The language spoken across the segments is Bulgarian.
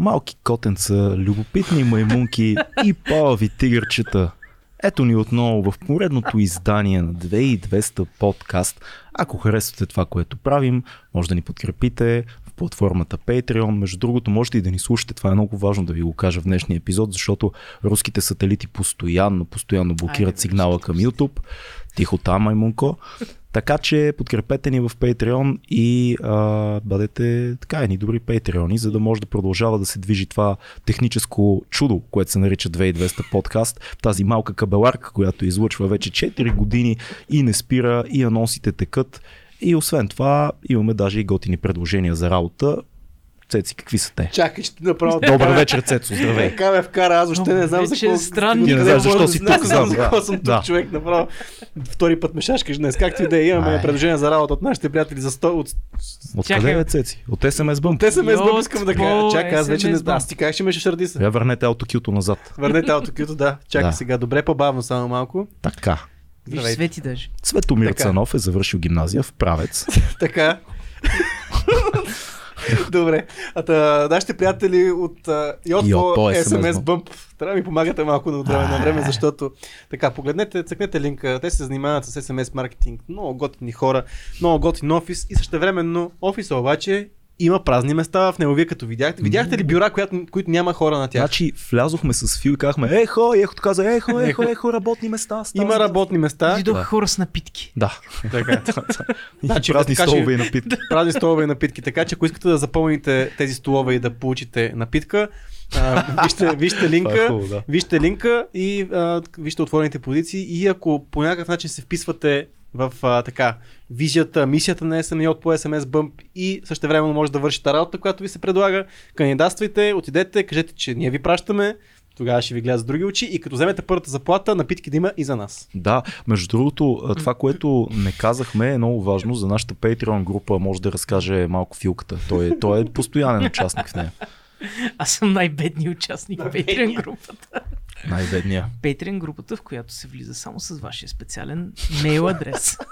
малки котенца, любопитни маймунки и палави тигърчета. Ето ни отново в поредното издание на 2200 подкаст. Ако харесвате това, което правим, може да ни подкрепите в платформата Patreon. Между другото, можете и да ни слушате. Това е много важно да ви го кажа в днешния епизод, защото руските сателити постоянно, постоянно блокират Айде, сигнала към YouTube. Тихо там, маймунко. Така че подкрепете ни в Patreon и а, бъдете така едни добри Patreoni, за да може да продължава да се движи това техническо чудо, което се нарича 2200 подкаст. Тази малка кабеларка, която излъчва вече 4 години и не спира, и анонсите текат. И освен това имаме даже и готини предложения за работа. Цеци, какви са те? Чакай, ще направо. Добър вечер, Цецо, здравей. Така ме вкара, аз въобще не знам за вече какво. странни Ти не знаеш защо си Не тук, знам да, за какво съм тук, човек, направо. Втори път ме шашкаш днес. Както и да е, имаме предложение за работа от нашите приятели за 100 от Откъде Чакай. е, Цеци? От SMS Bump. Те са избъм, искам да кажа. по Чакай, аз вече не знам. Аз ти как ще ме се. Я върнете аутокюто назад. Върнете аутокюто, да. Чакай сега. Добре, по-бавно, само малко. Така. Виж. Свети даже. Светомир. Цанов е завършил гимназия в Правец. Така. Добре. А та, нашите приятели от Йотпо SMS Bump. Bump трябва да ми помагате малко от време на време, защото така, погледнете, цъкнете линка, те се занимават с SMS маркетинг, много готини хора, много готин офис и същевременно офиса обаче има празни места в него. Вие като видяхте, видяхте ли бюра, която, които няма хора на тях? Значи влязохме с Фил и казахме, ехо, и ехото каза, ехо, ехо, ехо, работни места. става Има работни места. Дойдоха Да. хора с напитки. Да. Така. И Значи, празни така столове и напитки. празни столове и напитки. Така че ако искате да запълните тези столове и да получите напитка, а, вижте, вижте е линка. хубаво, да. Вижте линка и а, вижте отворените позиции и ако по някакъв начин се вписвате в а, така визията, мисията на от по SMS Bump и също време може да вършите работа, която ви се предлага, кандидатствайте, отидете, кажете, че ние ви пращаме, тогава ще ви гледат с други очи и като вземете първата заплата, напитки да има и за нас. Да, между другото, това, което не казахме е много важно за нашата Patreon група, може да разкаже малко Филката. Той е, той е постоянен участник в нея. Аз съм най-бедният участник в Patreon групата. Най-бедния. Patreon групата, в която се влиза само с вашия специален мейл адрес.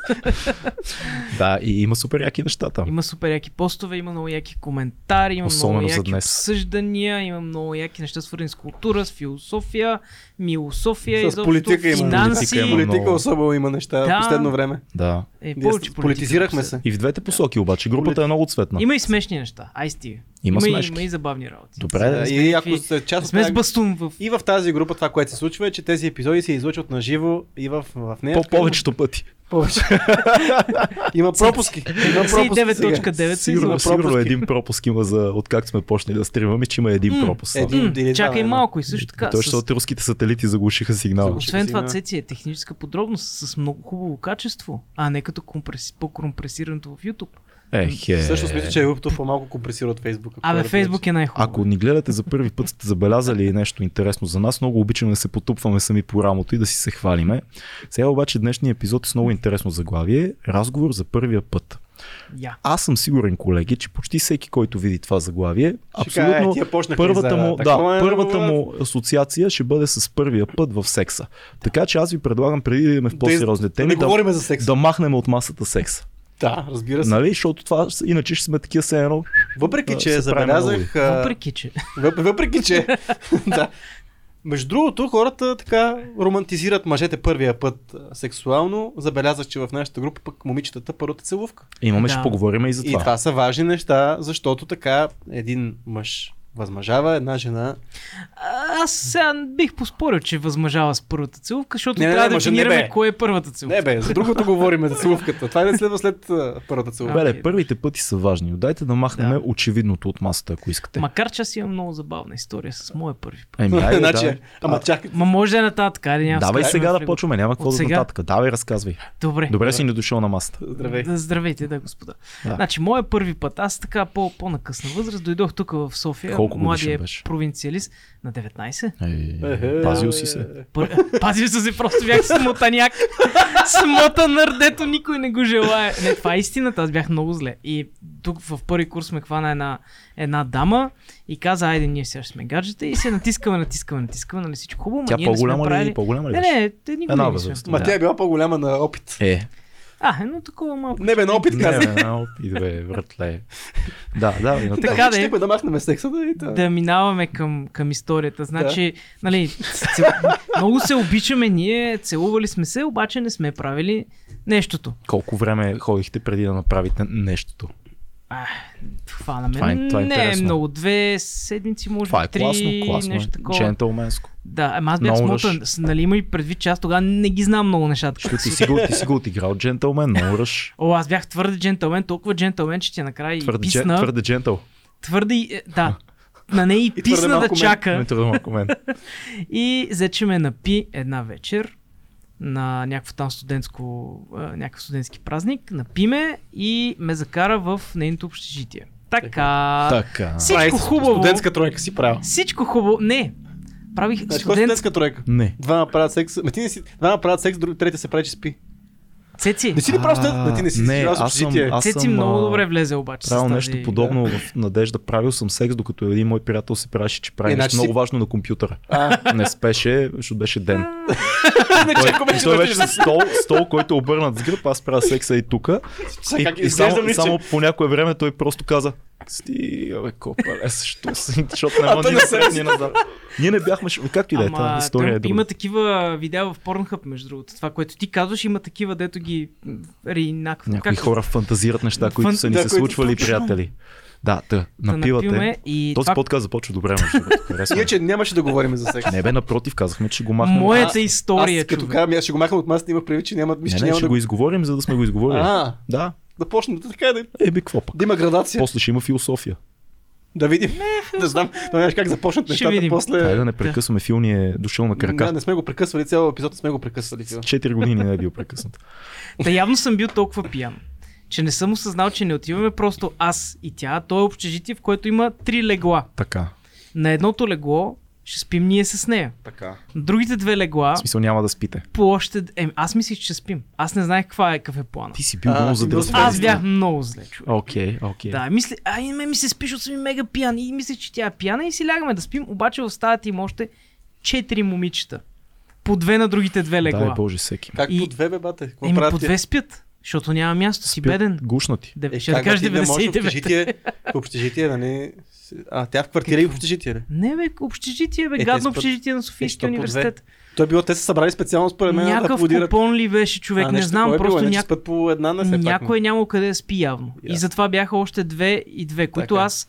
Да, и има супер яки неща там. Има супер яки постове, има много яки коментари, има Особено много яки днес. обсъждания, има много яки неща свързани с култура, с философия, милософия, С изобщо, политика има. финанси. Политика има Политика много. особено има неща Да. в последно време. Да. Е, повече политика политизирахме се. И в двете посоки обаче. Групата е много цветна. Има и смешни неща. Ай, стига. Има и, смешки. има и забавни работи. Добре, Да, и ако сте част от Сме с тази- бастун в... И в тази група това, което се случва е, че тези епизоди се излучват на живо и в, в нея. по повечето пъти. повече. има пропуски. Има пропуски сега. 59.9 се Сигурно, има сигурно един пропуск има за откакто сме почнали да стримаме, че има един пропуск. един. Два, чакай едно. малко и също така. Той, с- защото руските сателити заглушиха сигнала. Освен това, Сигнал. цеци е техническа подробност с много хубаво качество, а не като компреси... по-компресираното в YouTube. Ех, е. Всъщност мисля, че YouTube по-малко компресира от Facebook. ако Абе, да Фейсбук е най-хубаво. Ако ни гледате за първи път, сте забелязали нещо интересно за нас, много обичаме да се потупваме сами по рамото и да си се хвалиме. Сега обаче днешния епизод е с много интересно заглавие. Разговор за първия път. Я. Аз съм сигурен, колеги, че почти всеки, който види това заглавие, Ще абсолютно е, първата му, да, е, първата му асоциация ще бъде с първия път в секса. Така че аз ви предлагам преди да идем в по-сериозни Да теми не да, секс. да махнем от масата секса. Да, разбира се. Нали? Защото това иначе ще сме такива все едно. Въпреки, Да, че се забелязах... Въпреки, че. Въп- Въпреки, че. да. Между другото, хората така романтизират мъжете първия път сексуално. Забелязах, че в нашата група пък момичетата първата целувка. Имаме, Да. ще поговорим и за И това. това са важни неща, защото така един мъж възмъжава, една жена. Аз сега бих поспорил, че възмъжава с първата целувка, защото Не, не, трябва да може, не, дефинираме бе. кое е първата целувка. Не бе, за другото говорим, за целувката. Това не следва след първата целувка. Беле, първите пъти са важни. Дайте да махнем Да. очевидното от масата, ако искате. Макар че аз имам много забавна история с моя първи път. Еми, айде, значи, да. ама чакай. Ма може да е нататък, айде няма Давай сега да почваме, няма какво за сега? нататък. Давай, разказвай. Добре. Добре си ни дошъл на масата. Здравей. Да, здравейте, да, господа. Да. Значи, моя първи път, аз така по, по-накъсна възраст, дойдох тук в София, Колко младия беше? провинциалист, на 19. Ей, Ехе. пазил си се. Пър... Пазил се, просто бях смотаняк. Смота дето никой не го желая. Не, това е истината, аз бях много зле. И тук в първи курс ме хвана една, една дама и каза, айде ние сега ще сме гаджета и се натискаме, натискаме, натискаме, нали всичко хубаво. Тя не по-голяма ли, правили... по-голяма ли Не, не, те ни Една години възраст. сме. Ма Да. тя е била по-голяма на опит. Е, А, едно такова малко. Не бе, на опит Не, каза. бе, на опит, бе, вратле. Да, да, на Така Така да е. да, да махнем секса да и та. да минаваме към, към историята. Значи, нали, цел... много се обичаме ние, целували сме се, обаче не сме правили нещото. Колко време ходихте преди да направите нещото? Ах, хвана ме. Това е- това е не е много. Две седмици, може Това е три, класно, класно. нещо е. такова. Джентълменско. Да, ама аз бях смотан. Нали има и предвид, че аз тогава не ги знам много нещата. Що ти си го, ти си го отиграл джентълмен, много ръж. О, аз бях твърде джентълмен, толкова джентълмен, че ти накрая и Твърде, писна. джен, твърде джентъл. Твърде, и- е, да. На нея и И писна да мен. чака. Малко мен. И взе, че ме напи една вечер на някакво там студентско, някакъв студентски празник, напи ме и ме закара в нейното общежитие. Така. Така. Всичко хубаво. Студентска тройка си правил. Всичко хубаво. Не. Правих Значи, е студент... студентска тройка? Не. Двама правят секс. Ме ти не си. Двама правят секс, друг, третия се прави, че спи. Цеци. Не си ли просто? Да ти не си не, аз съм- аз Цеци съм, много добре влезе обаче. Правил тази... нещо подобно в Надежда. Правил съм секс, докато един мой приятел се правеше, че прави нещо си- много важно на компютъра. А, Не спеше, защото беше ден. Той, той беше стол, стол, който е обърнат с гръб, аз правя секса и тука. И, и само, само по някое време той просто каза Стига, бе, копале, защо си, защото не мога то ни не се напред, ни назад. Ние не бяхме, както и да е, тази история е друга. има такива видеа в Pornhub, между другото. Това, което ти казваш, има такива, дето ги рeinакват. Някои Как- хора фантазират неща, които Фан- са ни да, се случвали, точно. приятели. Да, да напивате. напиваме и Този това, подкаст започва добре, между. Иначе нямаше да говорим за секс. Не бе, напротив, казахме, че го махнем. моята история, Аз като казвам, аз ще го махам от масата, има предвид, че няма, мисля, Не, че не, няма ще да го изговорим, за да сме го изговорили. А, Да, да почне да така да, е би какво пък. да има градация. После ще има философия. Да видим. Да знам, да знаеш как започнат нещата видим. после. Айде да не прекъсваме, Фил ни е дошъл на Да, крака. не сме го прекъсвали, цял епизод не сме го прекъсвали. 4 години не е бил прекъснат. Та явно съм бил толкова пиян, че не съм осъзнал, че не отиваме просто аз и тя. То е общежитие, в което има три легла. Така. На едното легло ще спим ние с нея. Така. Другите две легла В смисъл няма да спите. по още... Е, аз мислих, че спим. Аз не знаех каква е, какъв е плана. Ти си бил А, много бил задръстван. Аз бях много зле, човек. Окей, окей. Да, мисля, а и ме ми се спиш, съм мега пиян. И мисля, че тя е пияна и си лягаме да спим. Обаче в стаята има още четири момичета. По две на другите две Дай легла. Боже всеки. Как И- по две бе, бате? Какво Еми по две спят, защото няма място, си Спят беден. Гушнати. Де, Е, ще да как, кажеш бе, ти не можеш в 99. общежитие, в общежитие, нали? А, тя в квартира и в общежитие, ли? Не бе, общежитие, бе, Е, гадно общежитие на Е, Софийския две? университет. Той било, те са събрали специално според мен да Някакъв аплодират. купон ли беше човек, А, не знам, е просто няк... спят по една, не се някой е нямал къде да спи явно. И Ясно. затова бяха още две и две, които Така. аз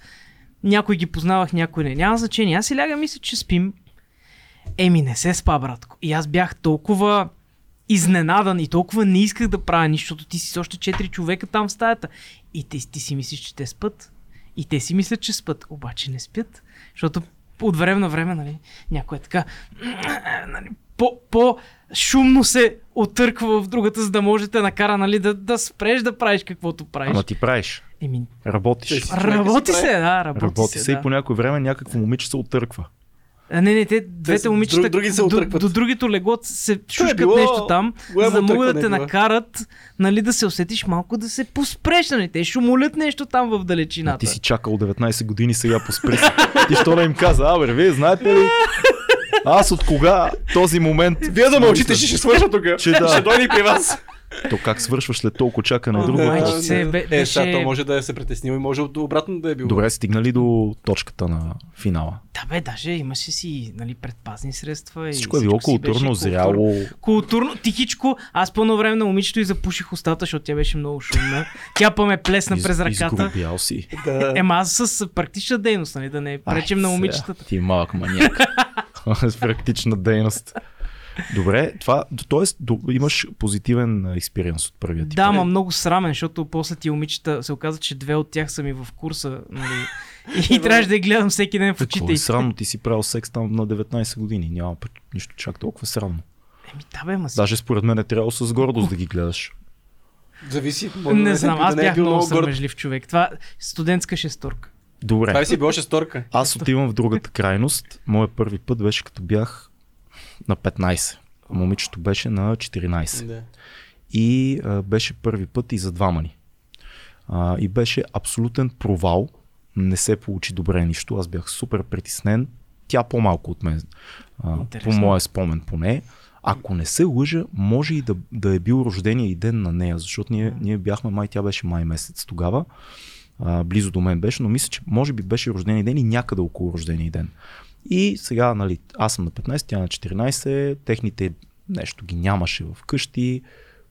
някой ги познавах, някой не. Няма значение. Аз си ляга, мисля, че спим. Еми, не се спа, братко. И аз бях толкова изненадан и толкова не исках да правя нищо, защото ти си с още четири човека там в стаята. И ти, ти си мислиш, че те спят. И те си мислят, че спят. Обаче не спят. Защото от време на време, нали, някой е така, нали, по, по шумно се отърква в другата, за да може да те накара, нали, да, да спреш да правиш каквото правиш. Ама ти правиш. Еми, Работиш. Работи се, да, работи, Работи се да. и по някое време някакво момиче се отърква. А, не, не, те, двете са- момичета друг- други се до, до другото легло се шушкат било нещо там, за да могат да те накарат, нали, да се усетиш малко да се поспреш, нали, те шумолят нещо там в А далечината. ти си чакал 19 години, сега поспри. Ти що не им каза, абе, вие знаете ли? Аз от кога този момент... Вие да мълчите, ще, ще свърша тук. Че да. Ще дойде при вас. То как свършваш след толкова чакане друго? да. се, бе- Е, беше- сега то може да е се притеснил и може от- обратно да е било. Добре, стигнали до точката на финала. Да бе, даже имаше си нали, предпазни средства. И Всичко е било културно, културно. зряло. Културно, тихичко. Аз по едно време на момичето и запуших устата, защото тя беше много шумна. Тя па ме плесна Из- през ръката. Изгрубял си. Да. Ема аз с практична дейност, нали, да не пречим Ай, на момичетата. Ти малък маняк. С практична дейност. Добре, това, т.е. имаш позитивен експириенс от първия ти. Да, ма много срамен, защото после ти момичета се оказа, че две от тях са ми в курса. Нали, и трябваше да ги гледам всеки ден в Какво очите. е й. срамно? Ти си правил секс там на 19 години. Няма нищо чак толкова срамно. Еми, да бе, ма си. Даже според мен е трябвало с гордост да ги гледаш. Зависи. може да Не е- знам, да аз не е бях бил много горд. срамежлив човек. Това студентска шесторка. Това Добре. ли си било шесторка? Аз отивам в другата крайност. Моят първи път беше като бях на 15. Момичето беше на 14. Да. И а, беше първи път и за двама ни. А, и беше абсолютен провал. Не се получи добре нищо. Аз бях супер притеснен. Тя по-малко от мен. А, по моя спомен поне. Ако не се лъжа, може и да, да е бил рождения и ден на нея, защото ние, ние бяхме, май тя беше май месец тогава, а, близо до мен беше, но мисля, че може би беше рождения ден и някъде около рождения ден. И сега, нали, аз съм на 15, тя на 14, техните нещо ги нямаше в къщи,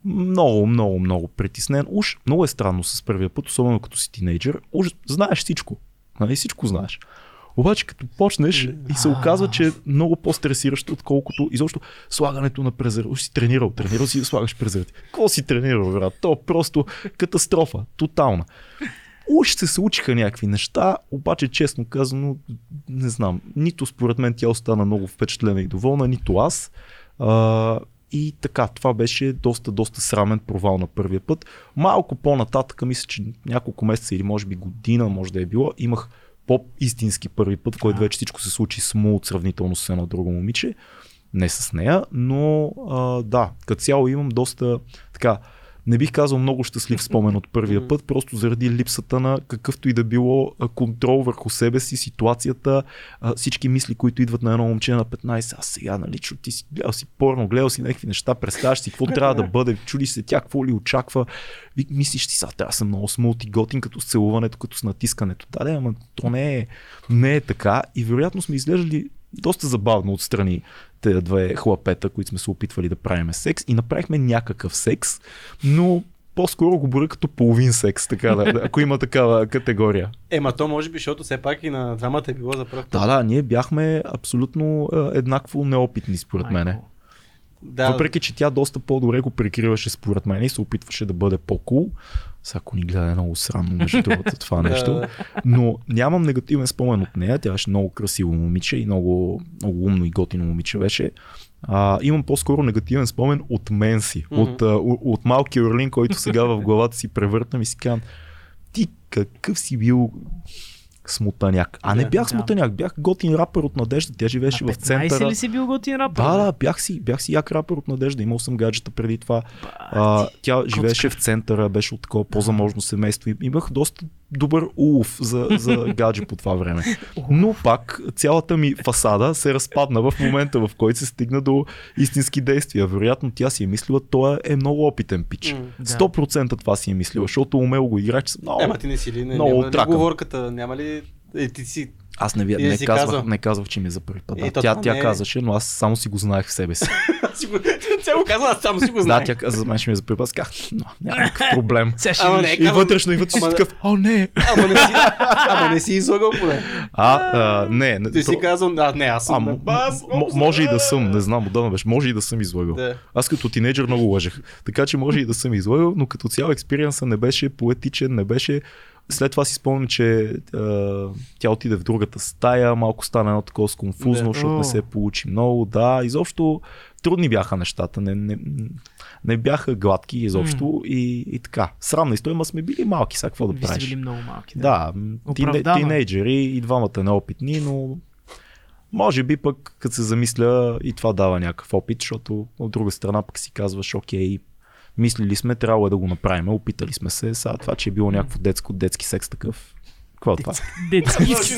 много, много, много притеснен. Уж много е странно с първия път, особено като си тинейджър. Уж знаеш всичко. Нали, всичко знаеш. Обаче като почнеш и се оказва, че е много по-стресиращо, отколкото изобщо слагането на презерватив. Си тренирал, тренирал си да слагаш презерватив. Какво си тренирал, брат? То е просто катастрофа, тотална. Уж се случиха някакви неща, обаче честно казано, не знам, нито според мен тя остана много впечатлена и доволна, нито аз. А, и така, това беше доста, доста срамен провал на първия път. Малко по-нататък, мисля, че няколко месеца или може би година, може да е било, имах по-истински първи път, в който вече всичко се случи смут сравнително с едно друго момиче. Не с нея, но а, да, като цяло имам доста така не бих казал много щастлив спомен от първия път, просто заради липсата на какъвто и да било контрол върху себе си, ситуацията, всички мисли, които идват на едно момче на 15, а сега, нали, чу, ти си гледал си порно, гледал си някакви неща, представяш си какво трябва да бъде, чуди се тя какво ли очаква, мислиш си, сега трябва да съм много смулт и готин, като с целуването, като с натискането. Да, да, ама то не е, не е така. И вероятно сме изглеждали доста забавно отстрани те две хлапета, които сме се опитвали да правим секс и направихме някакъв секс, но по-скоро го боря като половин секс, така да, ако има такава категория. Ема то може би, защото все пак и на двамата е било за първ Да, да, ние бяхме абсолютно е, еднакво неопитни според мене. Да. Въпреки, че тя доста по-добре го прикриваше според мен и се опитваше да бъде по-кул. Сега ако ни гледа е много срамно между другото това нещо. Но нямам негативен спомен от нея. Тя беше много красиво момиче и много, много умно и готино момиче беше. А, имам по-скоро негативен спомен от мен си. Mm-hmm. От, от, от малкия Орлин, който сега в главата си превъртам и си казвам ти какъв си бил смутаняк. А не бях да. смутаняк, бях готин рапър от Надежда. Тя живееше в центъра. ли си бил готин рапър? Да, да, бях си, бях си як рапър от Надежда. Имал съм гаджета преди това. А, тя живееше в центъра, беше от такова по-заможно семейство. Имах доста добър улов за, за гадже по това време. Но пак цялата ми фасада се разпадна в момента, в който се стигна до истински действия. Вероятно тя си е мислила, той е много опитен пич. 100% това си е мислила, защото умело го съм много. Ема ти не си ли? Не, много няма, говорката, няма ли е, ти си аз не, не, не, казвах, не казвах, че ми е за първи път. Е, да, тя, тя не... казваше, но аз само си го знаех в себе си. тя го казва, аз само си го знаех. Да, тя каза, за мен ще ми е за първи път. Казах, но няма никакъв проблем. Ама не, и вътрешно, и вътрешно си такъв, о, не. Ама не си, ама не си излагал поне. А, а, не. не Ти си казал, а, не, аз съм. А, може и да съм, не знам, отдавна беше, може и да съм излагал. Аз като тинейджър много лъжех. Така че може и да съм излагал, но като цял експириенса не беше поетичен, не беше след това си спомням, че а, тя отиде в другата стая, малко стана едно такова сконфузно, защото не се получи много. Да, изобщо трудни бяха нещата, не, не, не бяха гладки изобщо mm. и, и така. Срамна история, ма сме били малки, сега какво да правиш? били много малки. Да, да тине, тинейджери и двамата неопитни, но може би пък, като се замисля, и това дава някакъв опит, защото от друга страна пък си казваш, окей, Мислили сме, трябвало е да го направим, опитали сме се. Сега това, че е било някакво детско, детски секс такъв. Какво е това? Детски секс.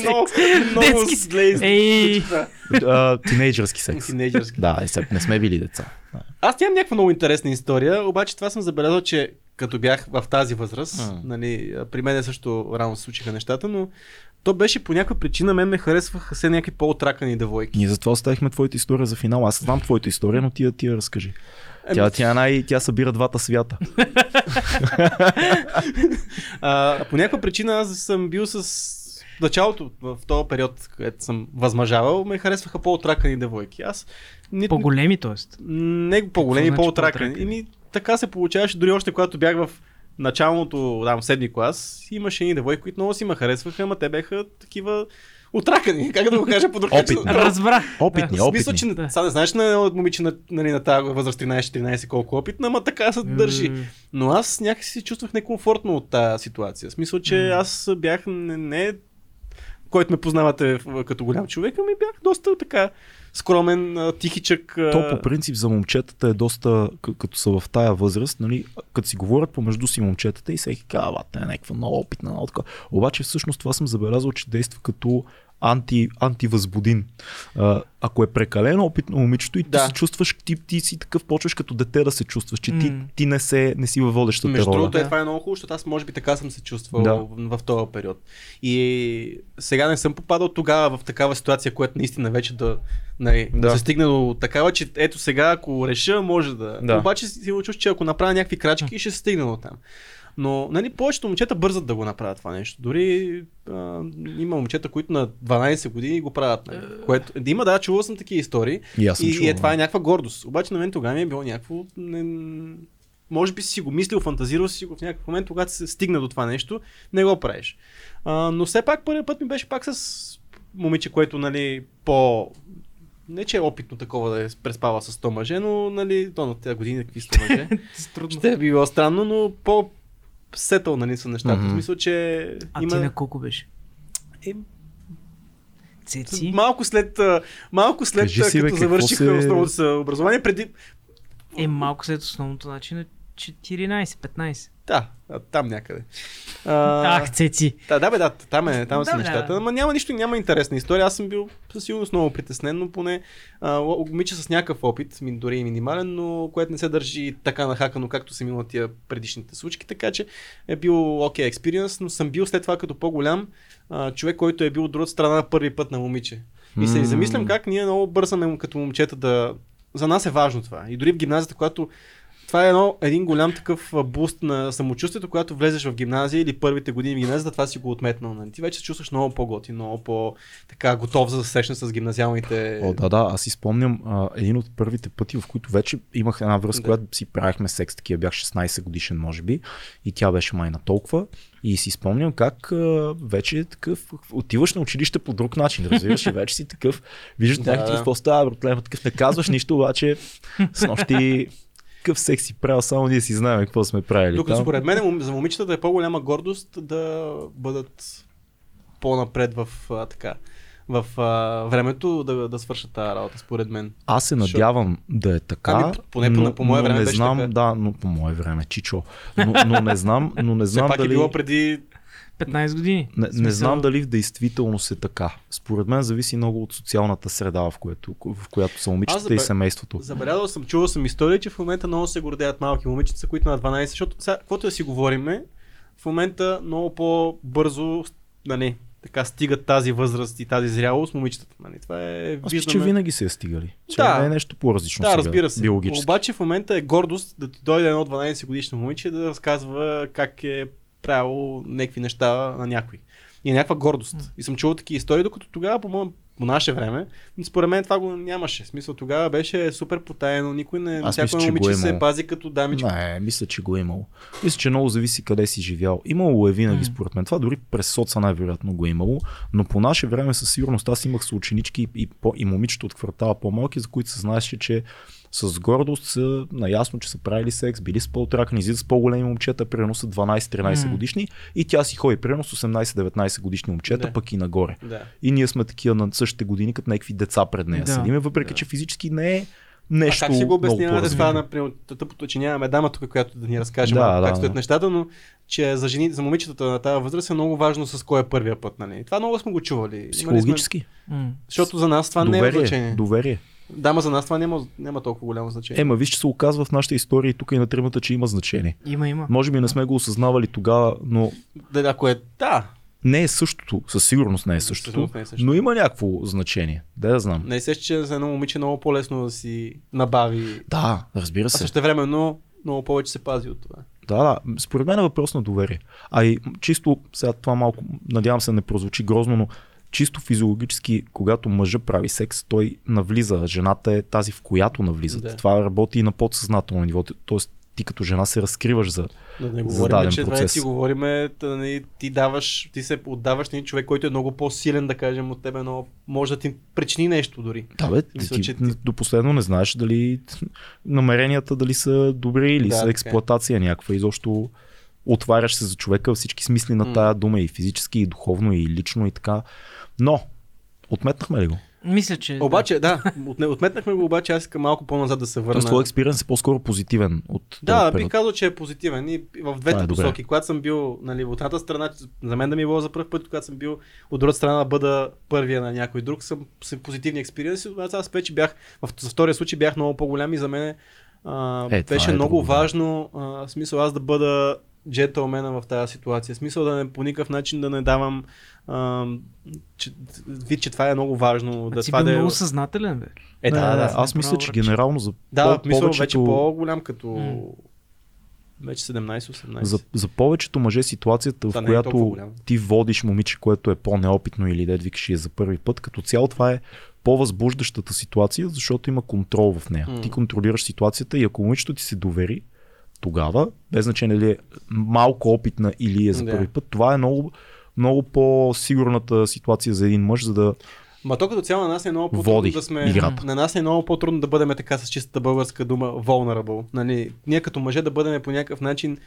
Детски секс. Ей. Тинейджърски секс. Тинейджърски. Да, не сме били деца. Аз нямам някаква много интересна история, обаче това съм забелязал, че като бях в тази възраст, mm. нали, при мен също рано се случиха нещата, но то беше по някаква причина, мен ме харесваха все някакви по-отракани девойки. Ние затова оставихме твоята история за финал. Аз знам твоята история, но ти я, ти я разкажи. Тя, тя, най, тя събира двата свята. а, по някаква причина аз съм бил с началото, в този период, където съм възмъжавал, ме харесваха по-отракани девойки. Аз не, по-големи, т.е. Не по-големи, значи по-отракани. Ими, така се получаваше, дори още когато бях в началното, да, седми клас, имаше едни девойки, които много си ме харесваха, ама те бяха такива отракани, как да го кажа по друг начин. Разбра. Опитни, да. опитни. Смисъл, че да. сега не знаеш на момиче на, нали, на тази възраст 13-14 колко опитна, ама така се държи. Mm. Но аз някакси се чувствах некомфортно от тази ситуация. В смисъл, че mm. аз бях не, не който ме познавате като голям човек, ами бях доста така скромен, тихичък. То по принцип за момчетата е доста, като са в тая възраст, нали, като си говорят помежду си момчетата и всеки казва, те е някаква много опитна, много. Обаче всъщност това съм забелязал, че действа като анти, антивъзбудин. А, ако е прекалено опитно момичето и ти Да. се чувстваш, ти, ти си такъв, почваш като дете да се чувстваш, че ти, ти не, се, не си във водещата Между роля. другото, е, това е много хубаво, защото аз може би така съм се чувствал Да. в, в този период. И сега не съм попадал тогава в такава ситуация, която наистина вече да, нали, да. Да. да се стигне до такава, че ето сега, ако реша, може да. Да. Обаче си чуш, че ако направя някакви крачки, ще се стигне до там. Но нали, повечето момчета бързат да го направят това нещо. Дори а, има момчета, които на 12 години го правят. Нали, което, има, да, чувал съм такива истории. И аз съм И, и е, чувал, това е някаква гордост. Обаче на мен тогава ми е било някакво... Не, може би си го мислил, фантазирал си го в някакъв момент, когато се стигна до това нещо, не го правиш. А, но все пак първият път ми беше пак с момиче, което нали по... Не че е опитно такова да е преспава с 100 мъже, но нали, то на тези години какви 100 мъже. Ще е било странно, но по сетъл нали, са нещата. Мгм. В смисъл, че А има... ти на колко беше? Е, Цеци? малко след, малко след Кажи си, бе, като какво завърших се- основното образование, преди, Е, малко след основното начин е 14-15. Да, там някъде. А, Ах, цеци. да, да, бе, да, там, е, там са Да, нещата. да. Ама няма нищо, няма интересна история. Аз съм бил със сигурност много притеснен, но поне а, момиче с някакъв опит, дори и минимален, но което не се държи така нахакано, както съм имал тия предишните случки, така че е бил окей okay експириенс, но съм бил след това като по-голям а, човек, който е бил от другата страна първи път на момиче. И се М. замислям как ние много бързаме като момчета да... За нас е важно това. И дори в гимназията, когато това е едно, един голям такъв буст на самочувствието, когато влезеш в гимназия или първите години в гимназията, това си го отметнал. Нали? Ти вече се чувстваш много по-готи, много по така готов за да се срещнеш с гимназиалните. О, да, да, аз си спомням а, един от първите пъти, в които вече имах една връзка, Да. която си правихме секс, такива бях 16 годишен, може би, и тя беше май на толкова. И си спомням как а, вече е такъв, отиваш на училище по друг начин, разбираш, и вече си такъв, виждаш Да, някакъв, да. какво става, братле, такъв не казваш нищо, обаче с нощи какъв секс си правил, само ние си знаем какво сме правили. Там. според мен мом- за момичетата е по-голяма гордост да бъдат по-напред в а, така в а, времето да, да свършат тази работа, според мен. Аз се надявам да е така. Ами, поне по- по мое но време не знам, така. Да, но по мое време, чичо. Но, но не знам, но не Все знам пак дали... е било преди 15 години. Не, смисъл- не знам дали в действителност е така. Според мен зависи много от социалната среда, в, което, в която са момичетата забе- и семейството. Забелязал съм, чувал съм истории, че в момента много се гордеят малки момичета, които на 12, защото сега, каквото да си говориме, в момента много по-бързо, нали, така стигат тази възраст и тази зрялост момичетата. Нали. Това е, Аз че винаги се е стигали. Че Да. не е нещо по-различно Да, сега, разбира се. биологически. Обаче в момента е гордост да ти дойде едно 12 годишно момиче да разказва как е правило някакви неща на някой. И е някаква гордост. И съм чувал такива истории, докато тогава, по, по наше време, според мен това го нямаше. В смисъл тогава беше супер потаено, никой не, Аз всяко мисля, момиче е се пази като дамичка. Не, мисля, че го е имало. Мисля, че много зависи къде си живял. Имало е винаги, според мен. Това дори през соца най-вероятно го е имало, но по наше време със сигурност аз имах съученички и, по, и момичета от квартала по-малки, за които се знаеше, че с гордост са наясно, че са правили секс, били с по-отракани, с по-големи момчета, примерно са 12-13 М. годишни и тя си ходи, примерно с 18-19 годишни момчета, Да. пък и нагоре. Да. И ние сме такива на същите години, като някакви деца пред нея. Да. Седиме, въпреки Да. че физически не е нещо. а как си го по-развито. това, например, тъпото, че нямаме дама тук, която да ни разкаже Да, малко да, как стоят да. нещата, но че за жени, за момичетата на тази възраст е много важно с кой е първия път. Нали? Това много сме го чували. Сме, Психологически. М. защото за нас това не е доверие, значение. доверие. Дама за нас това няма, няма толкова голямо значение. Ема, виж, че се оказва в нашата история и тук и на тримата, че има значение. Има, има. Може би не сме го осъзнавали тогава, но Да, ако е, да, не е същото. Със сигурност не е същото. не е същото. Но има някакво значение. Да, да знам. не се, че за едно момиче е много по-лесно да си набави, Да, разбира а се. също време много, много повече се пази от това. Да, да. Според мен е въпрос на доверие. А и чисто, сега това малко, надявам се не прозвучи грозно, но чисто физиологически, когато мъжа прави секс, той навлиза. Жената е тази, в която навлизат. Да. Това работи и на подсъзнателно ниво. Тоест, ти като жена се разкриваш за. Да не За говорим, даден че това е, процес. си говориме, да, нали, ти даваш, ти се отдаваш на един човек, който е много по-силен, да кажем, от тебе, но може да ти причини нещо дори. Да, бе, Мисля, ти, че ти- до последно не знаеш дали намеренията дали са добри или Да, са така е. експлоатация някаква. Изобщо отваряш се за човека всички смисли на тая дума и физически, и духовно, и лично, и така. Но, отметнахме ли го? Мисля, че... Обаче, да, отметнахме го, обаче аз искам малко по-назад да се Тоест, върна. твой експириенс е по-скоро позитивен от Да, бих казал, че е позитивен и в двете Това е добре. посоки. Когато съм бил нали, от едната страна, за мен да ми е било за първ път, когато съм бил от другата страна да бъда първия на някой друг, съм, съм позитивни експириенси. Аз, аз вече бях, в, втория случай бях много по-голям и за мен а, Е, беше е много важно, а, в смисъл аз да бъда джентълмена в тази ситуация. Смисъл да не по никакъв начин да не давам а, че, вид, че това е много важно. А Да, ти това бил да е... много съзнателен, бе. Е, да, Не, да. Аз мисля, че генерално за Да, по- мисъл повечето... вече по-голям като... М. Вече 17-18. За, за повечето мъже ситуацията, Това в е която голямо. ти водиш момиче, което е по-неопитно или да викаш и е за първи път, като цяло това е по-възбуждащата ситуация, защото има контрол в нея. М. Ти контролираш ситуацията и ако момичето ти се довери, тогава, без значение дали е малко опитна или е за Да. първи път, това е много, много по-сигурната ситуация за един мъж, за да Ма то като цяло на нас е много по-трудно Води да сме... играта. На нас е много по-трудно да бъдем така с чистата българска дума vulnerable. Нали, ние като мъже да бъдем по някакъв начин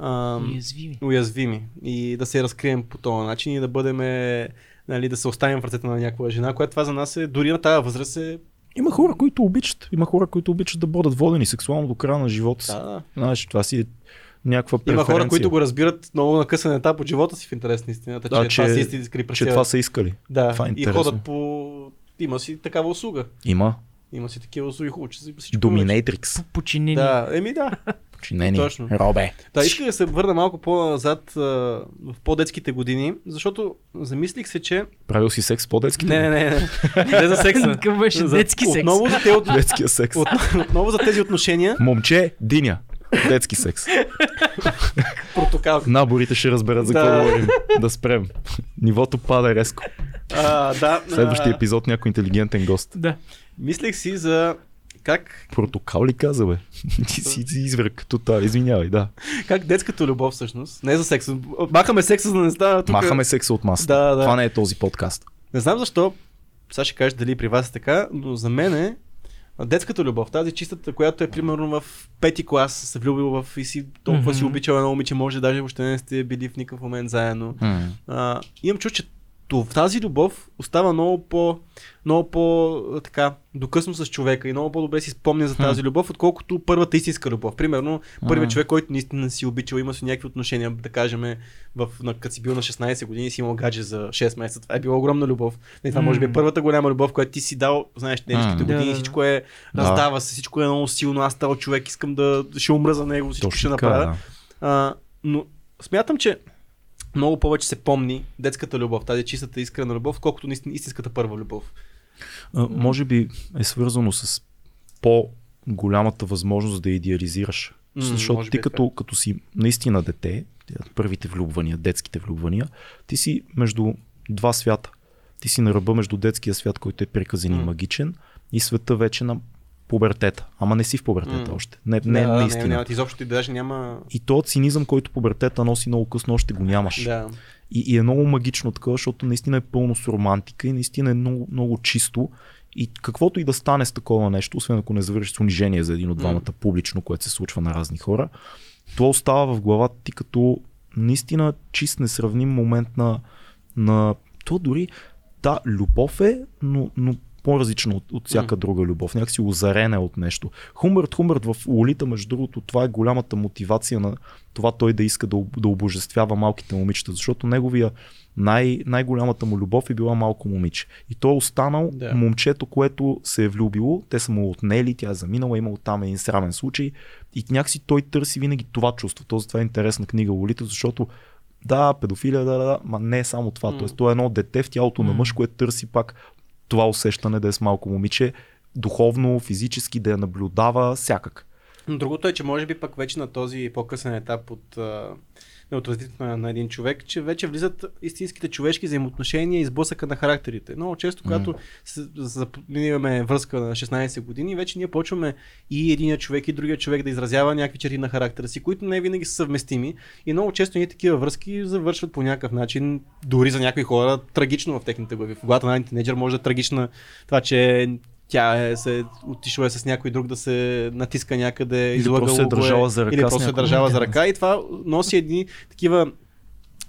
ам, Уязвими. уязвими и да се разкрием по този начин и да бъдем нали, да се оставим в ръцете на някаква жена, която това за нас е, дори на тази възраст е... Има хора, които обичат. Има хора, които обичат да бъдат водени сексуално до края на живота си. Да, да. Знаеш, това си е някаква Има преференция. хора, които го разбират много на късен етап от живота си в интерес на истината, че, Да, това че- са истински че това са искали. Да, това е и ходят по... Има си такава услуга. Има. Има си такива услуги, хубаво, че си всичко вече. Доминейтрикс. Починени. Да, еми да. Починени. Точно. Робе. Да, исках да се върна малко по-назад в по-детските години, защото замислих се, че... Правил си секс с по-детските? Не, не, не, не. Не за секса. Какъв беше За- детски секс? Отново за, те, от... Детския секс. от... отново за тези отношения. Момче, диня. Детски секс. Протокал. Наборите ще разберат за Да. какво говорим. Да спрем. Нивото пада резко. А, да. Следващия епизод някой интелигентен гост. Да. Мислех си за как, Протокол ли каза, бе? Ти си си изверг като това. Извинявай, да. как детската любов всъщност, не за секса. Махаме секса, за да не става тук. Махаме секса от масата. Да, да. Това не е този подкаст. Не знам защо, сега ще кажеш дали при вас е така, но за мен е детската любов, тази чистата, която е примерно в пети клас, се влюбил в и си толкова си Мгм. обичал едно момиче, може даже въобще не сте били в никакъв момент заедно. А, имам чувство, че то- тази любов остава много по, много по така, докъсно с човека и много по-добре си спомня за тази любов, отколкото първата истинска любов. Примерно, първият човек, който наистина си обичал, има си някакви отношения, да кажем, в, на, като си бил на 16 години и си имал гадже за 6 месеца. Това е било огромна любов. И това може би е първата голяма любов, която ти си дал, знаеш, М. години, всичко е, Да. раздава се, всичко е много силно, аз стал човек, искам да, ще умра за него, всичко ще Точно така, направя. да. А, но смятам, че много повече се помни детската любов, тази чистата искрена любов, колкото наистина истинската първа любов. А, може би е свързано с по-голямата възможност да идеализираш. М, Защото ти е като, като си наистина дете, първите влюбвания, детските влюбвания, ти си между два свята. Ти си на ръба между детския свят, който е приказен и магичен, и света вече на пубертета. Ама не си в пубертета М. още. Не, не, да, наистина. Не, не, изобщо ти даже няма... И то цинизъм, който пубертета носи много късно, още го нямаш. Да. И, и е много магично такова, защото наистина е пълно с романтика и наистина е много, много чисто. И каквото и да стане с такова нещо, освен ако не завърши с унижение за един от двамата публично, което се случва на разни хора, това остава в главата ти като наистина чист, несравним момент на, на то дори да, любов е, но, но по-различно от, от всяка М. друга любов. Някакси озарена от нещо. Хумбърт, Хумбърт в Лолита, между другото, това е голямата мотивация на това той да иска да, да обожествява малките момичета, защото неговия най- най-голямата му любов е била малко момиче. И той е останал да. момчето, което се е влюбило, те са му отнели, тя е заминала, имал там един срамен случай и някакси той търси винаги това чувство. То затова е интересна книга Лолита, защото да, педофилия, да, да, да, ма не е само това. М. Тоест, той е едно дете в тялото на М. мъж, което търси пак това усещане да е с малко момиче, духовно, физически, да я наблюдава всякак. Но другото е, че може би пък вече на този по-късен етап от, а, на един човек, че вече влизат истинските човешки взаимоотношения и сблъсъка на характерите. Много често, когато се- за- имаме връзка на 16 години, вече ние почваме и единия човек и другия човек да изразява някакви черти на характера си, които не винаги са съвместими. И много често ние такива връзки завършват по някакъв начин, дори за някои хора, трагично в техните глави. В главата на един тинейджър може да е трагична това, че тя е се отишла е с някой друг да се натиска някъде, Или просто се е държала за ръка или просто се е държала за ръка и това носи едни такива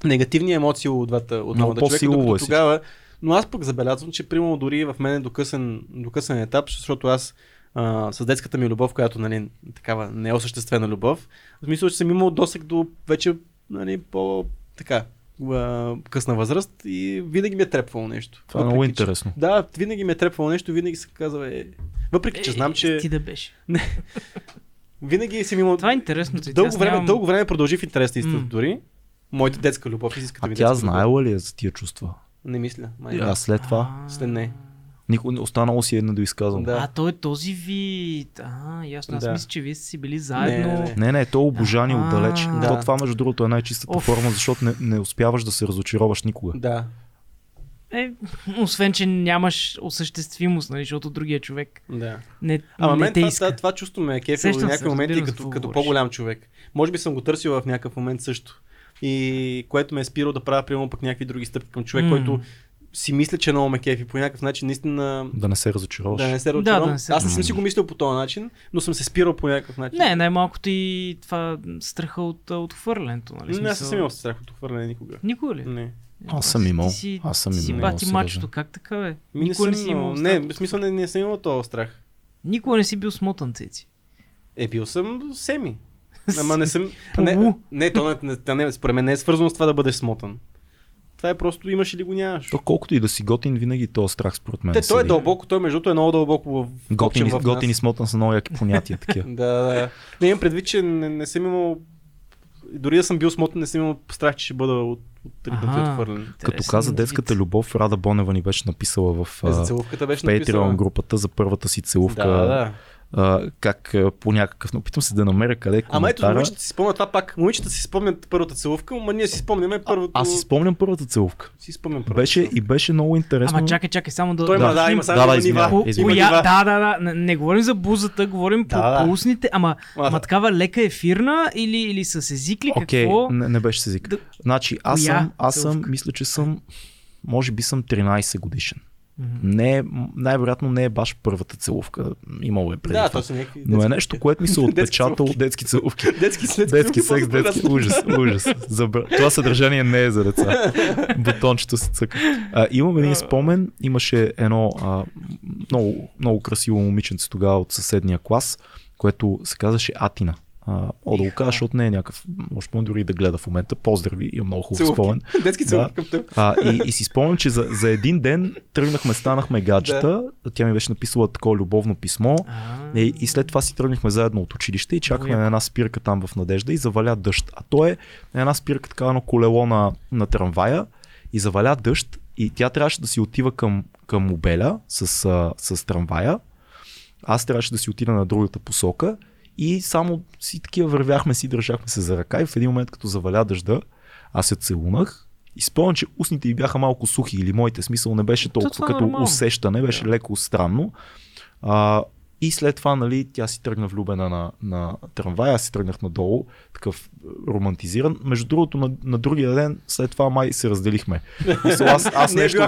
негативни емоции от двата от двамата човека, по-силово докато е тогава Но аз пък забелязвам, че примерно дори в мен е до късен, до късен етап, защото аз а, с детската ми любов, която нали, такава неосъществена любов, в смисъл, че съм имал досег до вече нали, по така късна възраст и винаги ми е трепвало нещо. Това е много че- интересно. Да, винаги ми е трепвало нещо, винаги се казва, е... Въпреки, че знам, че Ти да беше. винаги съм имал... Това е интересно. Дълго време, нямам- дълго време продължи в интерес на истината М. дори. Моята детска любов, истинската А ми тя знаела ли е за тия чувства? Не мисля. Май, А след това? А, След не. Никой, останало си е недоизказано. Да. А, той е този вид. А, ясно. Аз Да. мисля, че вие сте си били заедно. Не, не, не. Не, не, то е обожани А, отдалеч. да. То това, между другото, е най-чистата Оф. форма, защото не, не успяваш да се разочароваш никога. Да. Е, освен, че нямаш осъществимост, нали, защото другия човек Да. не, Ама не мен те това, иска. това, това чувство ме е кефил в моменти разбирам за като, като по-голям човек. Може би съм го търсил в някакъв момент също. И което ме е спирало да правя, примерно, пък някакви други стъпки към човек, М. който си мисля, че много ме кефи. По някакъв начин, наистина, Да не се разочароваш. да не се Да, разочаровам. да не се Аз не съм си го мислил по този начин, но съм се спирал по някакъв начин. Не, най-малкото и това страха от, от хвърлянето. Нали? не, аз съм имал страх от хвърляне никога. Никога ли? Не. Аз съм имал. Си, Аз съм ти си имал, бати мачото. Как така, бе? Ми не Никога съм не си имал имал. Не, в смисъл не, не съм имал този страх. Никога не си бил смотан, цеци. Е, бил съм семи. Ама не съм. Не, не, то не, не, според мен не е свързано с това да бъдеш смотан. Това е просто имаш или го нямаш. То колкото и да си готин, винаги този страх според мен. Те, той е дълбоко, той между другото е много дълбоко в Готин, в готин и смотан са много яки понятия такива. Да, да. Не имам предвид, че не, не съм имал дори да съм бил смотан, не съм имал страх, че ще бъда от, отритнат и отхвърлен. Като каза вид. детската любов, Рада Бонева ни беше написала в, Е, за беше в Patreon написала. групата за първата си целувка. Да, да. А, как а, по някакъв... но Опитвам се да намеря къде е Ама ето, момичета си спомнят това пак. Момичета си спомнят първата целувка, ама ние си спомняме първото. Аз си спомням първата целувка. си спомням първата. Беше и беше много интересно. Ама чакай, чакай, само да... Той има, да, има само Да, да, нива. По, да, да, да. Не, не говорим за бузата, говорим по, Да, да. по устните, ама, Ама- ама такава лека ефирна или, или с език ли, Окей, какво? не, не беше с език. Да- Значи, аз съм, аз съм, целувка? мисля, че съм, може би съм 13 годишен. Мгм. Не, е- най-вероятно не е баш първата целувка. Имало е преди Да, това. то са някакви. Но е нещо, което ми се отпечатало детски целувки. Детски след Детски секс, детски ужас, ужас. Забра... Това съдържание не е за деца. Бутончето се цъка. А, имам един спомен, имаше едно а, много, много красиво момиченце тогава от съседния клас, което се казваше Атина. А, о, да го кажа, защото не е някакъв, може по дори да гледа в момента. Поздрави, има много хубав спомен. Детски към теб. А, и, и си спомням, че за, за един ден тръгнахме, станахме гаджета. Тя ми беше написала такова любовно писмо. А, И, и след това си тръгнахме заедно от училище и чакахме на една спирка там в Надежда и заваля дъжд. А то е на една спирка така едно колело на, на трамвая и заваля дъжд и тя трябваше да си отива към, към Обеля с, а, с трамвая. Аз трябваше да си отида на другата посока и само си такива вървяхме си, държахме се за ръка и в един момент като заваля дъжда, аз се целунах и спомням, че устните й бяха малко сухи или моите смисъл не беше толкова е като нормално. усещане, беше леко странно. А, и след това, нали, тя си тръгна влюбена на, на трамвая, аз си тръгнах надолу, такъв е, романтизиран. Между другото, на, на другия ден, след това май се разделихме. Мисъл, аз, аз не е нещо,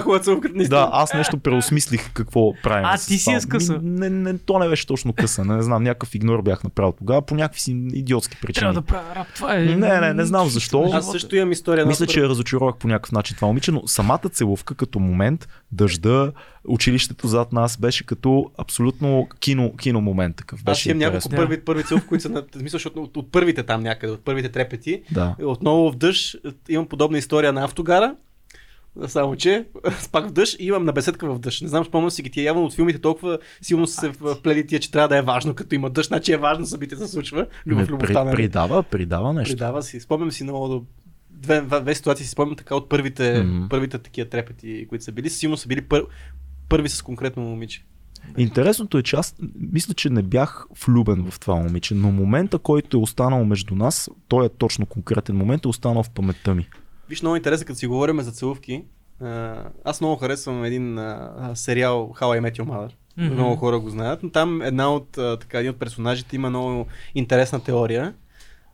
наистина. да, аз нещо преосмислих какво правим. А, ти си я скъса. Не, не, то не беше точно къса, не знам, някакъв игнор бях направил тогава, по някакви си идиотски причини. Трябва да правя рап. Това е... Не, не, не знам защо. Аз също имам история. Мисля, че я разочаровах по някакъв начин това момиче, но самата целувка като момент, дъжда, училището зад нас беше като абсолютно кино, кино момент такъв. Аз Беше имам няколко. Да. първи, първи целувки, които са на... Мисля, защото от, от първите там някъде, от първите трепети. Да. Отново в дъжд. Имам подобна история на автогара. Само, че пак в дъжд и имам на беседка в дъжд. Не знам, спомням си ги тия явно от филмите толкова силно са се вплели тия, че трябва да е важно, като има дъжд, значи е важно събитие се случва. Любов, любовта, при, нали? придава, придава нещо. Придава си. Спомням си много две, две, ситуации си спомням така от първите, mm-hmm. първите такива трепети, които са били. Силно са били пър, първи с конкретно момиче. Интересното е, че аз мисля, че не бях влюбен в това момиче, но момента, който е останал между нас, той е точно конкретен момент, е останал в паметта ми. Виж, много интересно, като си говорим за целувки. а, Аз много харесвам един а, сериал How I Met Your Mother. Мгм. Много хора го знаят, но там една от, така, един от персонажите има много интересна теория,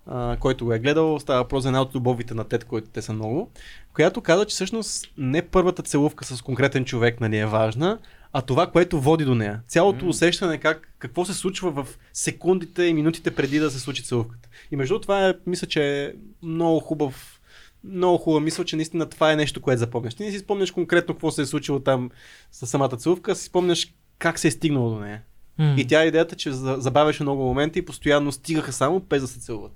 а, който го е гледал. Става въпрос за една от любовите на Тед, които те са много, която казва, че всъщност не първата целувка с конкретен човек нали, е важна, а това, което води до нея. Цялото усещане как, какво се случва в секундите и минутите преди да се случи целувката. И между това е, мисля, че е много хубав много хубава мисъл, че наистина това е нещо, което запомняш. Ти не си спомняш конкретно какво се е случило там с самата целувка, си спомняш как се е стигнало до нея. М. И тя е идеята, че за- забавяше много моменти и постоянно стигаха само без да се целуват.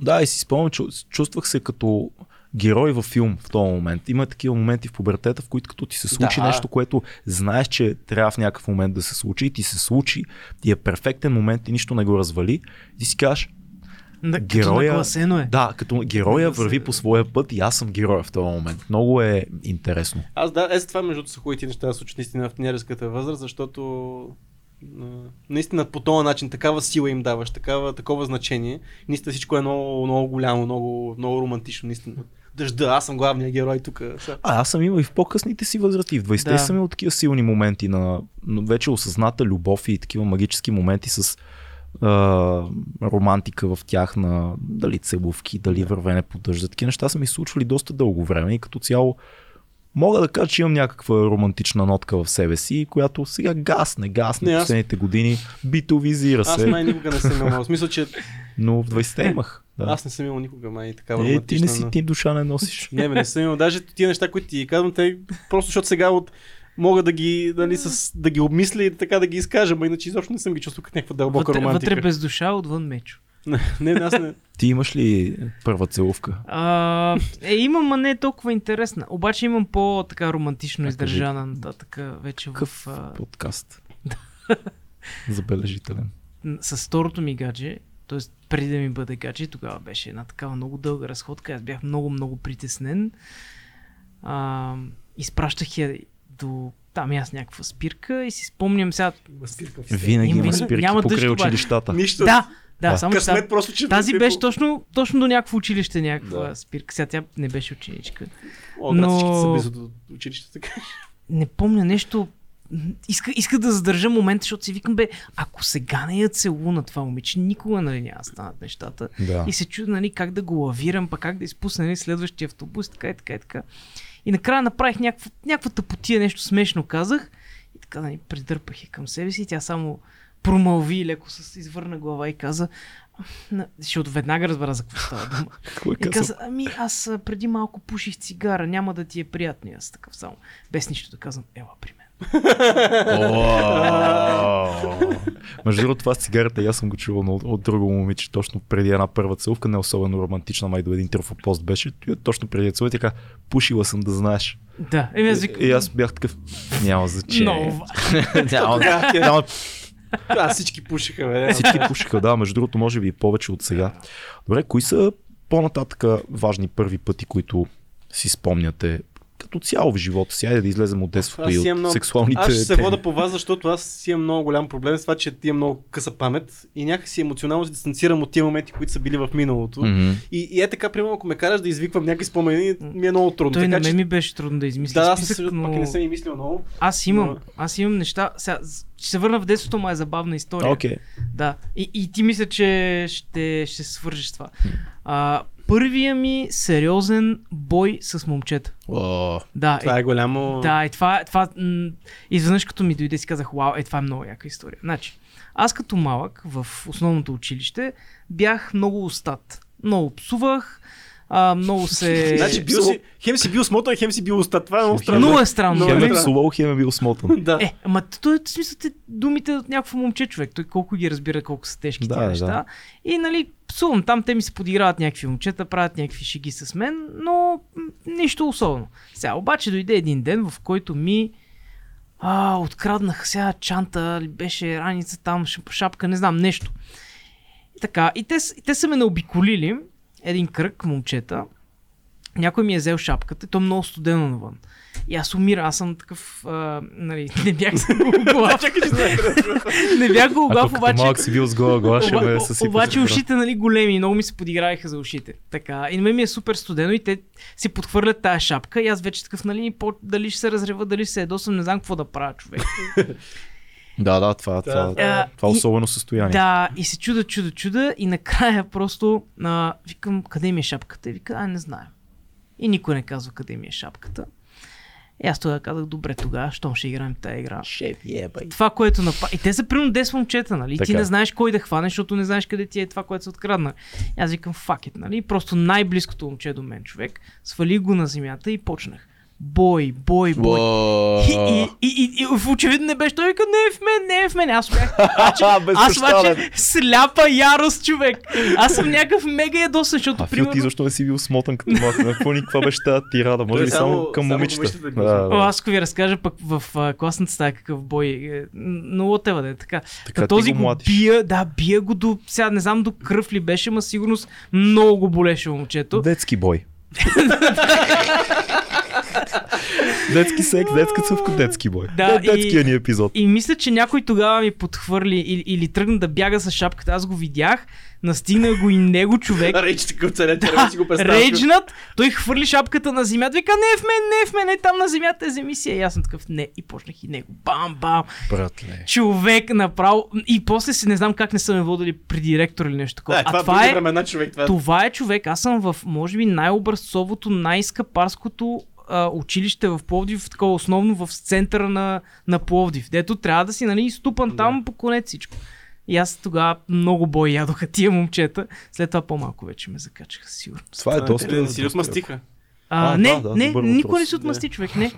Да, и си спомням, че чувствах се като герой във филм в този момент. Има такива моменти в пубертета, в които като ти се случи Да. нещо, което знаеш, че трябва в някакъв момент да се случи и ти се случи, ти е перфектен момент и нищо не го развали. И ти си кажеш, Да, героя- Като е. да, като героя Да се- върви по своя път и аз съм героя в този момент. Много е интересно. Аз да, е за това между са хубавите неща да случат наистина в тинерската възраст, защото наистина по този начин такава сила им даваш, такава, такова значение. Наистина всичко е много, много голямо, много, много романтично, наистина. Дъжда, аз съм главният герой тук. А, аз съм имал и в по-късните си възрасти. В 20-те Да. съм имал такива силни моменти на вече осъзната любов и такива магически моменти с а, романтика в тях на дали целувки, дали вървене по дъжда. Такива неща са ми случвали доста дълго време и като цяло мога да кажа, че имам някаква романтична нотка в себе си, която сега гасне, гасне Не, аз- последните години, битовизира Аз се, май никога не съм имал. В смисъл, че но в 20-те имах. Да. аз не съм имал никога май такава е, ти не си, ти душа не носиш. Не, бе, не съм имал. Даже тия неща, които ти казвам, те просто защото сега от мога да ги, нали, с, да ги обмисля и така да ги изкажа, но иначе изобщо не съм ги чувствал като някаква дълбока Вътре, романтика. вътре без душа, отвън мечо. Не, не, аз не. Ти имаш ли първа целувка? А, е, имам, а не е толкова интересна. Обаче имам по-така романтично А, издържана нататък вече в... Какъв А, подкаст? Забележителен. с второто ми гадже, т.е. преди да ми бъде гадже, тогава беше една такава много дълга разходка. Аз бях много, много притеснен. А, изпращах я до там аз някаква спирка и си спомням сега... Винаги Им има винаги- спирки няма покрай училищата. Нищо. Да, да, Да. само Късмет просто, че тази беше по- точно, точно до някакво училище, някаква Да. спирка. Сега тя не беше ученичка. О, но- са близо до училището. Така. не помня нещо. Иска, иска да задържа момента, защото си викам, бе, ако сега не я целуна това момиче, никога нали, няма да станат нещата. Да. И се чудя нали, как да го лавирам, па как да изпусна нали, следващия автобус, така и така и така. И накрая направих някаква, някаква тъпотия, нещо смешно казах. И така нали, придърпах я към себе си. и Тя само промълви леко с извърна глава и каза, «На- защото веднага разбра за какво става дума. Какво е И каза, ами аз преди малко пуших цигара, няма да ти е приятно. И Аз такъв само, без нищо да казвам, ела при мен. Между другото, това с цигарата, аз съм го чувал от, от друго момиче, точно преди една първа целувка, не особено романтична, май до един трофопост беше. и Точно преди да целува, така, пушила съм да знаеш. Да, И, и аз бях такъв, няма значение. няма, Да, всички пушиха, бе. всички пушиха, да, между другото, може би и повече от сега. Добре, кои са по-нататък важни първи пъти, които си спомняте като цяло в живота си? Айде да излезем от детството Аз и от много- сексуалните Аз ще се вода по вас, защото аз си имам много голям проблем с това, че ти имам много къса памет и някакси емоционално се дистанцирам от тия моменти, които са били в миналото. Мгм. И, и е така, примерно, ако ме караш да извиквам някакви спомени, ми е много трудно. Той така, на мен ми беше трудно да измисля Да, аз списък, също но... пък и не съм и мислил много. Аз имам, но- аз имам неща. Сега, ще се върна в детството, ма е забавна история. Окей. Да. И, и ти мисля, че ще, ще свържеш това. А, първия ми сериозен бой с момчета. О, Да, Това е голямо... Да, и това, това м- изведнъж като ми дойде си казах, вау, е това е много яка история. Значи, аз като малък в основното училище бях много устат. Много псувах, а, много се... Значи бил си, хем си бил смотан, хем си бил уста. Това е много странно. много е странно. Много хем е е псувал, хем е бил смотан. Да. Е, ама той в смисъл те думите от някакво момче човек. Той колко ги разбира, колко са тежки Да, да, да. неща. И нали, псувам там, те ми се подиграват някакви момчета, правят някакви шеги с мен, но нищо особено. Сега обаче дойде един ден, в който ми а, откраднаха сега чанта, беше раница там, шап- шапка, не знам, нещо. И така, и те, и те са ме наобиколили, един кръг момчета, някой ми е взел шапката, и то е много студено навън. И аз умирам, аз съм такъв, а, нали, не бях че знаеш. не бях като обаче, малък си бил с гола глава, ще ме съсипа. обаче с ушите нали големи, много ми се подиграваха за ушите. Така, и на мен ми е супер студено и те си подхвърлят тая шапка и аз вече такъв, нали, по, дали ще се разрева, дали ще се ядосам, не знам какво да правя човек. Да, да, това, това, Да. това, това е И- особено състояние. Да, и се чуда, чуда, чуда и накрая просто а, викам, къде ми е шапката? И вика, а не знаю. И никой не казва къде ми е шапката. И аз тогава казах, добре, тогава, щом ще играем тази игра. Шеф, ебай. Това, което направи. И те са примерно 10 момчета, нали? Ти Така. не знаеш кой да хванеш, защото не знаеш къде ти е това, което се открадна. И аз викам, it, нали? Просто най-близкото момче до мен човек. Свали го на земята и почнах. Бой, бой, бой. И, и, и, и, и, в очевидно не беше. Той вика, не е в мен, не е в мен. Аз бях. Аз обаче сляпа ярост, човек. Аз съм някакъв мега ядосан, защото А примерно... ти защо не си бил смотан като малък? На какво ни каква беше тази тирада? Може би само- само към само момичета. Да, знаят. О, да. аз ако ви разкажа пък в а, класната стая какъв бой. Е, но лотева да е така. Така Та този го го, бия, да, бия го до, сега не знам до кръв ли беше, ма сигурност много го болеше момчето. Детски бой. детски секс, детска цъвка, детски бой. Да, Де- Детския и- ни епизод. И мисля, че някой тогава ми подхвърли или, или тръгна да бяга с шапката. Аз го видях, настигна го и него човек. Рейдж такъв целен терен си го. Рейджнат, той хвърли шапката на земята, вика, не е в мен, не е в мен, е там на земята е земисия. И аз съм такъв, не, и почнах и него. Бам, бам. Братле. Човек направо. И после си не знам как не са ме водили при директор или нещо такова. Да, а това, това е, времена човек. Това... това е човек. Аз съм в, може би, най-образцовото, най-скъпарското а, училище в Пловдив, такова основно в центъра на, на Пловдив, дето трябва да си нали, ступан там по конец всичко. И аз тогава много бой ядоха тия момчета. След това по-малко вече ме закачаха, сигурно. Това е доста... Не си отмастиха? А, А, не, да, да, не, никой не се отмъсти, човек. Не,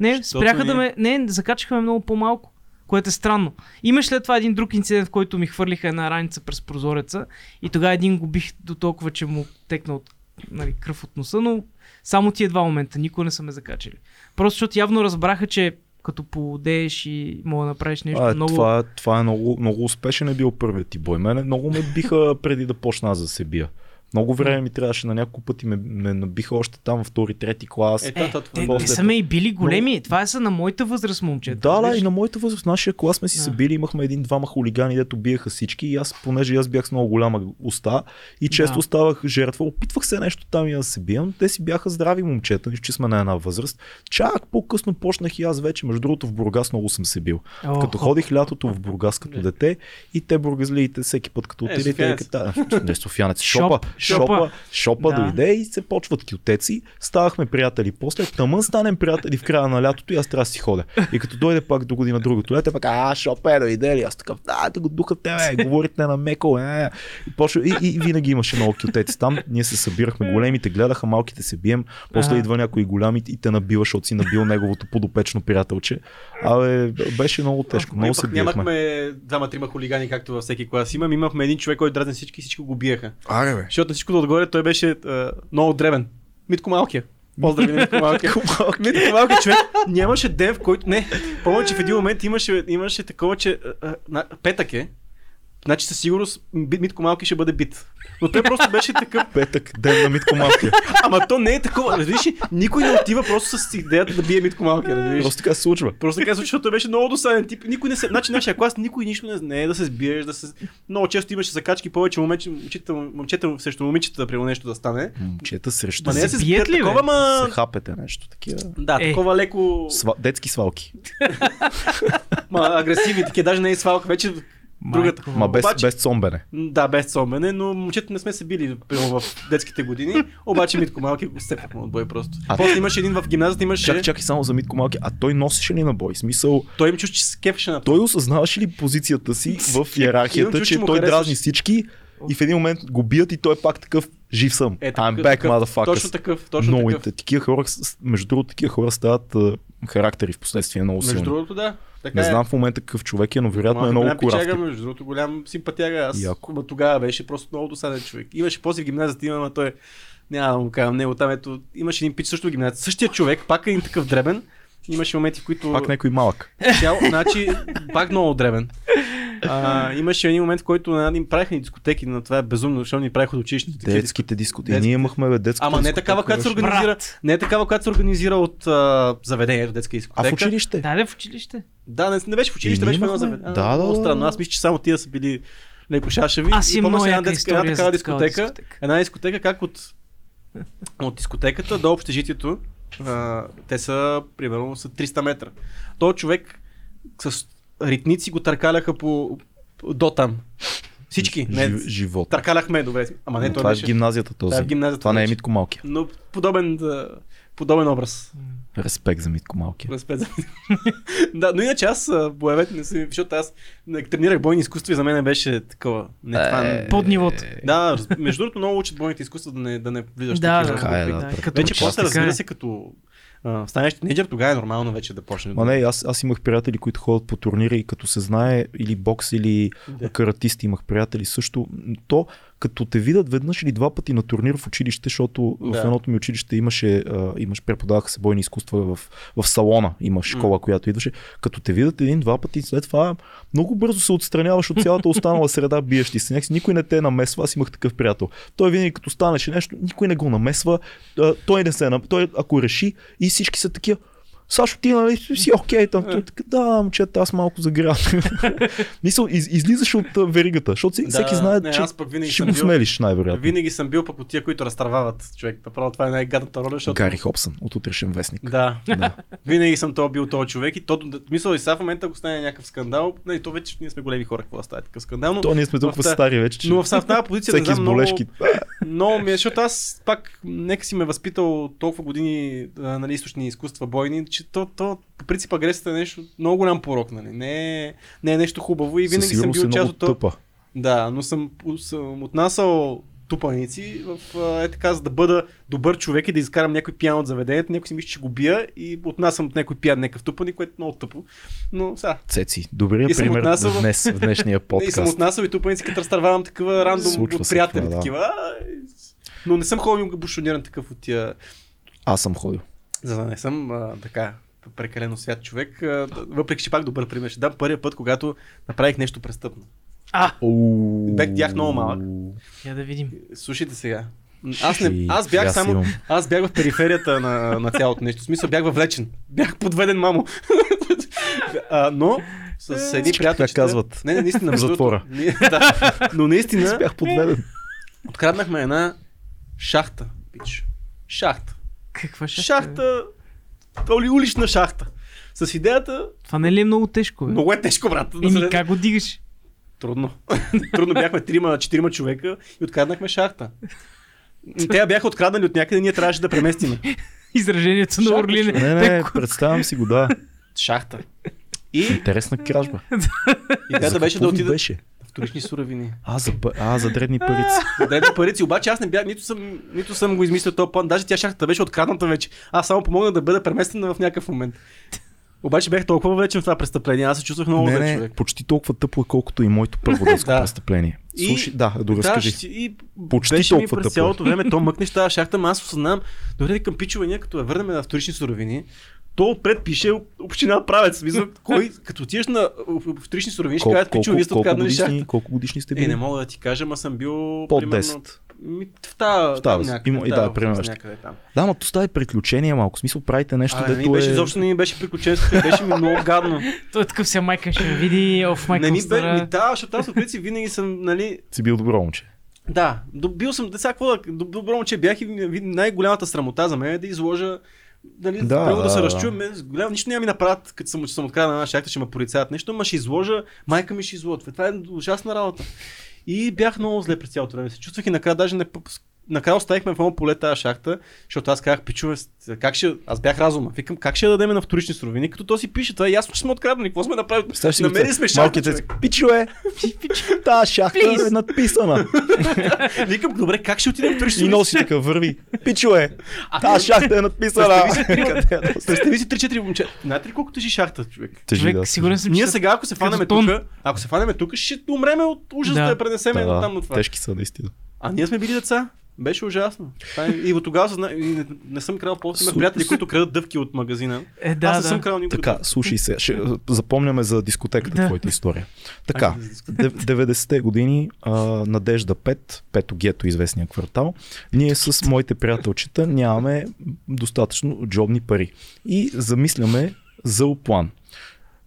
не спряха да ме. Не, закачаха ме много по-малко. Което е странно. Имаш след това един друг инцидент, в който ми хвърлиха една раница през прозореца и тогава един го бих до толкова, че му текна от нали, кръв от носа, но само тия два момента, никой не са ме закачали. Просто защото явно разбраха, че като поудееш и мога да направиш нещо А, много... това, е- това е много, много успешен е бил първият ти бой. Мене много ме биха преди да почна аз да се бия. Много време ми трябваше на няколко пъти ме, ме набиха още там втори, трети клас. Е, Е, това- това- те, после- те са ме и били големи. Това е са на моята възраст, момчета. Да, да, и на моята възраст, в нашия клас сме си Да. се били, имахме един-двама хулигани, дето биеха всички и аз, понеже аз бях с много голяма уста и често Да. ставах жертва, опитвах се нещо там и да се биям, те си бяха здрави момчета, нищо, че сме на една възраст. Чак по-късно почнах и аз вече, между другото в Бургас много съм се бил. О, като хоп. ходих лятото в Бургас като дете и те бургазлиите всеки път като Е, отидете, софиянец. да, не софиянец, Шоп, шопа, шопа. шопа, шопа Да. дойде и се почват кютеци, ставахме приятели. После тъмън станем приятели в края на лятото и аз трябва да си ходя. И като дойде пак до година другото лято, пак, а, шопе, дойде ли? Аз такъв, да, да го духа тебе, говорите на меко, е. И, почва, и, и, винаги имаше много кютеци там. Ние се събирахме, големите гледаха, малките се бием. После Ага. идва някой голями и те набива, защото си набил неговото подопечно приятелче. Абе, беше много тежко. Много се пък биехме. нямахме двама-трима хулигани, както във всеки клас имам. Имахме един човек, който дразни всички и всички го биеха. Аре, бе. Защото на всичкото отгоре той беше а, много древен. Митко Малкия. Поздрави на Митко Малкия. Митко Малкия човек нямаше ден, в който... Не, помня, че в един момент имаше, имаше такова, че а, а, на, петък е. Значи със сигурност Би- Митко Малки ще бъде бит. Но той просто беше такъв. Петък, ден на Митко Малкия. Ама то не е такова. Разбираш ли? Никой не отива просто с идеята да бие Митко Малкия. Разбираш? Просто така се случва. Просто така се случи, защото той беше много досаден тип. Никой не се. Значи нашия клас никой нищо не, не е да се сбиеш, да се. Много често имаше закачки повече момичета, момчета, момчета срещу момичета, примерно нещо да стане. Момчета срещу Ма не да се се бият сбият ли, такова, ма... се хапете нещо такива. Да, Е. такова леко, Сва... Детски свалки. ма, агресивни, такива, даже не е свалка, вече другата. Майко. Ма без, Обаче- без цомбене. Да, без цомбене, но момчета не сме се били в детските години, обаче Митко Малки го степахме от бой просто. А- После имаше един в гимназията, имаше... Чакай, чакай само за Митко Малки. А той носеше ли на бой? Смисъл, Той им чуш, че се кефеше на той осъзнаваше ли позицията си в иерархията, че че той харесваш. дразни всички и в един момент го бият и той е пак такъв жив съм. Е, I'm такъв- back, такъв- motherfuckers. Точно такъв, точно много такъв. такива хора, между другото, такива хора стават характери в последствие много Между силни. другото, да. Така Не е. знам в момента какъв човек е, но вероятно е много голям пичага, между другото, голям симпатяга. Аз Яко. тогава беше просто много досаден човек. Имаше после в гимназията, има, ама той няма да му кажам него там, ето, имаше един пич също в гимназията. Същия човек, пак е един такъв дребен. Имаше моменти, в които... Пак някой малък. Цяло, значи, пак много дребен. А, имаше един момент, в който на, ни правиха ни дискотеки, но това е безумно, защото ни правиха от училището. Детските дискотеки. Детските. Ние имахме бе, детска Ама не такава, която се организира. Брат. Не е такава, която се организира от а, заведението, детска А дискотека. в училище? Да, да, в училище. Да, не, не беше в училище, беше в едно заведение. Да, да, да, странно. Аз мисля, че само тия са били леко шашеви. Аз имам една детска, една такава дискотека. дискотека. Една дискотека, как от, от дискотеката до общежитието, а, те са, примерно, са 300 метра. Той човек с ритници го търкаляха по, до там. Всички. Не, живот. търкаляхме добре. Ама не, Но той това беше... е в гимназията този. Да, в гимназията това не е. Митко Малкия. Но подобен, да, подобен образ. Респект за Митко Малкия. Разпет за Да, но иначе аз боевете не съм, защото аз тренирах бойни изкуства и за мен беше такова. Не, това, Е, не... Под нивото. Да, между другото много учат бойните изкуства да не, да не влизаш Да, такива да, е, да. конфликти. така. Вече после разбира е. се като а, станеш тинейджър, тогава е нормално вече да почне. Ма не, аз, аз имах приятели, които ходят по турнири и като се знае или бокс, или Да. каратисти, имах приятели също. То, като те видят веднъж или два пъти на турнир в училище, защото Да. в едното ми училище имаше, а, имаш, преподаваха се бойни изкуства в, в салона, има школа, която идваше. Като те видят един-два пъти, след това много бързо се отстраняваш от цялата останала среда, биещи се. Някакси никой не те намесва. Аз имах такъв приятел. Той винаги като станеше нещо, никой не го намесва. Той не се нам... Той ако реши и всички са такива. Сашо, ти нали си окей там? Той така, да, момчета, аз малко загрявам. Мисъл, из, излизаш от веригата, защото всеки, всеки знае, не, че аз пък винаги ще го смелиш най-вероятно. винаги съм бил пък от тия, които разтървават човек. Направо това е най-гадната роля, защото... Гари Хобсън от утрешен вестник. Да, Да. винаги съм то бил този човек и то, мисля и сега в момента, ако стане някакъв скандал, нали, то вече ние сме големи хора, какво да стане такъв скандал, но, То ние сме толкова та- стари вече, че но в, тази позиция не всеки с знам много, болешки. много ми е, защото аз пак нека си ме възпитал толкова години нали, източни изкуства бойни, че то, то по принцип агресията е нещо много голям порок, нали? Не, е, не е нещо хубаво и винаги съм сигурност е бил част от то. тъпа. Да, но съм, съм отнасял тупаници в, е така, за да бъда добър човек и да изкарам някой пиян от заведението, някой си мисли, че го бия и отнасям от някой пиян някакъв тупаник, което е много тъпо. Но сега, Цеци, съм пример отнасял в- днес, в днешния и съм подкаст. отнасял и тупаници, като разтървавам такива рандом Случва от приятели, това, да. такива. Но не съм ходил бушониран такъв от тия Аз съм ходил. За да не съм а, така прекалено свят човек, а, въпреки че пак добър пример. Ще дам първия път, когато направих нещо престъпно. А, Бек бях много малък. я да видим. Слушайте сега. Аз, не, аз бях само. Аз бях в периферията на, на цялото нещо. В смисъл бях въвлечен. Бях подведен, мамо. а, но с едни Всички приятели. казват. Не, не, наистина. В затвора. ние- да. Но наистина Бях подведен. откраднахме една шахта. Пич. Шахта. Каква ще? Шахта. Толи улична шахта. С идеята. Това не ли е много тежко, бе? Много е тежко, брат. да Еми, се- как го дигаш? Трудно. Трудно бяхме трима, четирима човека и откраднахме шахта. Те я бяха откраднали от някъде, ние трябваше да преместиме. Изражението на Шахта, Орлин. човек. Не, не, представям си го, да. Шахта. И Интересна кражба. идеята беше да какво ви отида беше? Вторични суровини. А, за, а, за дребни парици. Дайте парици, обаче аз не бях, нито съм, нито съм го измислил този план. Даже тя шахтата беше открадната вече. Аз само помогнах да бъда преместена в някакъв момент. Обаче бях толкова влечен в това престъпление, аз се чувствах много не, не, човек. почти толкова тъпо е, колкото и моето първо Да. престъпление. И- Слушай, да, Да, доразкажи. ще- и Почти беше ми толкова през тъпо. цялото време, то мъкнеш тази шахта, аз осъзнавам, добре към пичове, ние като я върнем на вторични суровини, то отпред пише община правец. Смисъл, кой, като отидеш на вторични суровини, ще кажат, пичове, вие сте шахта. годишни, колко годишни сте Е, били? не мога да ти кажа, ма съм бил Под примерно, 10. Ми, в там възраст. някъде, Има- и да, примерно. Да, ма то става приключение малко. В смисъл правите нещо, А, не дето беше, е... изобщо не ми беше приключенство, беше ми много гадно. Той е такъв се майка ще види, оф майка не ми бе, ми, да, защото аз в принцип винаги съм, нали, Си бил добро момче. Да, бил съм, да сега какво да, до- добро момче бях и най-голямата срамота за мен е да изложа Дали, Да, да, да, се да. голямо, нищо няма ми направят, като съм, съм откраднал една шахта, ще ме порицават нещо, ама ще изложа, майка ми ще изложа. Това е ужасна работа. И бях много зле през цялото време. Се чувствах и накрая даже не, накрая оставихме в едно поле тази шахта, защото аз казах, пичове, как ще, аз бях разума. Викам, как ще я дадем на вторични суровини, като то си пише, това е ясно, че сме откраднали. Какво сме направили? Го Намерили това? сме шахта. Малките. Пичове, тази шахта Please. е надписана. Викам, добре, как ще отидем вторични И суровини? носи така, върви. Пичове, тази шахта е надписана. Представи си 3-4 момчета. Знаете ли колко тежи шахта, човек? Тежи, Човек, да. сигурен съм, Ние сега, ако се фанеме тук, ако се фанеме тук, ще умреме от ужас да, я пренесеме Да, там на това. Тежки са, наистина. А ние сме били деца. Беше ужасно. Е- И от тогава съзна... и не, не съм крал после. Су- приятели, които крадат дъвки от магазина. Е, да, Аз не да. съм крал никога. Така, слушай се, ще запомняме за дискотеката Да. твоята история. Така, Айде за дискотека. дев- 90-те години, а, Надежда 5, пето гето, известния квартал, ние с моите приятелчета нямаме достатъчно джобни пари. И замисляме за план.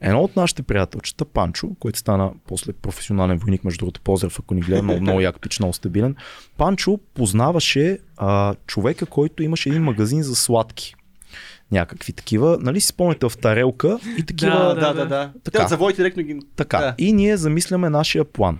Едно от нашите приятелчета, Панчо, който стана после професионален войник, между другото, поздрав, ако ни гледа, много, много як пич, много стабилен. Панчо познаваше а, човека, който имаше един магазин за сладки. Някакви такива, нали си спомняте в тарелка и такива Да, Да, да, да. Така. Те заводи директно ги... така, Да. и ние замисляме нашия план.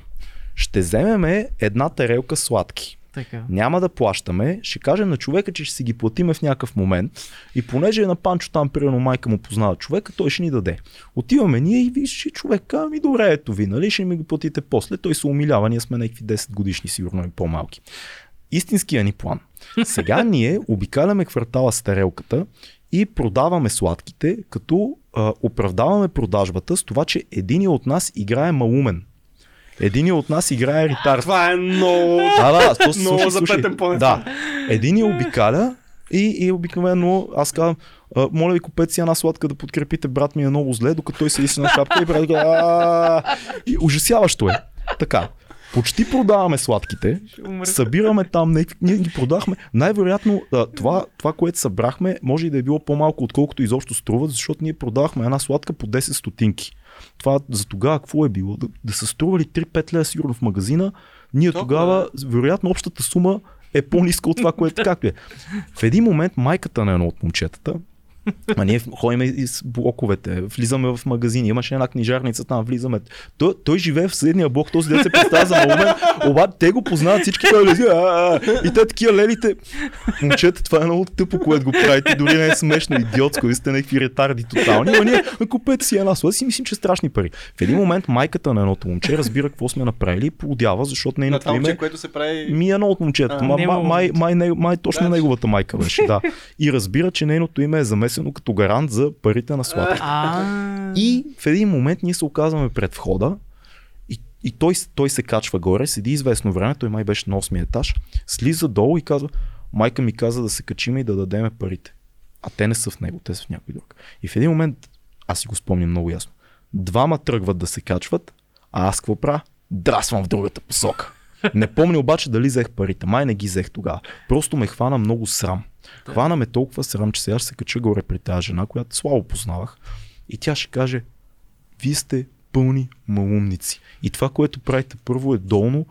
Ще вземеме една тарелка сладки. Така. Няма да плащаме, ще кажем на човека, че ще си ги платиме в някакъв момент и понеже е на Панчо там, примерно майка му познава човека, той ще ни даде. Отиваме ние и виж, човек, ами добре, ето ви, нали, ще ми го платите после. Той се умилява, ние сме някакви 10 годишни, сигурно и по-малки. Истинския ни план. Сега ние обикаляме квартала с тарелката и продаваме сладките, като а, оправдаваме продажбата с това, че един от нас играе малумен. Един от нас играе ритар. Това е много... Да, да, то се Много запетен понеже. Да. Един обикаля и, и обикновено аз казвам, моля ви купете си една сладка да подкрепите брат ми е много зле, докато той се иси на шапка и брат го, и ужасяващо е. Така. Почти продаваме сладките, събираме там, не, ние ги продахме. Най-вероятно това, това, което събрахме, може и да е било по-малко, отколкото изобщо струва, защото ние продавахме една сладка по 10 стотинки. Това за тогава какво е било? Да, да са стрували 3-5 лева сигурно в магазина, ние Толкова, тогава, вероятно, общата сума е по-ниска от това, което както е. В един момент майката на едно от момчетата, а ние ходим из блоковете, влизаме в магазини, имаше една книжарница там, влизаме. Той, той живее в съседния блок, този дет се представя за малумен, обаче те го познават всички, той лези, и те такива лелите. Момчета, това е много тъпо, което го правите, дори не е смешно, идиотско, ви сте някакви ретарди тотални, а ние "А, купете си една слада, си мислим, че страшни пари. В един момент майката на едното момче разбира какво сме направили и поудява, защото На нейното момче, име което се прави... ми е едно от момчетата. Май, май, май, май, май точно Да. неговата майка беше, да. И разбира, че нейното име е замесено като гарант за парите на сладка. А, И в един момент ние се оказваме пред входа и, и той, той се качва горе, седи известно време, той май беше на 8 етаж, слиза долу и казва, майка ми каза да се качиме и да дадеме парите. А те не са в него, те са в някой друг. И в един момент, аз си го спомням много ясно, двама тръгват да се качват, а аз какво правя? Драсвам в другата посока. Не помня обаче дали взех парите. Май не ги взех тогава. Просто ме хвана много срам. Хвана ме толкова срам, че сега ще се кача горе при тази жена, която слабо познавах. И тя ще каже, вие сте пълни малумници. И това, което правите първо е долно,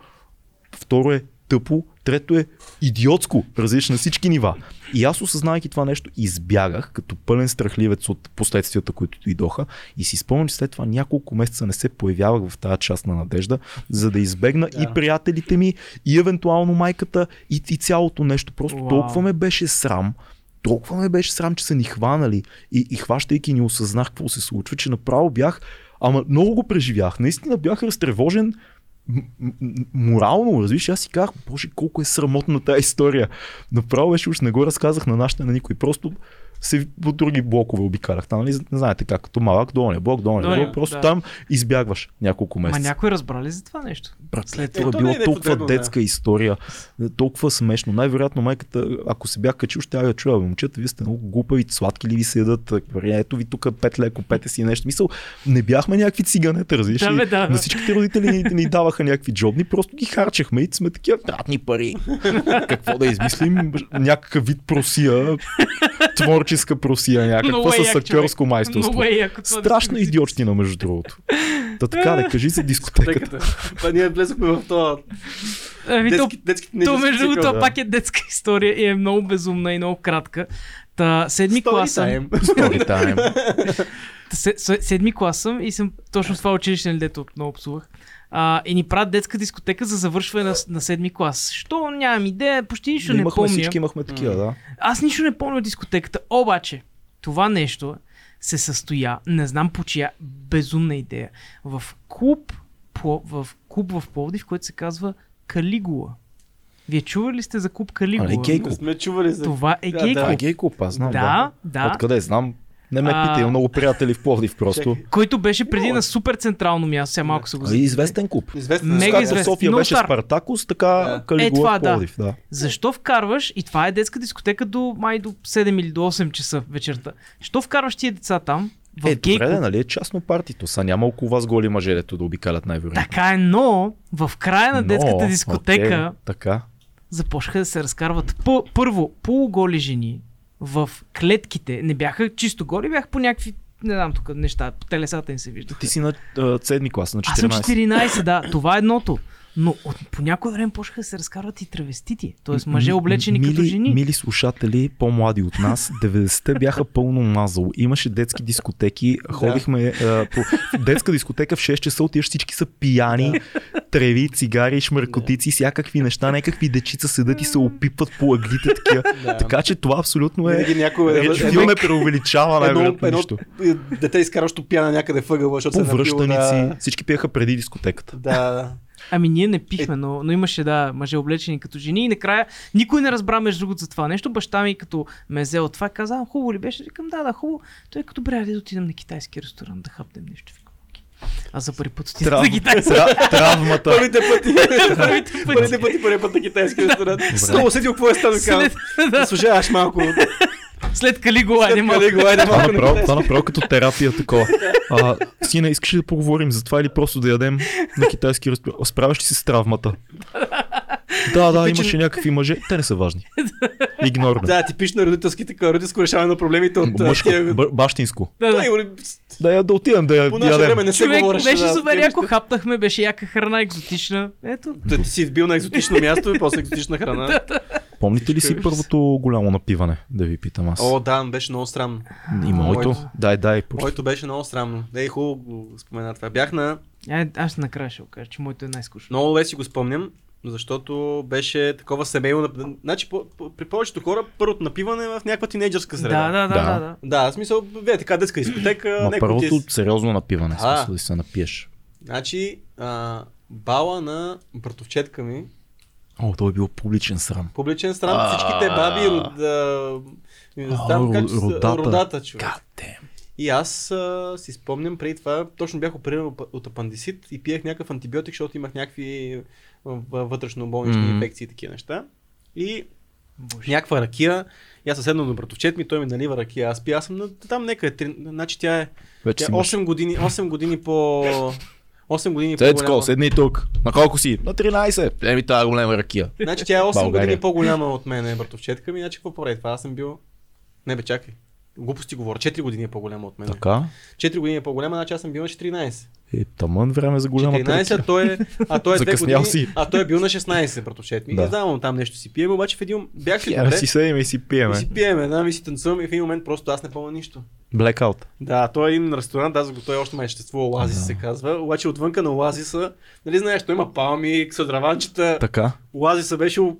второ е тъпо, трето е идиотско, различно на всички нива. И аз осъзнавайки това нещо, избягах като пълен страхливец от последствията, които дойдоха и си спомням, че след това няколко месеца не се появявах в тази част на надежда, за да избегна Да. и приятелите ми, и евентуално майката, и, и цялото нещо. Просто Уау. толкова ме беше срам, толкова ме беше срам, че са ни хванали и, и хващайки ни осъзнах какво се случва, че направо бях, ама много го преживях. Наистина бях разтревожен морално, разбираш, аз си казах, боже, колко е срамотна тази история. Направо беше, уж не го разказах на нашите на никой. Просто се по други блокове обикалях. Там, нали, не знаете как, като малък, долния блок, долния Долния, блок, просто да. там избягваш няколко Ма месеца. някой разбра ли за това нещо? Брат, След това е било е толкова непотребно, да. детска история, толкова смешно. Най-вероятно майката, ако се бях качил, ще да чуя, момчета, вие сте много глупави, сладки ли ви се ядат, Бре, ето ви тук пет ле, купете си нещо. Мисъл, не бяхме някакви циганета, разбираш Да, бе, да, да. На всичките родители ни, ни даваха някакви джобни, просто ги харчехме и сме такива тратни пари. Какво да измислим? Някакъв вид просия, творческа просия, някаква е с актьорско майсторство. Е. Страшна идиотщина, между другото. Та така, да кажи за дискотеката. Това ние влезохме в това. Ами то, Детски, детски то между другото да. това пак е детска история и е много безумна и много кратка. Та, седми клас съм. Story time. Та седми клас съм и съм точно в това училище, нали, дето много псувах. А, и ни правят детска дискотека за завършване на, на седми клас. Що нямам идея, почти нищо не имахме помня. всички имахме такива, да. Аз нищо не помня от дискотеката, обаче това нещо се състоя, не знам по чия безумна идея, в клуб, Пло- в клуб в Пловдив, който се казва Калигула. Вие чували ли сте за клуб Калигула? А, не гей Не клуб. сме чували за... Това е Да, гей да. А, клуб. гей клуб, аз знам. Да, да. Откъде знам? Не ме А, питай, имам много приятели в Пловдив просто. Който беше преди е. на супер централно място, сега малко са го и известен клуб. Известен. Мега Както известен. София Много беше стар. Спартакус, така Да. Калигула Е, това в да. Пловдив. Да. Защо вкарваш, и това е детска дискотека до май до 7 или до 8 часа вечерта, защо вкарваш тия деца там, в Е, гей добре, клуб? да, нали е частно партито. Са няма около вас голи мъже, дето да обикалят най-вероятно. Така е, но в края на Но, детската дискотека окей, така. започнаха да се разкарват п- първо полуголи жени в клетките. Не бяха чисто голи, бяха по някакви, не знам тук неща, по телесата им се вижда. Ти си на а, седми клас, на Аз съм 14. 14, да, това е едното. Но от, по някое време почнаха да се разкарват и травестити. Тоест мъже облечени мили, като жени. Мили слушатели, по-млади от нас, 90-те бяха пълно мазало. Имаше детски дискотеки, ходихме а, по детска дискотека в 6 часа, отиваш всички са пияни, треви, цигари, шмъркотици, всякакви неща, някакви дечица седат и се опипват по ъглите такива. Да. Така че това абсолютно е... Винаги някой е- Филм е преувеличава най-вероятно едно нищо. дете изкаращо пяна някъде въгъла, защото се е Повръщаници, Да, всички пиеха преди дискотеката. да, да. Ами ние не пихме, но, но имаше да мъже облечени като жени и накрая никой не разбра между другото за това нещо. Баща ми като ме взе от това каза, «А, хубаво ли беше? Викам, да, да, хубаво. Той е като добре, да отидем на китайски ресторант да хапнем нещо. Аз за първи път отидах Трав... на китайски. Тра... Травмата. Първите пъти. Първите пъти. Първите пъти, първият път на китайски ресторант. Добре. Много седи какво е станало. Служаваш малко. След Калигула, След не мога. Калигула, айде Това направо, това направо като терапия такова. А, сина, искаш ли да поговорим за това или просто да ядем на китайски ресторант? Справяш ли се с травмата? Да, да, Типичен- имаше някакви мъже. Те не са важни. Игнорно. Да, типично родителски така, родителско решаване на проблемите от Мъжко, тия- бащинско. Да, да. Да, я, да отидем да я По наше време не се Човек говореше. беше да, супер яко, хапнахме, беше яка храна, екзотична. Ето. Той ти си бил на екзотично място и после екзотична храна. Помните ли си първото голямо напиване? Да ви питам аз. О, да, беше много странно. И моето. моето. Дай, дай. почти. Моето беше много странно. Ей, хубаво спомена това. Бях на... А, аз накрая ще кажа, че моето е най-скучно. Много леси го спомням, защото беше такова семейно... Значи, по, по, при повечето хора първото напиване е в някаква тинейджърска Да, среда. да, да, Да. да. да. Да, в смисъл, вие така детска дискотека. Ма първото ти е- сериозно напиване, смисъл да се напиеш. Значи, а, бала на братовчетка ми, О, той е бил публичен срам. публичен срам, А. всичките баби, род, а, А, как се- родата. родата, човек. И аз а, си спомням преди това, точно бях опериран от- апандисит и пиех някакъв антибиотик, защото имах някакви вътрешно болнични Мгм. инфекции и такива неща. И Боже. някаква ракия, и аз съседно на братовчет ми, той ми налива ракия, аз пия, аз съм на, там нека, три, значи тя е, Вече тя си е мъж. 8 години, 8 години по... 8 години Цецко, по-голяма. седни тук. На колко си? На 13. Еми тази голема ракия. Значи тя е 8 България. години по-голяма от мен, братовчетка ми, значи какво прави това? Аз съм бил... Не бе, чакай. Глупости говоря. 4 години е по-голяма от мен. Така. 4 години е по-голяма, значи аз съм бил на 14. Е, тамън време за голяма 14, а той е, а той е 2 Закъснял години, си. а той е бил на 16, братовчет ми. Да. Не знам, там нещо си пием, обаче в един бях си добре. си седим и си И пиеме. си пиеме, да, ми си танцуваме и в един момент просто аз не помня нищо. Blackout. Да, той е един ресторант, аз го той още май съществува, Оазис Да. се казва. Обаче отвънка на Оазиса, нали знаеш, той има палми, ксадраванчета. Така. Оазиса беше от,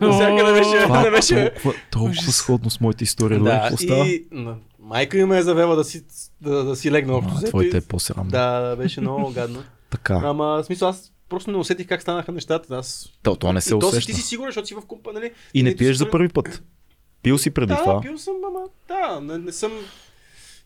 навсякъде беше, Това не беше. толкова, толкова сходно с моята история. Да, става? и на, майка ми ме е завела да си, да, да си легна общо. Твоите е по-срамно. Да, да, беше много гадно. Така. Ама, в смисъл, аз просто не усетих как станаха нещата. Аз... То, то не се и то си, усеща. ти си сигурен, защото си в купа, нали? И не Нито пиеш за първи път. Пил си преди да, това. пил съм, ама да, не, не съм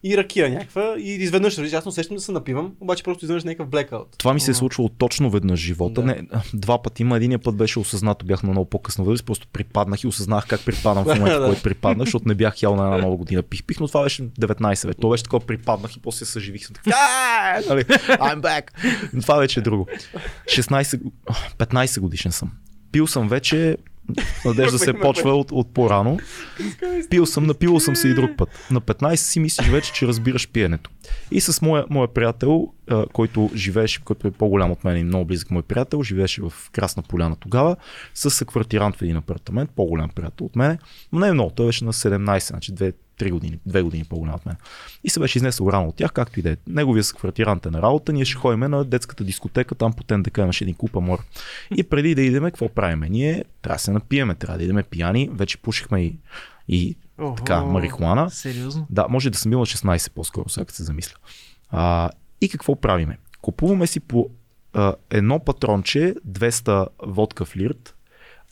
и ракия някаква и изведнъж, аз не усещам да се напивам, обаче просто изведнъж някакъв блекаут. Това ми се е случвало точно веднъж в живота. Да. Не, два пъти има. Единия път беше осъзнато, бях на много по-късна възраст, просто припаднах и осъзнах как припадам в момента, в който припаднах, защото не бях ял на една нова година. Пих, пих, но това беше 19 вече. То беше такова припаднах и после се съживих. Съм така, «А, нали, I'm back. Това вече е друго. 16, 15 годишен съм. Пил съм вече, надежда се почва от, от по-рано. Пил съм, напил съм се и друг път. На 15 си мислиш вече, че разбираш пиенето. И с моя, моя приятел, а, който живееше, който е по-голям от мен и много близък мой приятел, живееше в Красна поляна тогава, с съквартирант в един апартамент, по-голям приятел от мен, но не е много, той беше на 17, значи 2-3 години, 2 години по-голям от мен. И се беше изнесъл рано от тях, както и да е. Неговия съквартирант е на работа, ние ще ходим на детската дискотека, там по ТНДК имаше един клуб Амор. И преди да идеме, какво правиме? Ние трябва да се напиеме, трябва да идеме пияни, вече пушихме и, и Охо. така, марихуана. Сериозно? Да, може да съм бил на 16 по-скоро, сега като се замисля. А, и какво правиме? Купуваме си по а, едно патронче 200 водка флирт.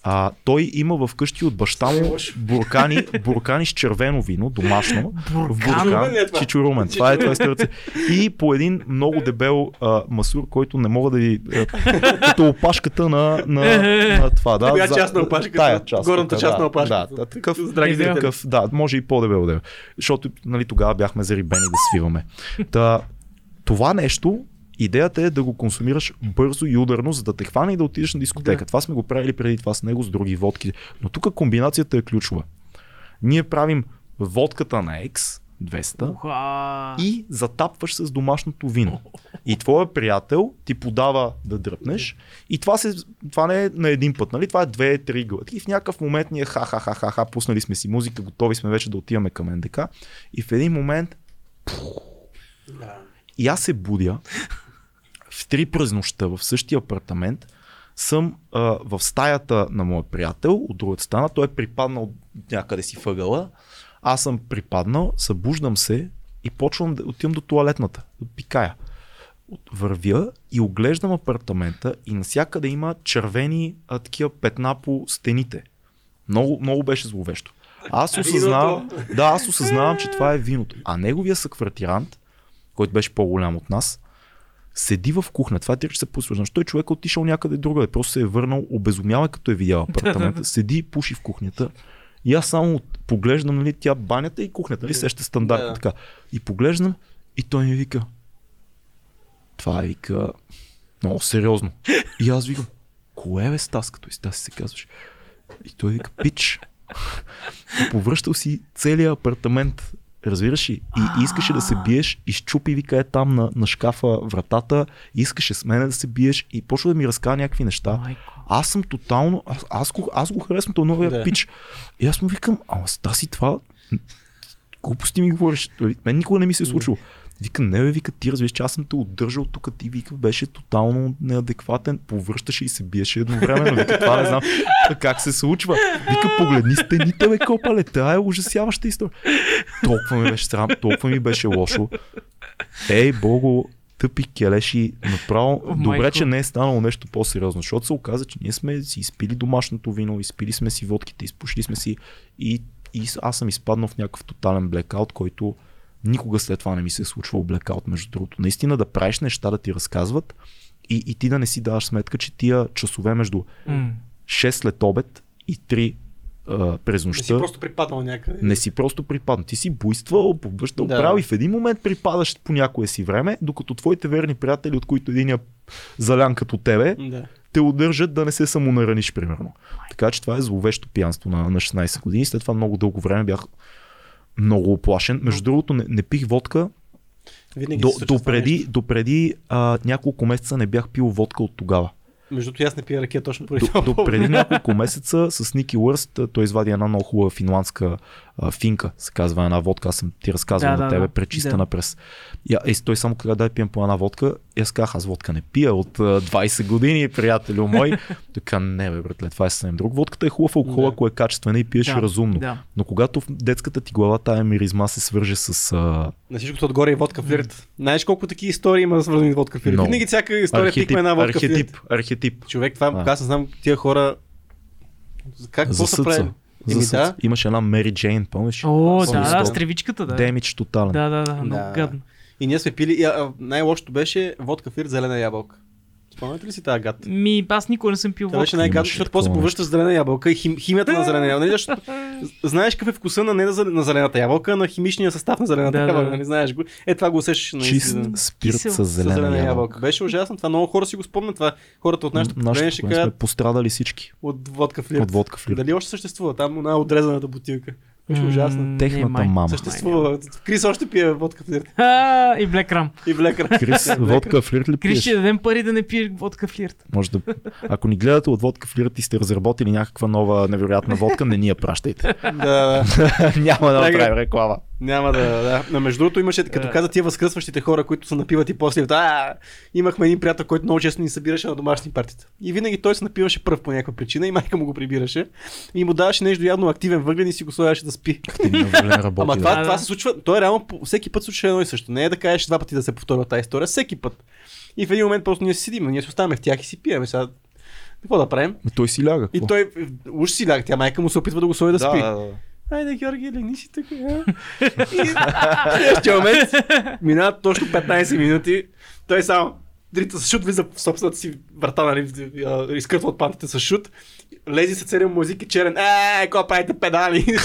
А, той има в къщи от баща му буркани, буркани с червено вино, домашно. В Буркан? Чичурумен ли е това? Чичурумен. Това е това е. И по един много дебел а, масур, който не мога да ви... А, като опашката на, на, на това. Да, за- част на опашката, Тая част. горната част да, на опашката. Да, да, такъв, такъв, да, може и по-дебел да е. Защото нали, тогава бяхме зарибени да свиваме. Та, това нещо, идеята е да го консумираш бързо и ударно, за да те хване и да отидеш на дискотека. Да. Това сме го правили преди това с него, с други водки. Но тук комбинацията е ключова. Ние правим водката на X, 200 Уха. и затапваш с домашното вино. И твоя приятел ти подава да дръпнеш и това, се, това не е на един път, нали? Това е две-три глътки и в някакъв момент ние ха-ха-ха-ха, пуснали сме си музика, готови сме вече да отиваме към НДК и в един момент Да. и аз се будя в три през нощта в същия апартамент. Съм а, в стаята на моят приятел, от другата стана. Той е припаднал някъде си въгъла. Аз съм припаднал, събуждам се и почвам да отивам до туалетната, да пикая. Вървя и оглеждам апартамента и навсякъде има червени а, такива петна по стените. Много, много беше зловещо. Аз осъзнавам, да, аз осъзнавам, че това е виното. А неговия съквартирант, който беше по-голям от нас, седи в кухня. Това е 3 часа по Защо той човек е отишъл някъде другаде. Просто се е върнал, обезумял е като е видял апартамента. Седи пуши в кухнята. И аз само поглеждам, нали, тя банята и кухнята, нали, сеща стандартно Да. така. И поглеждам и той ми вика, това е вика много сериозно. И аз викам, кое бе Стас, като и Стас се казваш. И той вика, пич. Повръщал си целият апартамент. Разбираш ли? И искаше да се биеш, изчупи, вика е там на, на шкафа вратата, искаше с мене да се биеш и почва да ми разказва някакви неща. Аз съм тотално, аз, аз, го, аз го харесвам този новия Да. да. пич. И аз му викам, ама Стаси това, глупости ми говориш. Той, Мен никога не ми се е случило. Вика, не бе, вика, ти разбираш, че аз съм те удържал тук, ти вика, беше тотално неадекватен, повръщаше и се биеше едновременно. Вика, това не знам как се случва. Вика, погледни стените, бе, копале, тя е ужасяваща история. Толкова ми беше срам, толкова ми беше лошо. Ей, Бого, тъпи келеши, направо, О, добре, че не е станало нещо по-сериозно, защото се оказа, че ние сме си изпили домашното вино, изпили сме си водките, изпушили сме си и, и аз съм изпаднал в някакъв тотален блекаут, който никога след това не ми се е случвал блекаут, между другото. Наистина да правиш неща, да ти разказват и, и ти да не си даваш сметка, че тия часове между М. 6 след обед и 3 а, през Не си нощта просто припаднал някъде. не си просто припаднал. Ти си буйствал, побъщал Да. право и в един момент припадаш по някое си време, докато твоите верни приятели, от които един е залян като тебе, Да. те удържат да не се самонараниш, примерно. Така че това е зловещо пиянство на, на 16 години. След това много дълго време бях много оплашен. Между другото, не, не пих водка. Винаги До, допреди, допреди а, няколко месеца не бях пил водка от тогава. Между другото, аз не пия ракия точно поради До, до преди няколко месеца с Ники Уърст той извади една много хубава финландска а, финка, се казва една водка. Аз съм ти разказвал Да, на да, тебе, да. пречистена Да. през. И, и той само каза, дай пием по една водка. И аз казах, аз водка не пия от а, 20 години, приятелю мой. Така, не бе, братле, това е съвсем друг. Водката е хубав алкохол, Да. ако е качествена и пиеш Да, разумно. да. Но когато в детската ти глава тая миризма се свърже с а, На всичкото отгоре е водка флирт. Знаеш колко такива истории има свързани с водка флирт? Много. Винаги всяка история архетип, пикме една водка архетип, флирт. архетип. Човек, това А. аз не знам тия хора. Как какво са правили? Еми да. Имаше една Мери Джейн, помниш? О, да, да, с тревичката, да. Демидж тотален. Да, да, да, много Да. гадно. И ние сме пили. И, а, най-лошото беше водка флирт зелена ябълка. Спомняте ли си тази гад? Ми, аз никога не съм пил Това беше водка. най-гадно, защото после нещо. повръщаш зелена ябълка и хим, химията на зелена ябълка. Нали, защото знаеш какъв е вкуса на не на, на зелената ябълка, а на химичния състав на зелената Да, ябълка. да. Не знаеш го. Е, това го усещаш на Чист спирт с с зелена, зелена ябълка. ябълка. Беше ужасно. Това много хора си го спомнят. Това хората от нашето поколение ще кажат пострадали всички от водка флирт. от водка флирт. Дали още съществува? Там една отрезаната бутилка. Беше ужасно. не, Техната май. мама. Съществува. Крис още пие водка флирт. А, и Ram. И блекър. Крис, водка флирт ли Крис пиеш? ще дадем пари да не пиеш водка флирт. Може да... Ако ни гледате от водка флирт и сте разработили някаква нова невероятна водка, не ни я пращайте. да, да. Няма да направим реклама. Няма да, да. Но между другото имаше, като Да. каза тия възкръсващите хора, които се напиват и после, а, имахме един приятел, който много често ни събираше на домашни партита. И винаги той се напиваше пръв по някаква причина и майка му го прибираше. И му даваше нещо явно активен въглен и си го слагаше да спи. Работи. Ама да. това, Да, това да. се случва, той реално по- всеки път случва едно и също. Не е да кажеш два пъти да се повторя тази история, всеки път. И в един момент просто ние си седим, ние си оставаме в тях и си пиеме. Сега, какво да правим? Той си ляга. И какво? той уж си ляга, тя майка му се опитва да го сложи да, спи. да. Айде, Георги, легни си тук. а? И момент минават точно 15 минути. Той само дрита с шут, влиза в собствената си врата, нали, изкъртва от пантите с шут. Лези се целият музик и черен. Е, какво правите педали? и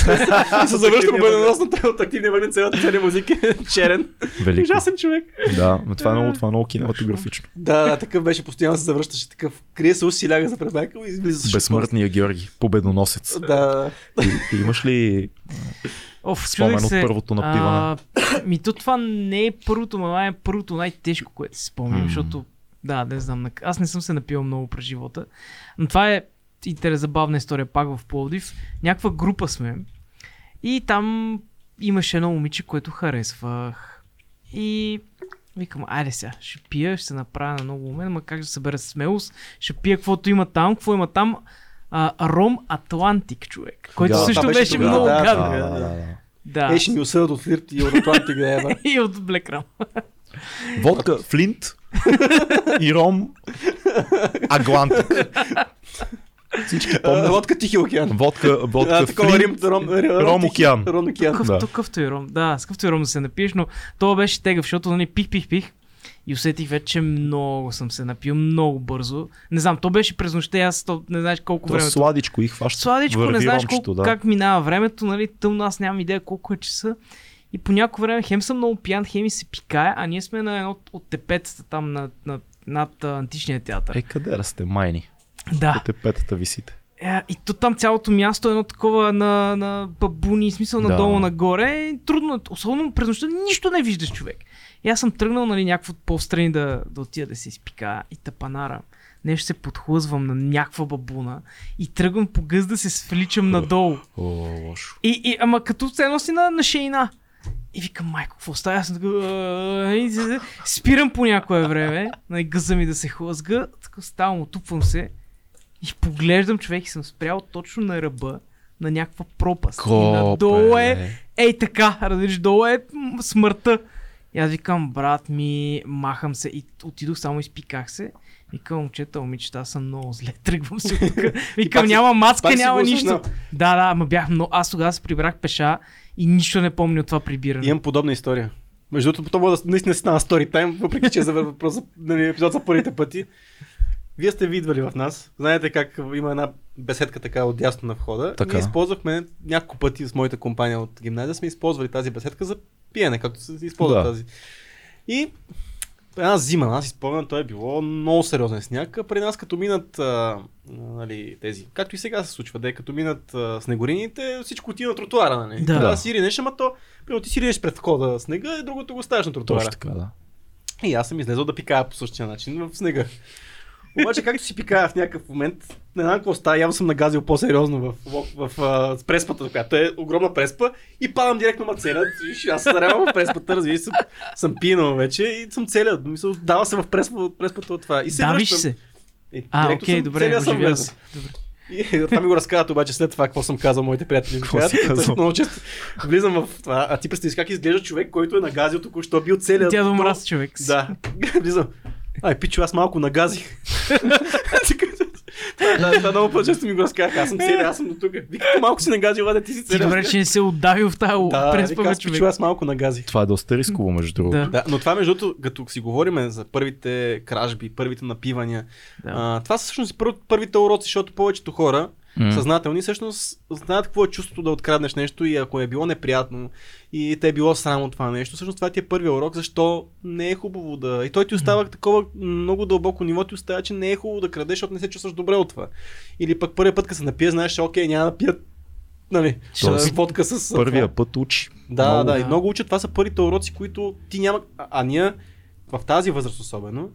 се завръща победоносно той от активния въглен целата целият музик е черен. Велико. Ужасен човек. Да, но това е много, това е много кинематографично. Да, да, такъв беше, постоянно се завръщаше такъв. Крие се уси, ляга за пребайка и излиза. Безсмъртния Георги, победоносец. Да, ти имаш ли Оф, Спомен от първото напиване. А, ми то това не е първото, но е първото най-тежко, което си спомням, защото да, не знам, на- аз не съм се напил много през живота, но това е интерес, забавна история пак в Пловдив. Някаква група сме и там имаше едно момиче, което харесвах. И викам, айде сега, ще пия, ще се направя на много умен, ма как да събера смелост, ще пия каквото има там, какво има там, а, Ром Атлантик, човек, който Да, също беше беше, тогава, много да, гадно. да, да, да, да. Е, ще ми осъдят от флирт и от Атлантик да е. и от Ram. Водка Флинт и Ром Аглантик. Всички помнят. Лодка Тихи океан. Водка, водка А, такова. Рим, Ром, Ром, океан. Ром океан. Какъвто и ром. Да, с какъвто и ром да се напиеш, но това беше тегъв, защото нали, пих, пих, пих. И усетих вече, че много съм се напил, много бързо. Не знам, то беше през нощта, аз то, не знаеш колко То време. сладичко и хваща. Сладичко, не знаеш ромчето, колко, да. как минава времето, нали, тъмно, аз нямам идея колко е часа. И по някое време хем съм много пиян, хем и се пикае, а ние сме на едно от- от тепетата там на, на, над а, античния театър. Е, къде да сте майни? Да. По тепетата висите. Е, и то там цялото място е едно такова на, на бабуни, смисъл Да. надолу нагоре. И трудно, е. особено през нощта, нищо не виждаш човек. И аз съм тръгнал, нали, някакво по-страни да, да отида да се изпика и тъпанара. Нещо се подхлъзвам на някаква бабуна и тръгвам по гъз да се свличам надолу. О, лошо. И, и ама като ценно си на, на шейна. И викам, майко, какво става? Аз съм спирам по някое време, на гъза ми да се хлъзга, така ставам, отупвам се и поглеждам човек и съм спрял точно на ръба на някаква пропаст. и надолу е, ей така, разбираш, долу е смъртта. И аз викам, брат ми, махам се и отидох, само изпиках се. Викам, момчета, момичета, аз съм много зле, тръгвам се от тук. Викам, няма си няма нищо. Да, да, ма бях много. Аз тогава се прибрах пеша и нищо не помня от това прибиране. Имам подобна история. Между другото, то може да наистина стана story time, въпреки че е за въпрос нали, епизод за първите пъти. Вие сте видвали в нас. Знаете как има една беседка така отдясно на входа. Така. Ние използвахме няколко пъти с моята компания от гимназия, сме използвали тази беседка за пиене, както се използва Да. тази. И една зима, аз си спомням, то е било много сериозен сняг. При нас като минат а, нали, тези, както и сега се случва, да е като минат а, снегорините, всичко отива на тротуара. Нали? Да. да си ринеш, ама то, примерно ти си ринеш пред входа снега и другото го ставаш на тротуара. Точно така, да. И аз съм излезъл да пикая по същия начин в снега. Обаче, както си пикая в някакъв момент, не знам какво става, явно съм нагазил по-сериозно в, в, в, в, преспата, която е огромна преспа и падам директно ма целя. Виж, Аз се зарявам в преспата, разбира се, съм, пинал вече и съм целя. Мисъл, дава се в преспа, преспата от това. И се Давиш връщам. се. И А, директно окей, съм- добре, съм се. Добре. И това ми го разказват обаче след това, какво съм казал моите приятели. Какво си казал? Много често влизам в това. А ти представи как изглежда човек, който е нагазил току-що, бил целият. То- мраз човек. Да. Влизам. Ай, пичо, аз малко нагазих. Това- Това много по-често ми го разказаха. Аз съм целия, аз съм до тук. Викате малко си нагазил, да ти си Ти целия. добре, че не се отдавил в тази Да, през вика, аз човек. пичо, аз малко нагазих. Това е доста рисково, между другото. Да. Да, но това между другото, като си говорим за първите кражби, първите напивания, Да. а, това са всъщност пър, първите уроци, защото повечето хора, М. съзнателни, всъщност знаят какво е чувството да откраднеш нещо и ако е било неприятно и те е било срам от това нещо, всъщност това ти е първият урок, защо не е хубаво да... И той ти остава такова много дълбоко ниво, ти остава, че не е хубаво да крадеш, защото не се чувстваш добре от това. Или пък първият път, като се напия, знаеш, окей, няма да пият нали, Тоест, водка с... Първия това. път учи. Да, Много. да, и много учат. Това са първите уроци, които ти няма. А, а ние в тази възраст особено,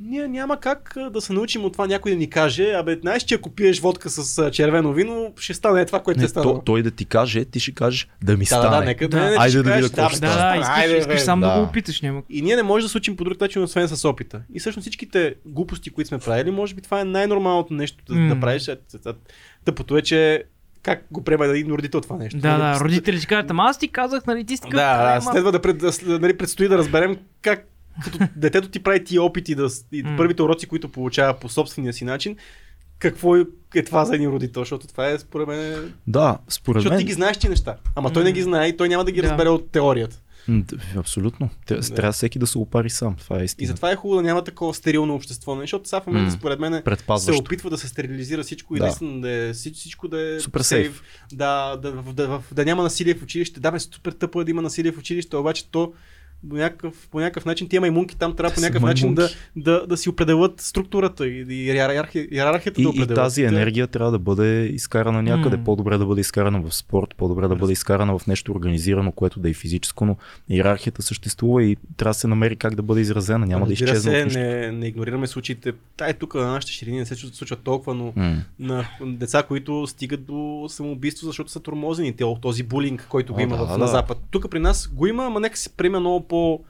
ние няма как да се научим от това някой да ни каже, абе, знаеш, че ако пиеш водка с червено вино, ще стане това, което Не, е станало. то, той да ти каже, ти ще кажеш да ми да, да, стане. да, нека Да. не, Айде ще да видя какво ще бе, Да, стане. да, искаш, айде, искаш бе. сам да. да. го опиташ, няма. И ние не можем да се учим по друг начин, освен с опита. И всъщност всичките глупости, които сме правили, може би това е най-нормалното нещо да, М. да правиш. Е, е, е, Тъпото е, че как го приема един родител това нещо. Да, Нали, да, родители ти кажат, ама аз ти казах, нали, ти си Да, да, ама- следва да, пред, да, нали, предстои да разберем как като детето ти прави тия опити да, и първите уроци, които получава по собствения си начин, какво е, е това за един родител, защото това е според мен... Да, според Защото мен. ти ги знаеш ти неща, ама той не ги знае и той няма да ги Да. разбере от теорията. Д- Абсолютно. Трябва всеки да се опари сам. Това е И истина. затова е хубаво да няма такова стерилно общество, нали? защото сега в момента според мен се опитва да се стерилизира всичко и Да. наистина да е, всич- всичко да е Супер сейф, сейф. Да, да, да, да, да, да няма насилие в училище. Да, бе, супер тъпо е да има насилие в училище, обаче то по някакъв, по някакъв начин тия маймунки там трябва по някакъв начин да, да, да си определят структурата и, и иерархи- иерархията И, да и определят. тази Те- енергия трябва да бъде изкарана някъде. М. По-добре да бъде изкарана в спорт, по-добре да бъде изкарана в нещо организирано, което да е физическо, но иерархията съществува и трябва да се намери как да бъде изразена. Няма да Разбира изчезне. се, не, не игнорираме случаите. Тай тук на нашите ширини не се случва толкова, но М. на деца, които стигат до самоубийство, защото са тормозени. Те, този булинг, който го има да, в, да. на Запад. Тук при нас го има, ама нека се приеме много по...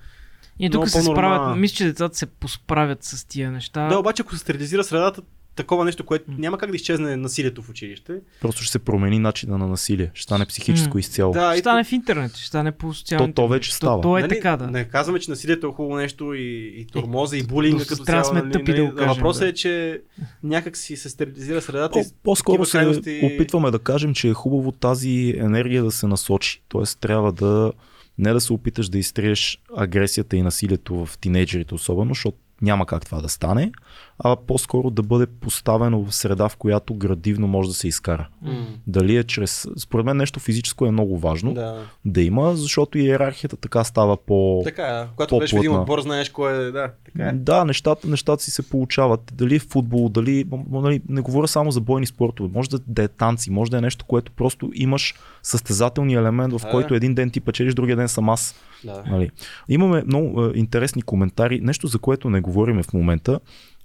И тук се справят, мисля, че децата се посправят с тия неща. Да, обаче ако се стерилизира средата, такова нещо, което няма как да изчезне насилието в училище. Просто ще се промени начина на насилие. Ще стане психическо изцяло. Да, ще и стане в интернет, ще стане по социалните. То- то вече става. То, то е Нали, така, да. Не казваме, че насилието е хубаво нещо и, и тормоза, и булинга но като трябва да цяло. сме нали, тъпи да нали, го кажем, Въпросът да. е, че някак си се стерилизира средата. и По, по-скоро се крайности- опитваме да кажем, че е хубаво тази енергия да се насочи. Тоест трябва да не да се опиташ да изтриеш агресията и насилието в тинейджерите особено, защото няма как това да стане, а по-скоро да бъде поставено в среда, в която градивно може да се изкара. М, Дали е чрез... Според мен нещо физическо е много важно да, Да. има, защото иерархията така става по... Така е. Когато беше в един по-плътна. отбор, знаеш кой е. Да, така е. Да, нещата, нещата си се получават. Дали е футбол, дали. нали, не говоря само за бойни спортове. Може да, да е танци, може да е нещо, което просто имаш състезателния елемент, в Да. който един ден ти печелиш, другия ден съм аз. Да. Нали. Имаме много е, интересни коментари. Нещо, за което не говориме в момента,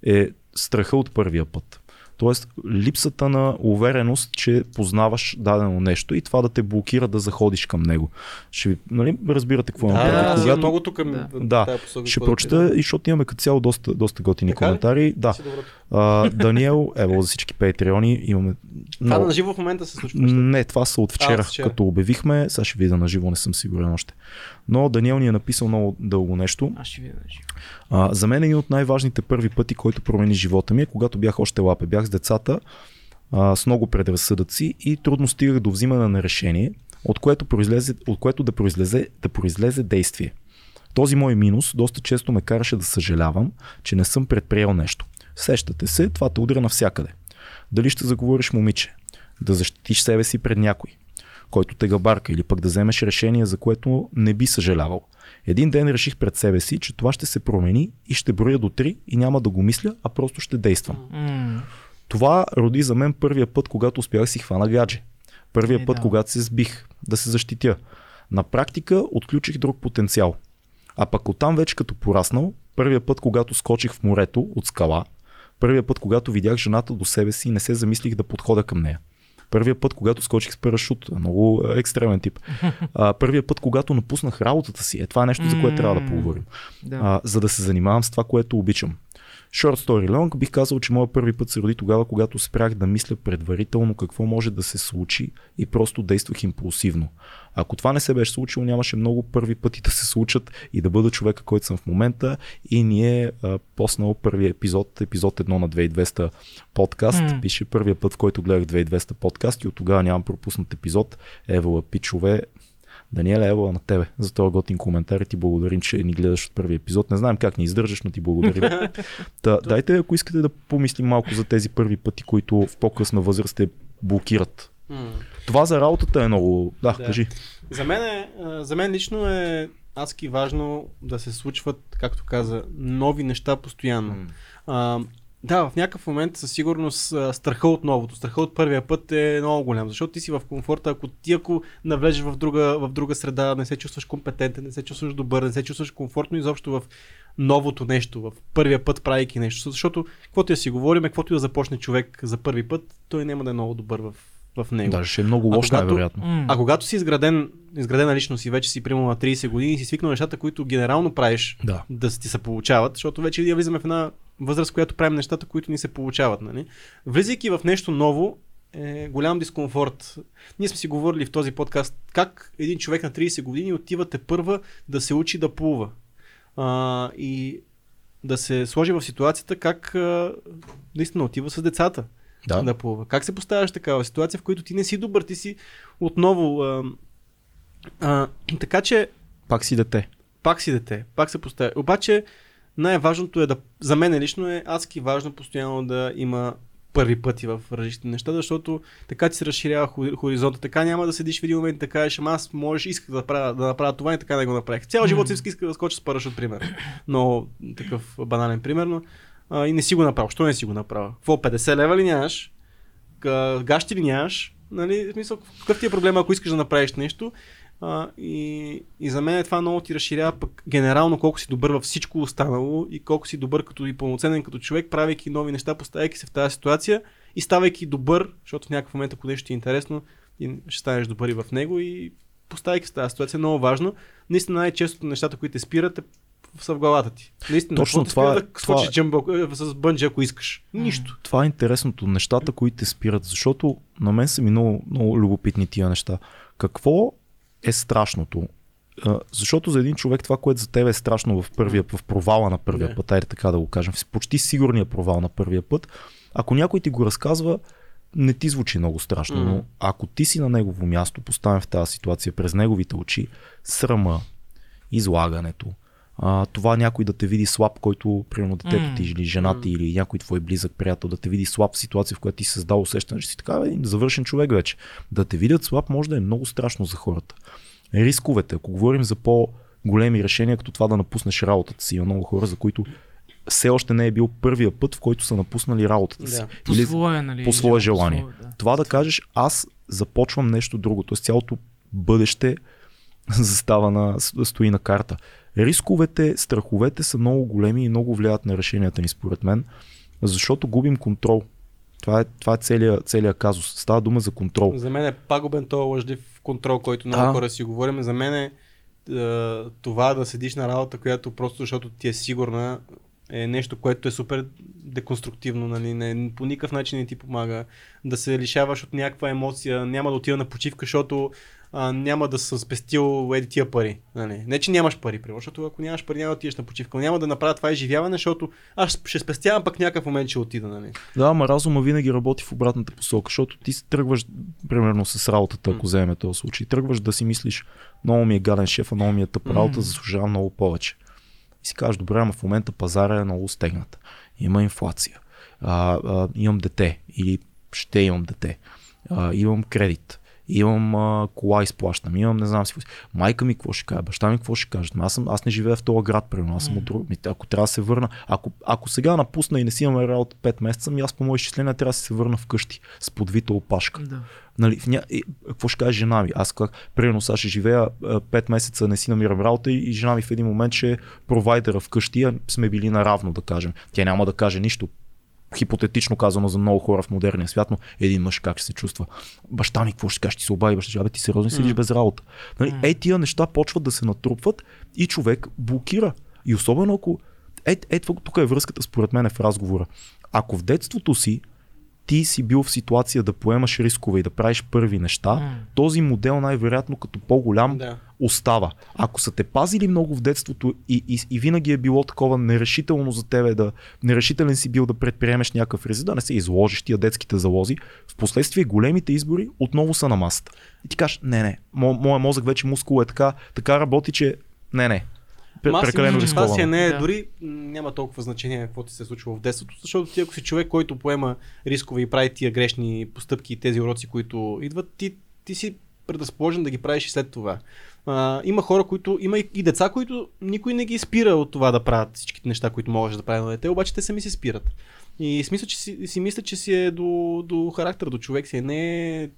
е страха от първия път. Тоест, липсата на увереност, че познаваш дадено нещо и това да те блокира да заходиш към него. Ще ви, нали, разбирате какво имам Да, предвид. да, Когато- много тук Да. Да, ще да прочета, кажа. и защото имаме като цяло доста, доста готини Така ли? коментари. Да. Си доброто. А, Даниел, ево за всички патреони, имаме Това на живо в момента се случва. Не, това са от вчера, А, от вчера. като обявихме. Сега ще видя на живо, не съм сигурен още. Но Даниел ни е написал много дълго нещо. Аз ще видя. А, за мен е един от най-важните първи пъти, който промени живота ми, е когато бях още лапе. Бях с децата, а, с много предразсъдъци и трудно стигах до взимане на решение, от което, произлезе, от което да, произлезе, да произлезе действие. Този мой минус доста често ме караше да съжалявам, че не съм предприел нещо. Сещате се, това те удря навсякъде. Дали ще заговориш момиче, да защитиш себе си пред някой, който те габарка или пък да вземеш решение, за което не би съжалявал. Един ден реших пред себе си, че това ще се промени и ще броя до 3 и няма да го мисля, а просто ще действам. М, Това роди за мен първия път, когато успях си хвана гадже. Първия Е, път, да. когато се сбих, да се защитя. На практика отключих друг потенциал. А пък оттам вече като пораснал, първия път, когато скочих в морето от скала, първия път, когато видях жената до себе си и не се замислих да подходя към нея. Първия път, когато скочих с парашут, много е, екстремен тип. А, първия път, когато напуснах работата си, е това е нещо, за което трябва да поговорим Да. а, за да се занимавам с това, което обичам. Short story long, бих казал, че моят първи път се роди тогава, когато спрях да мисля предварително какво може да се случи и просто действах импулсивно. Ако това не се беше случило, нямаше много първи пъти да се случат и да бъда човека, който съм в момента и ние а, поснал първия епизод, епизод 1 на 2200 подкаст. М. Пише първия път, в който гледах 2200 подкаст и от тогава нямам пропуснат епизод. Евала Пичове, Даниела Ева на тебе за този готин коментар и ти благодарим, че ни гледаш от първи епизод. Не знаем как ни издържаш, но ти благодарим. Та, дайте, ако искате да помислим малко за тези първи пъти, които в по-късна възраст те блокират. Това за работата е много... Да, Да. кажи. За мен, е, за мен лично е адски важно да се случват, както каза, нови неща постоянно. А, да, в някакъв момент със сигурност страха от новото, страха от първия път е много голям, защото ти си в комфорта, ако ти ако навлезеш в друга, в друга среда, не се чувстваш компетентен, не се чувстваш добър, не се чувстваш комфортно изобщо в новото нещо, в първия път правейки нещо, защото каквото я си говорим, каквото и да започне човек за първи път, той няма да е много добър в, в него. Даже ще е много А лош, когато- най-вероятно. А когато си изграден, изградена личност и вече си примерно на 30 години и си свикнал нещата, които генерално правиш Да. да ти се получават, защото вече ние влизаме в една възраст, в която правим нещата, които ни се получават. Нали? Влизайки в нещо ново, е голям дискомфорт. Ние сме си говорили в този подкаст как един човек на 30 години отива те първа да се учи да плува. А, и да се сложи в ситуацията как а, наистина отива с децата Да. да плува. Как се поставяш такава ситуация, в която ти не си добър, ти си отново. А, а, така че Пак си дете. пак си дете, пак се поставя. Обаче най-важното е да, за мен лично е адски важно постоянно да има първи пъти в различни неща, защото така ти се разширява хо- хоризонта. Така няма да седиш в един момент и да кажеш, ама аз можеш, исках да направя, да направя това и така не го направих. Цял живот си исках да скоча с парашут, пример. Но такъв банален пример, но а, и не си го направил. Що не си го направил? Какво, 50 лева ли нямаш? Га- Гащи ли нямаш? Нали, в смисъл, какъв ти е проблема, ако искаш да направиш нещо? А, и, и за мен това много ти разширява пък генерално колко си добър във всичко останало и колко си добър като и пълноценен като човек, правейки нови неща, поставяйки се в тази ситуация и ставайки добър, защото в някакъв момент, ако нещо ти е интересно, ще станеш добър и в него и поставяйки се в тази ситуация, е много важно. Наистина най-често нещата, които те спират, е са в главата ти. Наистина, Точно това е- да скочиш това джамбъл, е, с бънджи, ако искаш. Нищо. Това е интересното. Нещата, които те спират, защото на мен са ми много, много любопитни тия неща. Какво е страшното? Защото за един човек това, което за теб е страшно в първия, в провала на първия Да. път, айде така да го кажем, в почти сигурния провал на първия път, ако някой ти го разказва, не ти звучи много страшно, Мгм. но ако ти си на негово място, поставен в тази ситуация през неговите очи, срама, излагането, а, това някой да те види слаб, който, примерно детето ти или жената ти или някой твой близък приятел да те види слаб в ситуация, в която ти си създал усещане, че си така един завършен човек вече. Да те видят слаб може да е много страшно за хората. Рисковете, ако говорим за по-големи решения, като това да напуснеш работата си, има много хора, за които все още не е бил първия път, в който са напуснали работата си. Да. По свое, нали? по свое жел- желание. свое, да. Това да кажеш, аз започвам нещо друго, т.е. цялото бъдеще застава на, стои на карта. Рисковете, страховете са много големи и много влияят на решенията ни, според мен, защото губим контрол. Това е, това е целият, целият казус. Става дума за контрол. За мен е пагубен този лъжлив контрол, който много Да. хора си говорим. За мен е е, това да седиш на работа, която просто защото ти е сигурна, е нещо, което е супер деконструктивно, нали? не, по никакъв начин не ти помага. Да се лишаваш от някаква емоция, няма да отида на почивка, защото а, няма да съм спестил еди тия пари. Нали? Не, че нямаш пари, примерно, защото ако нямаш пари, няма да отидеш на почивка. Няма да направя това изживяване, защото аз ще спестявам, пък някакъв момент ще отида. Нали? Да, ама разума винаги работи в обратната посока, защото ти си тръгваш, примерно с работата, ако вземем този случай, тръгваш да си мислиш, много ми е гаден шефа, много ми е тъп работа, заслужавам много повече. И си кажеш, добре, ама в момента пазара е много стегнат. Има инфлация. А, а, имам дете или ще имам дете. А, имам кредит. Имам а, кола изплащам, имам не знам си. Майка ми какво ще каже, баща ми какво ще каже. Аз, съм, аз не живея в този град, примерно. Аз съм от друг. Ако трябва да се върна, ако, ако сега напусна и не си имаме работа 5 месеца, ми аз по мои изчисления трябва да се върна вкъщи с подвита опашка. Да. Нали, в ня... и, какво ще каже жена ми? Аз как, примерно, сега ще живея 5 месеца, не си намирам работа и, и жена ми в един момент ще е провайдера вкъщи, а сме били наравно, да кажем. Тя няма да каже нищо. Хипотетично казано за много хора в модерния свят, но един мъж как ще се чувства. Баща ми, какво ще кажеш? Ти се обади, баща, абе ти сериозно седиш без работа. Нали, е, тия неща почват да се натрупват и човек блокира. И особено ако. Е, е тук е връзката според мен е в разговора. Ако в детството си ти си бил в ситуация да поемаш рискове и да правиш първи неща, М. този модел най-вероятно като по-голям Да. остава. Ако са те пазили много в детството и, и, и винаги е било такова нерешително за тебе, да нерешителен си бил да предприемеш някакъв риск, да не се изложиш тия детските залози, в последствие големите избори отново са на масата. И ти кажеш, не, не, мо, моя мозък вече мускул е така, така работи, че не, не. Си Прекалено че това си рисковано. не е, Да. дори м, няма толкова значение какво ти се е случило в детството, защото ти ако си човек, който поема рискове и прави тия грешни постъпки и тези уроци, които идват, ти, ти си предразположен да ги правиш и след това. А, има хора, които, има и, и деца, които никой не ги спира от това да правят всичките неща, които можеш да прави на дете, обаче те сами се спират. И смисъл, че си, си мисля, че си е до, до характер, до човек си е не е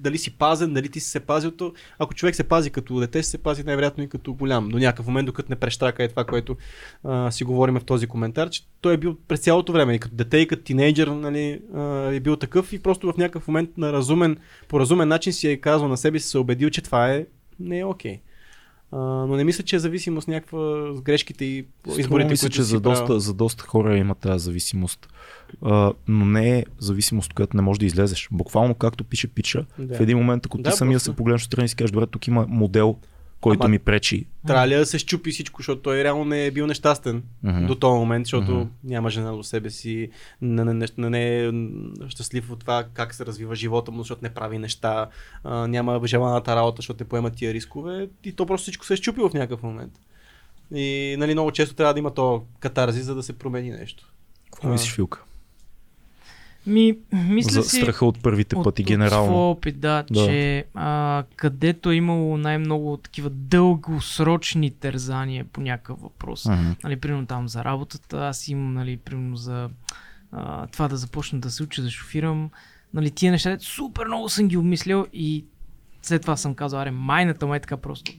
дали си пазен, дали ти си се пазил, то ако човек се пази като дете, се пази най-вероятно и като голям. До някакъв момент, докато не прещрака е това, което а, си говорим в този коментар, че той е бил през цялото време, и като дете, и като тинейджър, нали, а, е бил такъв и просто в някакъв момент на разумен, по разумен начин си е казал на себе си, се е убедил, че това е не е окей. А, но не мисля, че е зависимост някаква с грешките и Струва изборите, ми се, които че за доста, за доста хора има тази зависимост. А, но не е зависимост, която не можеш да излезеш. Буквално както пише Пича, Да. в един момент, ако ти Да, самия просто. се погледнеш отстрани и си кажеш, добре, тук има модел, който Ама- ми пречи. Трябва ли да се щупи всичко, защото той реално не е бил нещастен Мгм. до този момент, защото Мгм. няма жена до себе си, не, не, не, не, не е щастлив от това как се развива живота му, защото не прави неща, а, няма желаната работа, защото те поемат тия рискове и то просто всичко се е щупило в някакъв момент. И нали, много често трябва да има то катарзи, за да се промени нещо. Какво мислиш, Филка? Ми, мисля за си... страха от първите от, пъти От генерално. своя опит, да, Да. че а, където е имало най-много такива дългосрочни тързания по някакъв въпрос. Мгм. Нали, примерно там за работата, аз имам, нали, примерно за а, това да започна да се уча да шофирам. Нали, тия неща, супер много съм ги обмислял и след това съм казал, аре, майната май така просто.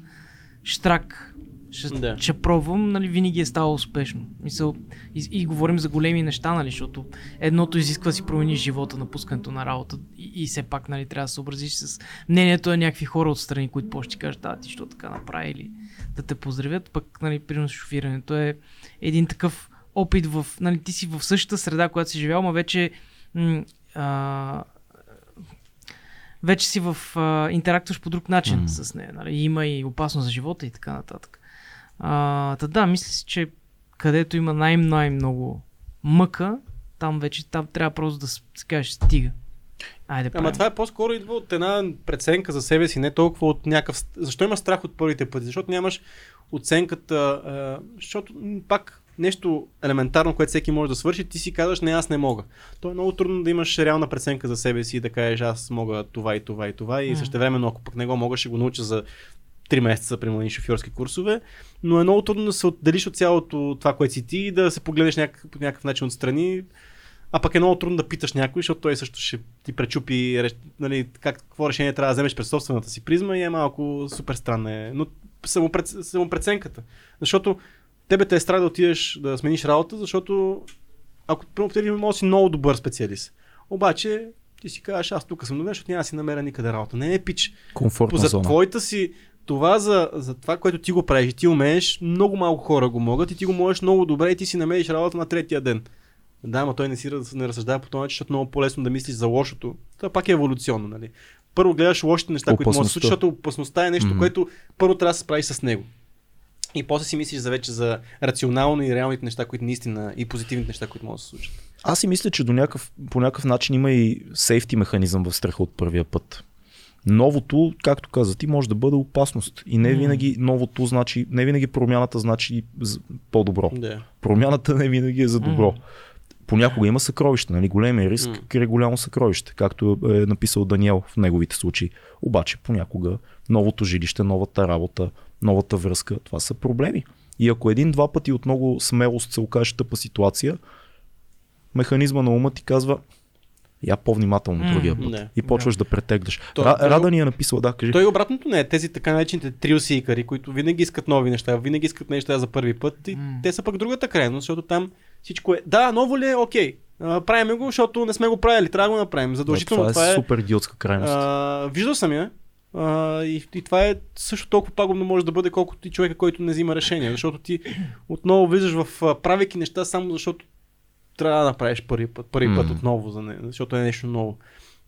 Штрак. Ще, Да. ще пробвам, нали, винаги е ставало успешно. Мисъл, и, и говорим за големи неща, нали, защото едното изисква да си промениш живота, напускането на работа и, и все пак, нали, трябва да се съобразиш с мнението на някакви хора отстрани, които по ще кажат, а ти що така направи или да те поздравят, пък, нали, примерно шофирането е един такъв опит в, нали, ти си в същата среда, която си живял, ма вече м- а, вече си в а, интерактуваш по друг начин Мгм. с нея. Нали? Има и опасност за живота и така нататък. А, та да, мисля си, че където има най-най-много мъка, там вече там трябва просто да се каже стига. Айде, Ама правим. това е по-скоро идва от една преценка за себе си, не толкова от някакъв... Защо има страх от първите пъти? Защото нямаш оценката, защото пак нещо елементарно, което всеки може да свърши, ти си казваш, не, аз не мога. То е много трудно да имаш реална преценка за себе си и да кажеш, аз мога това и това и това и М. също време, ако пък не го мога, ще го науча за 3 месеца, примерно, шофьорски курсове, но е много трудно да се отделиш от цялото това, което си ти и да се погледнеш някакъв, по някакъв начин отстрани, а пък е много трудно да питаш някой, защото той също ще ти пречупи нали, как, какво решение трябва да вземеш през собствената си призма и е малко супер странно. Е. Но самопред, самопреценката. Защото тебе те е страх да отидеш да смениш работа, защото ако примерно може да си много добър специалист. Обаче ти си кажеш, аз тук съм добре, защото няма да си намеря никъде работа. Не е пич. Комфортна За зона. твоята си, това за, за това, което ти го правиш, и ти умееш, много малко хора го могат и ти го можеш много добре и ти си намериш работа на третия ден. Да, ама той не си не разсъждава по този начин, защото много по-лесно да мислиш за лошото. Това пак е еволюционно, нали? Първо гледаш лошите неща, които могат да се случат, защото опасността е нещо, Мгм. което първо трябва да се справиш с него. И после си мислиш за вече за рационално и реалните неща, които наистина и позитивните неща, които могат да се случат. Аз си мисля, че до някакъв, по някакъв начин има и сейфти механизъм в страха от първия път. Новото, както каза ти, може да бъде опасност. И не винаги новото значи, не винаги промяната значи по-добро. Да. Промяната не винаги е за добро. Понякога има съкровище, нали? големия риск М. крие голямо съкровище, както е написал Даниел в неговите случаи. Обаче понякога новото жилище, новата работа, новата връзка, това са проблеми. И ако един-два пъти от много смелост се окаже тъпа ситуация, механизма на ума ти казва я по-внимателно М, другия път. да. И почваш да, претегляш. То- Ра, то- Рада ни е написал, да, кажи. Той обратното не е. Тези така наречените трилсикари, които винаги искат нови неща, винаги искат неща за първи път. И М. те са пък другата крайност, защото там всичко е. Да, ново ли е? Окей. А, правиме го, защото не сме го правили. Трябва да го направим. Задължително това, това, е е. супер идиотска крайност. А, виждал съм я. А, и, и това е също толкова пагубно може да бъде, колкото и човека, който не взима решение. Защото ти отново влизаш в правейки неща само защото трябва да направиш първи път, първи път М. отново, за не, защото е нещо ново.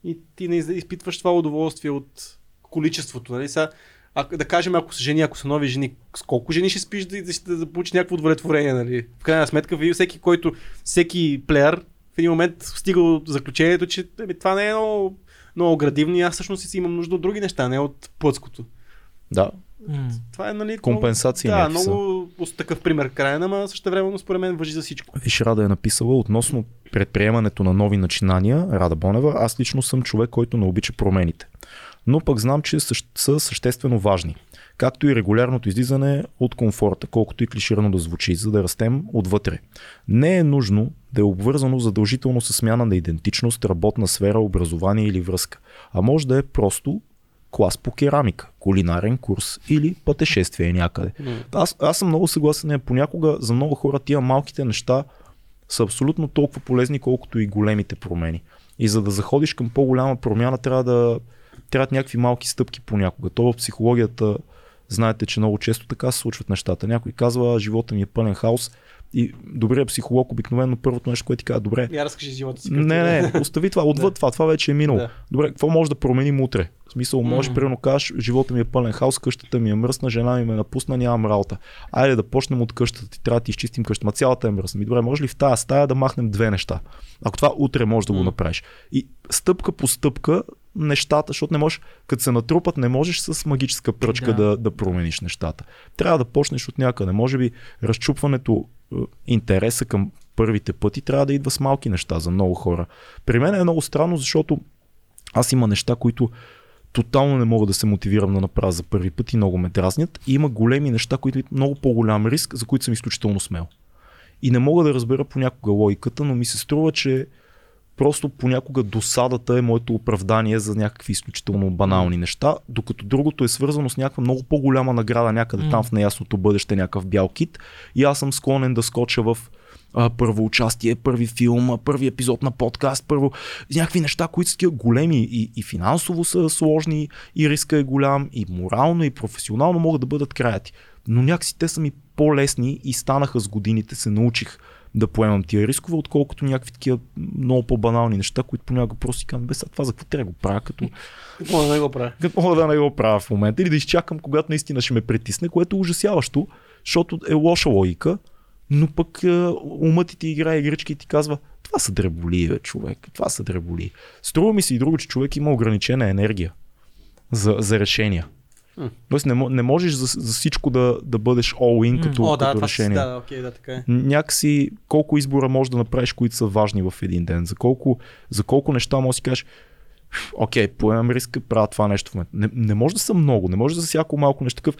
И ти не из- изпитваш това удоволствие от количеството. Нали? Сега, а, да кажем, ако са жени, ако са нови жени, с колко жени ще спиш да, да, да, да получиш някакво удовлетворение, нали? В крайна сметка, всеки, който, всеки плеер в един момент стига до заключението, че ами, това не е много, много градивно и аз всъщност си имам нужда от други неща, не от плътското. Да. Това е, нали, Компенсации много, Да, много с такъв пример крайна, ама също време според мен въжи за всичко. Виж, Рада е написала относно предприемането на нови начинания, Рада Бонева, аз лично съм човек, който не обича промените. Но пък знам, че са съществено важни. Както и регулярното излизане от комфорта, колкото и клиширано да звучи, за да растем отвътре. Не е нужно да е обвързано задължително с смяна на идентичност, работна сфера, образование или връзка. А може да е просто клас по керамика, кулинарен курс или пътешествие някъде. Аз, аз съм много съгласен. е, Понякога за много хора тия малките неща са абсолютно толкова полезни, колкото и големите промени. И за да заходиш към по-голяма промяна, трябва да трябват някакви малки стъпки понякога. То в психологията, знаете, че много често така се случват нещата. Някой казва, живота ми е пълен хаос. И добрият психолог обикновено първото нещо, което ти казва, добре, Я разкажи живота си. не, не, остави това, отвъд това, това вече е минало. Да. Добре, какво може да променим утре? В смисъл, можеш, примерно, кажеш, живота ми е пълен хаос, къщата ми е мръсна, жена ми ме напусна, нямам работа. Айде да почнем от къщата ти, трябва да ти изчистим къщата, ма цялата е мръсна. Ми, добре, може ли в тази стая да махнем две неща? Ако това утре можеш да го направиш. И стъпка по стъпка нещата, защото не можеш, като се натрупат, не можеш с магическа пръчка Да. да, да промениш нещата. Трябва да почнеш от някъде. Може би разчупването, е, интереса към първите пъти трябва да идва с малки неща за много хора. При мен е много странно, защото аз има неща, които тотално не мога да се мотивирам да направя за първи път и много ме дразнят. И има големи неща, които имат много по-голям риск, за които съм изключително смел. И не мога да разбера понякога логиката, но ми се струва, че просто понякога досадата е моето оправдание за някакви изключително банални неща, докато другото е свързано с някаква много по-голяма награда някъде М. там в неясното бъдеще, някакъв бял кит. И аз съм склонен да скоча в а, първо участие, първи филм, първи епизод на подкаст, първо някакви неща, които са такива големи и, и финансово са сложни, и риска е голям, и морално, и професионално могат да бъдат краяти. Но някакси те са ми по-лесни и станаха с годините, се научих да поемам тия рискове, отколкото някакви такива много по-банални неща, които понякога просто си казвам, бе, това за какво трябва да го правя, като, Мога да не го правя. като мога да не го правя в момента или да изчакам, когато наистина ще ме притисне, което е ужасяващо, защото е лоша логика, но пък е, умът ти, ти играе игрички и ти казва, това са дреболи, бе, човек, това са дреболи. Струва ми се и друго, че човек има ограничена енергия за, за решения. М. Тоест не, не можеш за, за всичко да, да бъдеш all-in като, О, да, като това си, решение. да, да, окей, да, така е. Някакси колко избора можеш да направиш, които са важни в един ден. За колко, за колко неща можеш да си кажеш, окей, поемам риска, правя това нещо в момента. Не, не може да са много, не може да са всяко малко нещо такъв.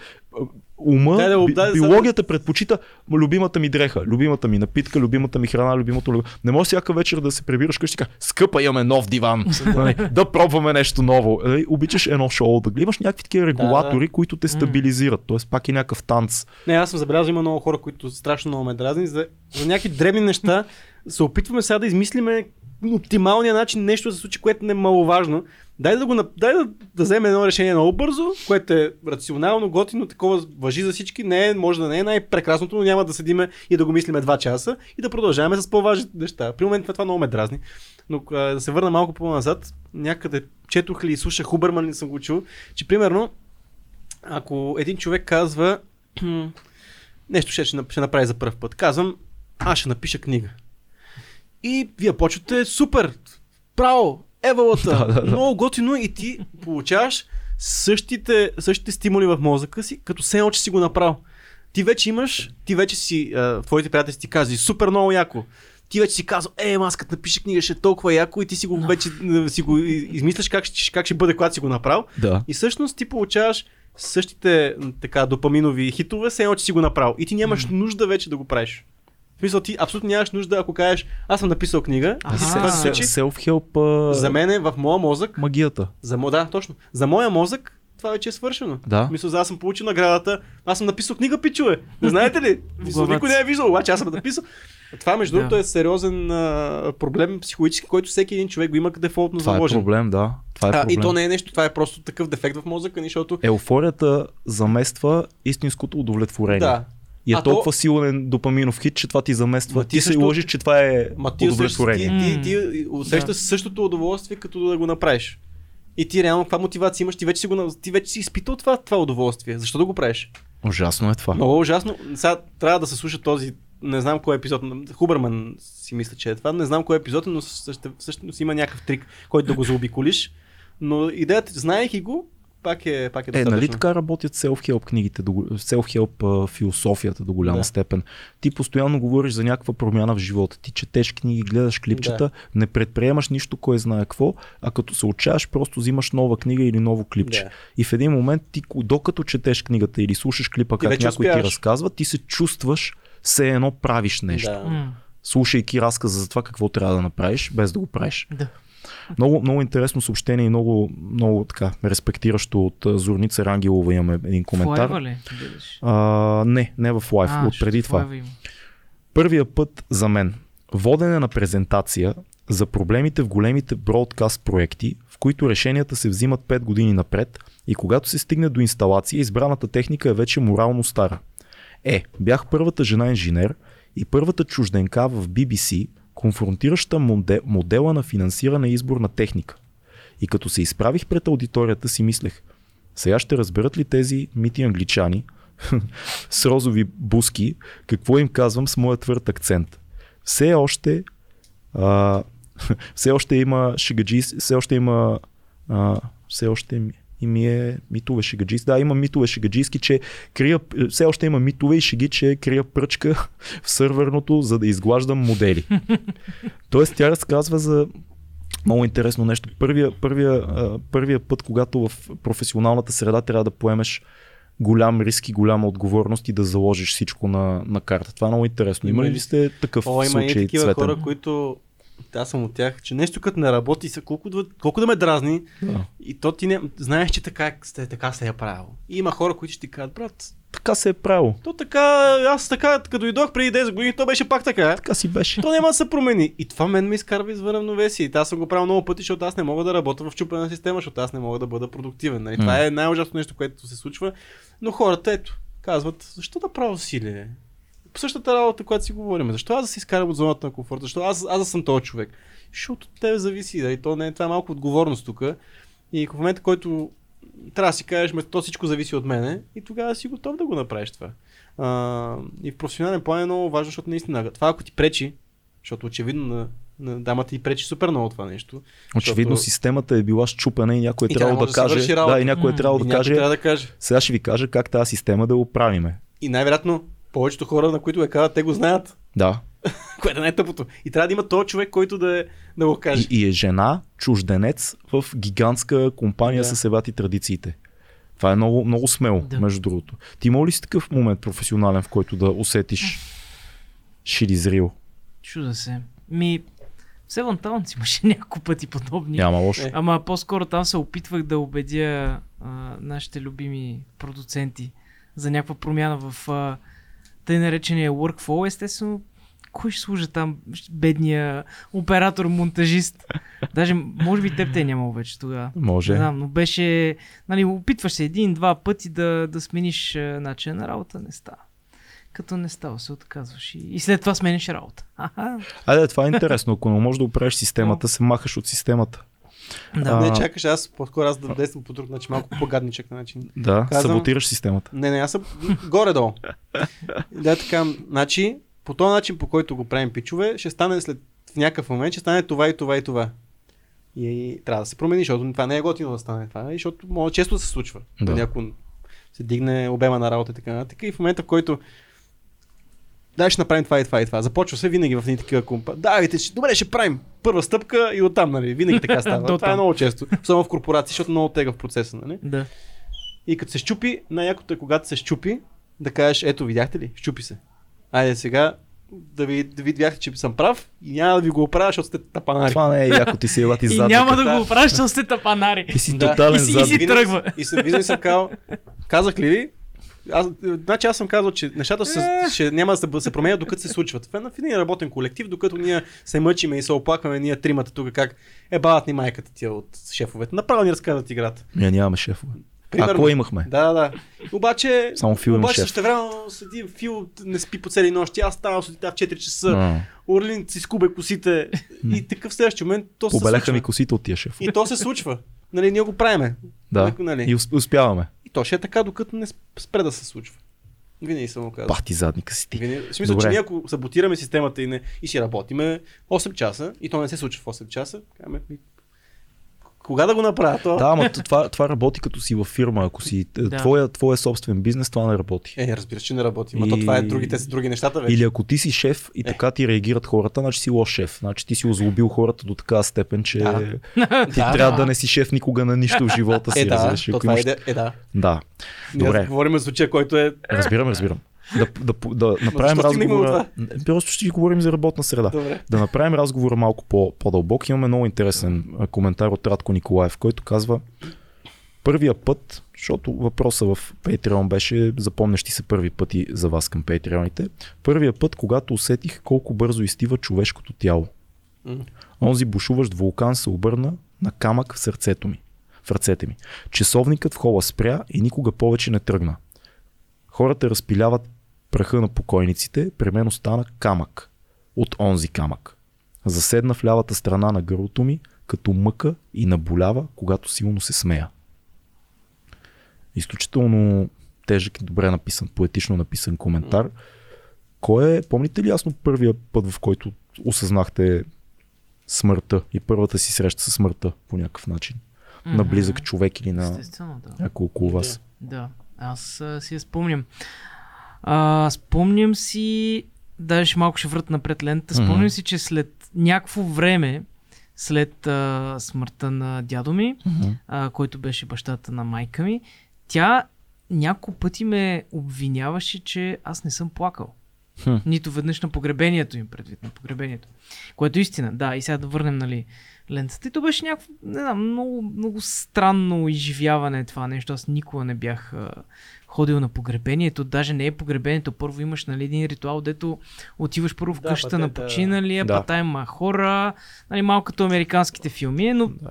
Ума, да го- би, дай да- биологията предпочита любимата ми дреха, любимата ми напитка, любимата ми храна, любимото. люб- Не може всяка вечер да се прибираш къщи кажеш, скъпа имаме нов диван, нали, да пробваме нещо ново. Нали, Обичаш едно шоу, да имаш някакви такива регулатори, които те стабилизират. Тоест пак е някакъв танц. Не, аз съм забелязал, има много хора, които страшно много ме дразни. За, за някакви дребни неща се опитваме сега да измислиме оптималния начин нещо да се случи, което не е маловажно. Дай да, го, дай да, да вземем едно решение много бързо, което е рационално, готино, такова въжи за всички. Не е, може да не е най-прекрасното, но няма да седиме и да го мислиме два часа и да продължаваме с по-важните неща. При момента това много ме дразни. Но а, да се върна малко по-назад, някъде четох ли и слушах Хубърман, не съм го чул, че примерно, ако един човек казва, нещо ще, ще направи за първ път. Казвам, аз ще напиша книга. И вие почвате супер, право, евалата, Да, да, да. много готино и ти получаваш същите, същите стимули в мозъка си, като все едно, че си го направил. Ти вече имаш, ти вече си, а, твоите приятели си ти казали, супер много яко. Ти вече си казал, е, аз като напиша книга ще е толкова яко и ти си го вече а, си го измисляш как, ще- как ще бъде, когато си го направил. Да. И всъщност ти получаваш същите така допаминови хитове, все едно, че си го направил. И ти нямаш нужда вече да го правиш. В смисъл, ти абсолютно нямаш нужда, ако кажеш, аз съм написал книга, и ти се А, това случи. Self-help а, За мен е в моя мозък, магията. за, да, точно. За моя мозък това вече е свършено. Да. Мисля, аз съм получил наградата, аз съм написал книга, пичове. Не знаете ли? Главата никой не е виждал, обаче аз съм написал. Това, между другото, е сериозен а, проблем психологически, който всеки един човек го има дефолтно Това е заложен. проблем, да. Това е а, проблем. и то не е нещо, това е просто такъв дефект в мозъка ни, защото Еуфорията замества истинското удовлетворение. да, И е А то- толкова силен допаминов хит, че това ти замества. Ма ти ти се също- лъжиш, че това е Ма ти усещаш, ти, удовлетворение. ти, ти усещаш същото удоволствие, като да го направиш. И ти реално каква мотивация имаш, ти вече си, го, ти вече си изпитал това, това удоволствие. Защо да го правиш? Ужасно е това. Много ужасно. Сега трябва да се слуша този, не знам кой епизод, Хубърман си мисля, че е това, не знам кой епизод, но всъщност има някакъв трик, който да го заобиколиш. Но идеята, знаех го, пак е, пак е Е, достатъчно. нали така работят self-help книгите, self-help философията до голяма Да. степен. Ти постоянно говориш за някаква промяна в живота. Ти четеш книги, гледаш клипчета, Да. не предприемаш нищо, кой знае какво, а като се отчаяш, просто взимаш нова книга или ново клипче. Да. И в един момент ти, докато четеш книгата или слушаш клипа, Ти как някой ти успяваш. разказва, ти се чувстваш все едно правиш нещо. Да. Слушайки разказа за това какво трябва да направиш, без да го правиш. Да. Много, много интересно съобщение и много, много така респектиращо от Зорница Рангелова имаме един коментар. Forever ли? А, не, не в лайф, А, от преди това. Има. Първия път за мен. Водене на презентация за проблемите в големите бродкаст проекти, в които решенията се взимат 5 години напред и когато се стигне до инсталация, избраната техника е вече морално стара. Е, бях първата жена инженер и първата чужденка в BBC, конфронтираща моде, модела на финансиране и избор на техника. И като се изправих пред аудиторията си мислех, сега ще разберат ли тези мити англичани с розови буски, какво им казвам с моя твърд акцент. Все още а, все още има шегаджи, все още има а, все още и ми е митове шегаджийски. Да, има митове шегаджийски, че крия, все още има митове и шеги, че крия пръчка в сървърното, за да изглаждам модели. Тоест тя разказва за много интересно нещо. Първия, първия, първия път, когато в професионалната среда трябва да поемеш голям риск и голяма отговорност и да заложиш всичко на, на карта. Това е много интересно. Има Има ли сте такъв О, има и случай, такива Цветан? хора, които аз съм от тях, че нещо като не работи, са колко, да- колко да ме дразни, Да. и то ти не, знаеш, че така, сте, така се е правил. И има хора, които ще ти кажат, брат, Така се е правило. то така, аз така, като дойдох преди 10 години, то беше пак така. Така си беше. То няма да се промени. И това мен ме изкарва извън равновесие. И аз съм го правил много пъти, защото аз не мога да работя в чупена система, защото аз не мога да бъда продуктивен. Нали? Това М. е най-ужасно нещо, което се случва. Но хората, ето, казват, защо да правя усилие? По същата работа, която си говорим. Защо аз да се изкарам от зоната на комфорт? Защо аз, аз да съм този човек? Защото от тебе зависи. Да? И то не е това е малко отговорност тук. И в момента, който трябва да си кажеш, ме, то всичко зависи от мене и тогава си готов да го направиш това. А, и в професионален план е много важно, защото наистина това ако ти пречи, защото очевидно на, на дамата ти пречи супер много това нещо. Очевидно защото- системата е била щупена и някой е трябвало да да каже. работа. Да, и някой е трябвало да трябва да каже. Сега ще ви кажа как тази система да го правиме. И най-вероятно повечето хора, на които го казват, те го знаят, Да. което е най-тъпото. И трябва да има този човек, който да, е, да го каже. И, и е жена, чужденец в гигантска компания Да. с евати традициите. Това е много, много смело, Да. между другото. Ти има ли си такъв момент професионален, в който да усетиш шилизрил? Чуда се. Ми, в Seven Towns имаше няколко пъти подобни. Няма лошо. Е. Ама по-скоро там се опитвах да убедя а, нашите любими продуценти за някаква промяна в а, тъй наречения workflow. Естествено, кой ще служа там бедния оператор, монтажист? Даже, може би теб те е нямало вече тогава. Може. Не знам, но беше, нали, опитваш се един-два пъти да, да смениш начин на работа, не става. Като не става, се отказваш и, и след това смениш работа. Аха. Айде, това е интересно. Ако не можеш да оправиш системата, се махаш от системата. Да. А, Не, чакаш, аз по-скоро аз да действам по друг начин, малко по-гадничък начин. Да, Казвам- саботираш системата. Не, не, аз съм горе-долу. да, така, значи, по този начин, по който го правим пичове, ще стане след в някакъв момент, ще стане това и това и това. И, и трябва да се промени, защото това не е готино да стане това, и защото може често да се случва. Да. Да. Някой се дигне обема на работа и така нататък. И в момента, в който Дай ще направим това и това и това. Започва се винаги в едни такива компа. Да, вите, ще- добре, ще правим първа стъпка и оттам, нали? Винаги така става. Това е много често. Особено в корпорации, защото много тега в процеса, нали? да. И като се щупи, най-якото е когато се щупи, да кажеш, ето видяхте ли, щупи се. Айде сега да ви, да ви видяхте, че съм прав и няма да ви го оправя, защото сте тапанари. Това не е яко, ти си елати И задник. няма да го оправиш, защото сте тапанари. Ти си Да. тотален И си- и си тръгва. И съм, винаги съм казал, казах ли ви? Аз, значи аз съм казал, че нещата се, Е. ще, няма да се, променят докато се случват. Е на един работен колектив, докато ние се мъчиме и се оплакваме ние тримата тук как е бават ни майката тия от шефовете. Направо ни разказват играта. Ние нямаме шефове. Примерно. А кой имахме? Да, да. Обаче, Само Фил обаче шеф. също време седи Фил, не спи по цели нощи, аз ставам сутринта в 4 часа, А, Орлин си скубе косите и такъв следващия момент то се случва. ми косите от тия шефове. И то се случва. Нали, ние го правиме. Да. Нали? И усп- успяваме. И то ще е така, докато не спре да се случва. Винаги съм го казал. Пахти задника си ти. Винаги... В смисъл, Добре. че ние ако саботираме системата и, не... и си работиме 8 часа и то не се случва в 8 часа, казваме, ми... кога да го направя то? Да, ама това, това работи като си във фирма. Ако си Да. да. твоя, твоя собствен бизнес, това не работи. Е, разбираш, че не работи. Ма то И- това е другите, други нещата вече. Или ако ти си шеф и Е. така ти реагират хората, значи си лош шеф. Значи ти си озлобил хората до такава степен, че Да. ти Да, трябва да. да не си шеф никога на нищо в живота си. Е, да, разбираш, то това е, имаш- иде- е, да. Да. Ние Добре. говорим за случая, който е... Разбирам, разбирам. Да, да, да направим разговора. Просто ще си говорим за работна среда. Добре. Да направим разговора малко по, по-дълбок. Имаме много интересен коментар от Радко Николаев, който казва първия път, защото въпроса в Patreon беше запомнящи се първи пъти за вас към Patreoните. Първия път, когато усетих колко бързо изтива човешкото тяло. Онзи бушуващ вулкан се обърна на камък в сърцето ми. В ръцете ми. Часовникът в хола спря и никога повече не тръгна. Хората разпиляват праха на покойниците, при мен остана камък от онзи камък. Заседна в лявата страна на гърлото ми, като мъка и наболява, когато силно се смея. Изключително тежък и добре написан, поетично написан коментар. Кой е, помните ли ясно първия път, в който осъзнахте смъртта и първата си среща с смъртта по някакъв начин? на Мгм. близък човек или на да. някой около вас. Да, аз а, си я спомням. А, спомням си, даже ще малко ще врат напред лентата, спомням Мгм. си, че след някакво време, след а, смъртта на дядо ми, Мгм. а, който беше бащата на майка ми, тя няколко пъти ме обвиняваше, че аз не съм плакал. Хм. Нито веднъж на погребението им, предвид на погребението. Което е истина, да. И сега да върнем, нали, лентата. И то беше някакво, не знам, много, много странно изживяване това нещо. Аз никога не бях а, ходил на погребението. Даже не е погребението. Първо имаш, нали, един ритуал, дето отиваш първо в Да, къщата на починалия, Да. да. патайма хора, нали, малко като американските филми, но Да.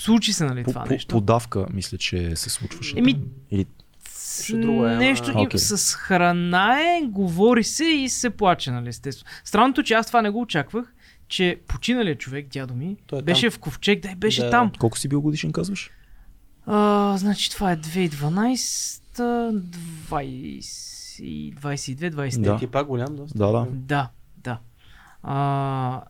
случи се, нали, По, това по, нещо. подавка, мисля, че се случваше. Еми, Или С- Нещо друго е, нещо Окей. с храна е, говори се и се плаче, нали, естествено. Странното, че аз това не го очаквах, че починалият човек, дядо ми, Той е беше в ковчег, да, беше Да. там. колко си бил годишен, казваш? А, значи това е 2012, 20, 22, 23. Да. Ти е пак голям доста. Да, да. Да, да. А,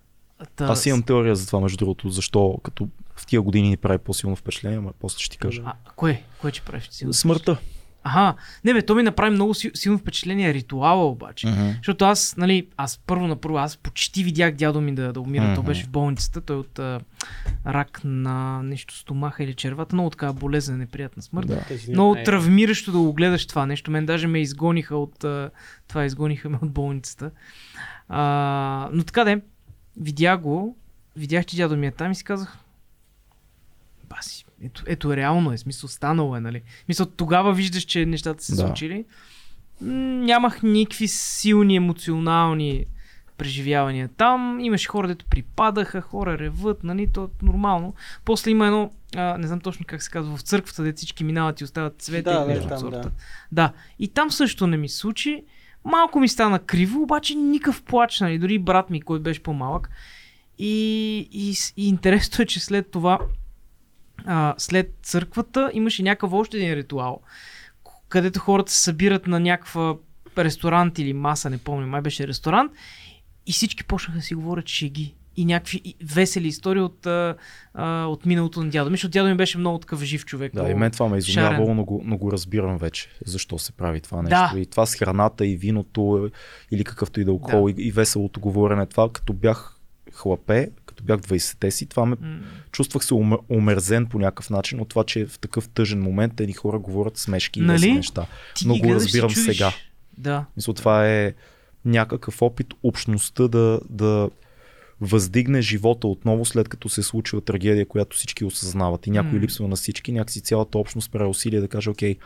та, Аз имам теория за това, между другото, защо като в тия години ни прави по-силно впечатление, ама после ще ти кажа. А, кое? Кое че правиш? Силно? Смъртта. Аха, не бе, то ми направи много си- силно впечатление ритуала обаче. Мгм. Защото аз, нали, аз първо на първо, аз почти видях дядо ми да, да умира. Мгм. Той беше в болницата, той от а, рак на нещо стомаха или червата, много така болезнена, неприятна смърт. Да. Много травмиращо да го гледаш това нещо. Мен даже ме изгониха от а, това, изгониха ме от болницата. А, но така де, видях го, видях, че дядо ми е там и си казах, баси, ето, ето реално е, смисъл станало е, нали? Мисъл, тогава виждаш, че нещата се Да. случили. Нямах никакви силни емоционални преживявания там. Имаше хора, дето припадаха, хора реват, нали, то е нормално. После има едно, а, не знам точно как се казва, в църквата, де всички минават и остават цвете Да, и да, нещо от там, сорта. да. Да, и там също не ми се случи. Малко ми стана криво, обаче никакъв плач, нали, дори брат ми, който беше по-малък. И, и, и интересното е, че след това, а, след църквата, имаше някакъв още един ритуал, където хората се събират на някаква ресторант или маса, не помня, май беше ресторант, и всички почнаха да си говорят шеги и някакви весели истории от, а, от миналото на дядо ми, защото дядо ми беше много такъв жив човек. Да, и мен това ме е изумявало, но го, но го разбирам вече. Защо се прави това нещо. Да. И това с храната и виното е, или какъвто и да алкохол и, и веселото говорене. Това като бях хлапе, като бях 20-те си, това ме М, чувствах се умер, умерзен по някакъв начин от това, че в такъв тъжен момент едни хора говорят смешки и Нали? весели неща. Ти Но го и разбирам чудиш. сега. Да. Мисля, това е някакъв опит общността да, да въздигне живота отново, след като се е случила трагедия, която всички осъзнават и някой М. липсва на всички, някакси цялата общност прави усилие да каже, окей,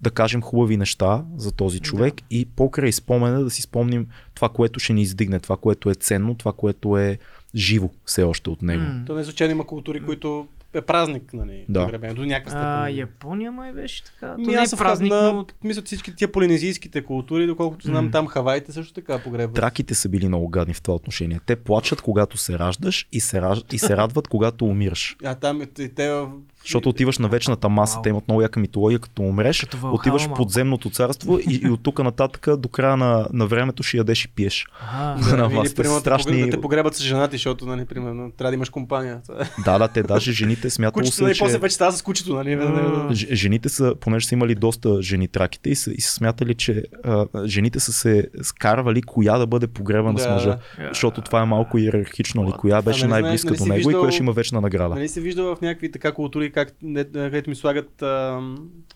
да кажем хубави неща за този човек и покрай спомена да си спомним това, което ще ни издигне, това, което е ценно, това, което е живо все още от него. То не случайно има култури, които е празник, нали? Да. погребението, до някакъв А, степен. Япония май беше така. То Ми, не е празник, на, но... мисля, всички тия полинезийските култури, доколкото знам, М. там Хаваите също така погребват. Траките са били много гадни в това отношение. Те плачат, когато се раждаш и се, раж... и се радват, когато умираш. А там и и те Защото отиваш на вечната маса, те имат много яка митология, като умреш, Като Валхала отиваш в подземното царство и, и от тук нататък до края на, на времето ще ядеш и пиеш. Ага. на или вас. Те страшни- погребат- да те погребат с жената, ти, защото, нали, примерно, трябва да имаш компания. Да, да, те даже жените смятало Кучето, се, нали, че... после вече става с кучето, нали? А. Жените са, понеже са имали доста жени траките и са, и са смятали, че а, жените са се скарвали коя да бъде погребана с Да, мъжа. да. Защото това е малко иерархично. Ли, коя беше нали най-близка нали до него и коя ще има вечна награда. Нали се вижда в някакви така култури, как, където ми слагат а,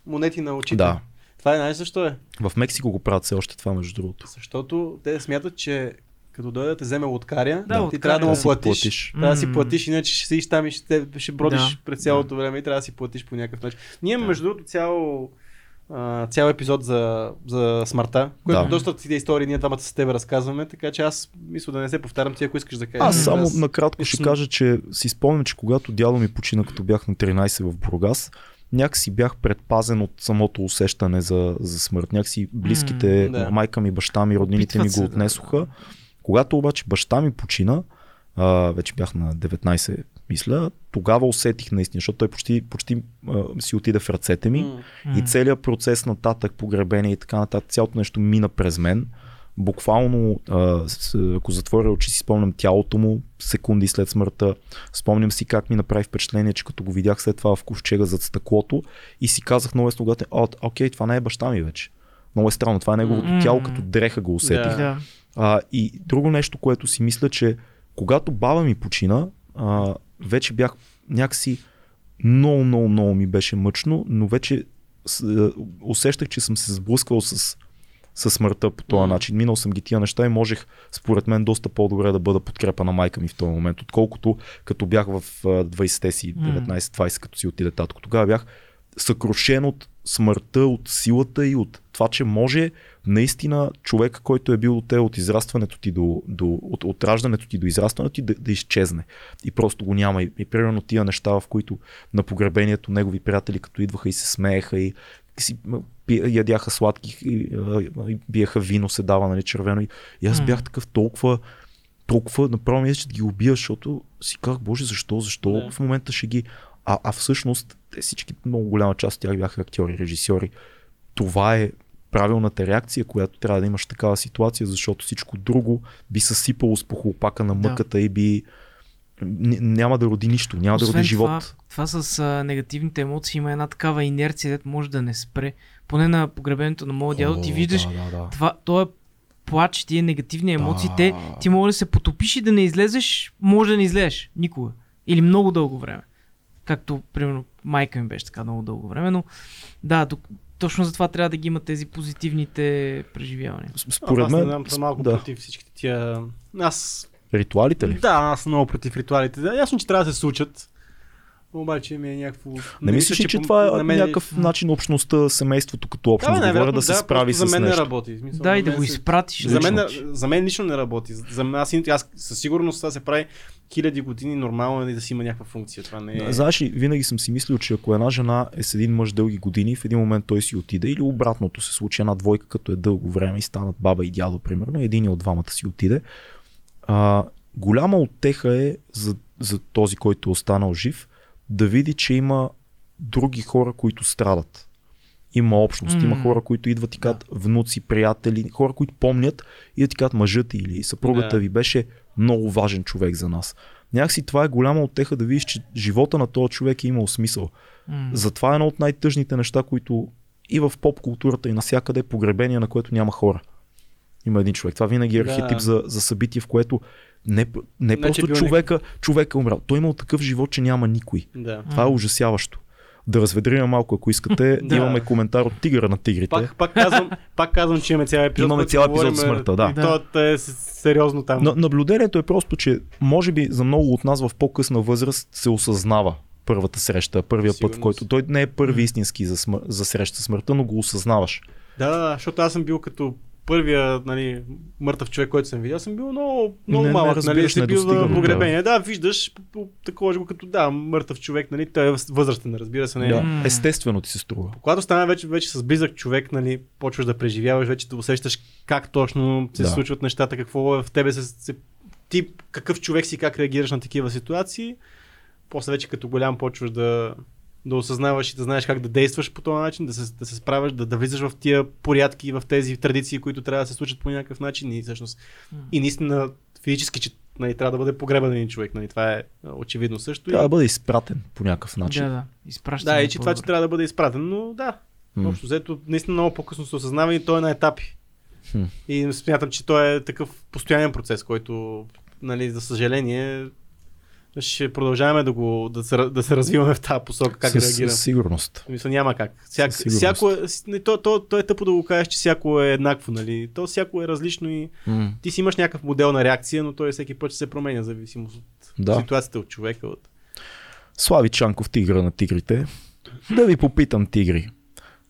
монети на очите. Да. Това е, знаеш защо е? В Мексико го правят все още това, между другото. Защото те смятат, че като дойде да те вземе лоткаря, Да, ти лоткаря. трябва да му Да платиш. платиш. Трябва да си платиш, иначе ще седиш там и ще, ще бродиш Да. през цялото време и трябва да си платиш по някакъв начин. Ние Да. между другото, цял, а, цял епизод за, за смъртта, което Да. доста ти истории ние двамата с теб разказваме, така че аз мисля да не се повтарям, ти ако искаш да кажеш. Аз само Аз- накратко ще кажа, че си спомням, че когато дядо ми почина, като бях на 13 в Бургас, някакси бях предпазен от самото усещане за, за смърт. Някакси близките, М, да. майка ми, баща ми, роднините ми Опитват го се да- отнесоха. Когато обаче баща ми почина, а, вече бях на 19, мисля, тогава усетих наистина, защото той почти, почти а, си отиде в ръцете ми. М. И целият процес нататък, погребение и така нататък, цялото нещо мина през мен. буквално, а, с, ако затворя очи си спомням тялото му секунди след смъртта. Спомням си как ми направи впечатление, че като го видях след това в ковчега зад стъклото и си казах много ясно, когато, окей, това не е баща ми вече. Много е странно, това е неговото М. тяло, като дреха го усетих. Да. А, и друго нещо, което си мисля, че когато баба ми почина, а, вече бях някакси много, много, много ми беше мъчно, но вече с, а, усещах, че съм се сблъсквал с, с смъртта по този начин. Минал съм ги тия неща и можех, според мен, доста по-добре да бъда подкрепа на майка ми в този момент, отколкото като бях в а, 20-те си, М. 19-20, като си отиде татко. Тогава бях съкрушен от смъртта, от силата и от това, че може наистина човек, който е бил от те от израстването ти до, до от, от раждането ти до израстването ти да, да изчезне. И просто го няма. И, и примерно тия неща, в които на погребението негови приятели, като идваха и се смееха и си ядяха сладки и, и биеха вино, се дава нали, червено. И, и аз бях такъв толкова толкова направо мисля, че да ги убия, защото си казах, боже, защо, защо в момента ще ги... А, а всъщност, те всички, много голяма част от тях бяха актьори, режисьори. Това е правилната реакция, която трябва да имаш такава ситуация, защото всичко друго би съсипало с похлопака на Да. мъката и би... Няма да роди нищо, няма да роди Освен живот. Това, това с а, негативните емоции има една такава инерция, дето може да не спре. Поне на погребението на моят дядо ти виждаш Да, да, да. това, той е плач, тия негативни емоции, Да. те, ти може да се потопиш и да не излезеш, може да не излезеш никога. Или много дълго време. Както, примерно, майка ми беше така много дълго време, но да, тук, точно затова трябва да ги има тези позитивните преживявания. Според Според аз мен, не знам, съм малко да. против всичките тия... Аз... ритуалите ли? Да, аз съм много против ритуалите. Да, ясно, че трябва да се случат. Обаче ми е някакво... Не мислиш ли, че по- това е на мен- някакъв начин общността, семейството като Да, общност бе, говоря най-вероятно, да се да, справи с за мен не нещо? работи. Смисъл, Да, и да го се- изпратиш. За мен, за мен лично не работи. За мен, аз, аз със сигурност това се прави хиляди години нормално е да си има някаква функция. Това не е... Да, Знаеш ли, винаги съм си мислил, че ако една жена е с един мъж дълги години, в един момент той си отиде или обратното се случи една двойка, като е дълго време и станат баба и дядо, примерно, един от двамата си отиде. А, голяма отеха е за, за този, който е останал жив, да види, че има други хора, които страдат. Има общност, има М. хора, които идват и казват внуци, приятели, хора, които помнят и да ти казват мъжът или съпругата Да. ви беше много важен човек за нас. Някакси това е голяма отеха да видиш, че живота на този човек е имал смисъл. М. Затова е едно от най-тъжните неща, които и в поп културата и навсякъде е погребение, на което няма хора. Има един човек. Това винаги е Да. архетип за, за събитие, в което не, не че просто човека, човека е умрял. Той е имал такъв живот, че няма никой. Да. Това е ужасяващо. Да разведриме малко, ако искате. Да. Имаме коментар от Тигъра на тигрите. Пак, пак, казвам, пак казвам, че имаме цял епизод. Имаме цял епизод смъртта, да. И то е сериозно там. На, наблюдението е просто, че може би за много от нас в по-късна възраст се осъзнава първата среща, първия път, в който той не е първи истински за, смър... за среща смъртта, но го осъзнаваш. Да, да, да, защото аз съм бил като първия нали, мъртъв човек, който съм видял, съм бил много, много Не- малък. нали, си не бил достига на до погребение. Да, виждаш по- по- такова го като да, мъртъв човек, нали, той е възрастен, разбира се. Не, Да. Естествено ти се струва. Когато стана вече, вече с близък човек, нали, почваш да преживяваш, вече да усещаш как точно се Да. случват нещата, какво е в тебе се, се ти какъв човек си, как реагираш на такива ситуации. После вече като голям почваш да, да осъзнаваш и да знаеш как да действаш по този начин, да се, да се справяш, да, да влизаш в тия порядки, в тези традиции, които трябва да се случат по някакъв начин и всъщност и наистина физически, че нали, трябва да бъде погребан един човек. Нали, това е очевидно също. Трябва и, да бъде изпратен по някакъв начин. Да, да. Изпращане да, е и че това, че трябва да бъде изпратен, но да, М. Общо взето, наистина много по-късно се осъзнава и той е на етапи. Хм. И смятам, че той е такъв постоянен процес, който, нали, за съжаление, ще продължаваме да, го, да, се, да се развиваме в тази посока, как Със- реагирам. Със сигурност. Мисля, няма как. Всяк, всяко е, не, то, то, то, е тъпо да го кажеш, че всяко е еднакво, нали? То всяко е различно и М. ти си имаш някакъв модел на реакция, но той всеки път ще се променя, зависимост от Да. ситуацията, от човека. От... Слави Чанков, тигра на тигрите. Да ви попитам, тигри.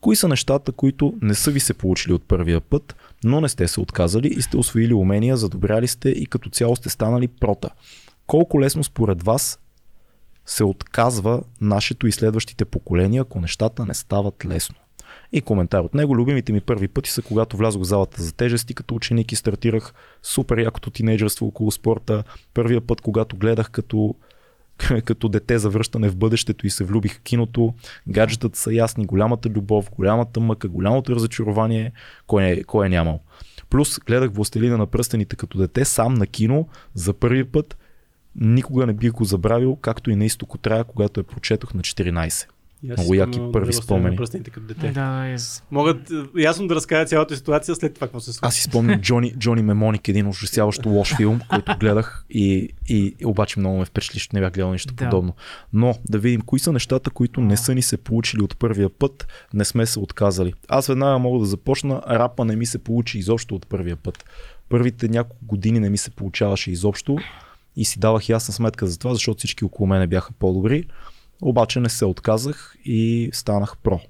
Кои са нещата, които не са ви се получили от първия път, но не сте се отказали и сте освоили умения, задобряли сте и като цяло сте станали прота? Колко лесно според вас се отказва нашето и следващите поколения, ако нещата не стават лесно? И коментар от него. Любимите ми първи пъти са когато влязох в залата за тежести като ученик и стартирах супер якото тинейджерство около спорта. Първия път, когато гледах като като дете за връщане в бъдещето и се влюбих в киното. Гаджетата са ясни, голямата любов, голямата мъка, голямото разочарование, кой е, кой е нямал. Плюс гледах Властелина на пръстените като дете, сам на кино, за първи път. Никога не бих го забравил, както и на изтоко трябва, когато я прочетох на 14. И аз Много яки първи спомени. пръстените като дете. Да, yes. Могат е, ясно да разкажа цялата ситуация след това, какво се случва. Аз си спомням Джони, Джони Мемоник, един ужасяващо лош филм, който гледах и, и, и обаче много ме впечатли, защото не бях гледал нищо Да. подобно. Но да видим кои са нещата, които не са ни се получили от първия път, не сме се отказали. Аз веднага мога да започна, рапа не ми се получи изобщо от първия път. Първите няколко години не ми се получаваше изобщо и си давах ясна сметка за това, защото всички около мене бяха по-добри. Обаче не се отказах и станах про.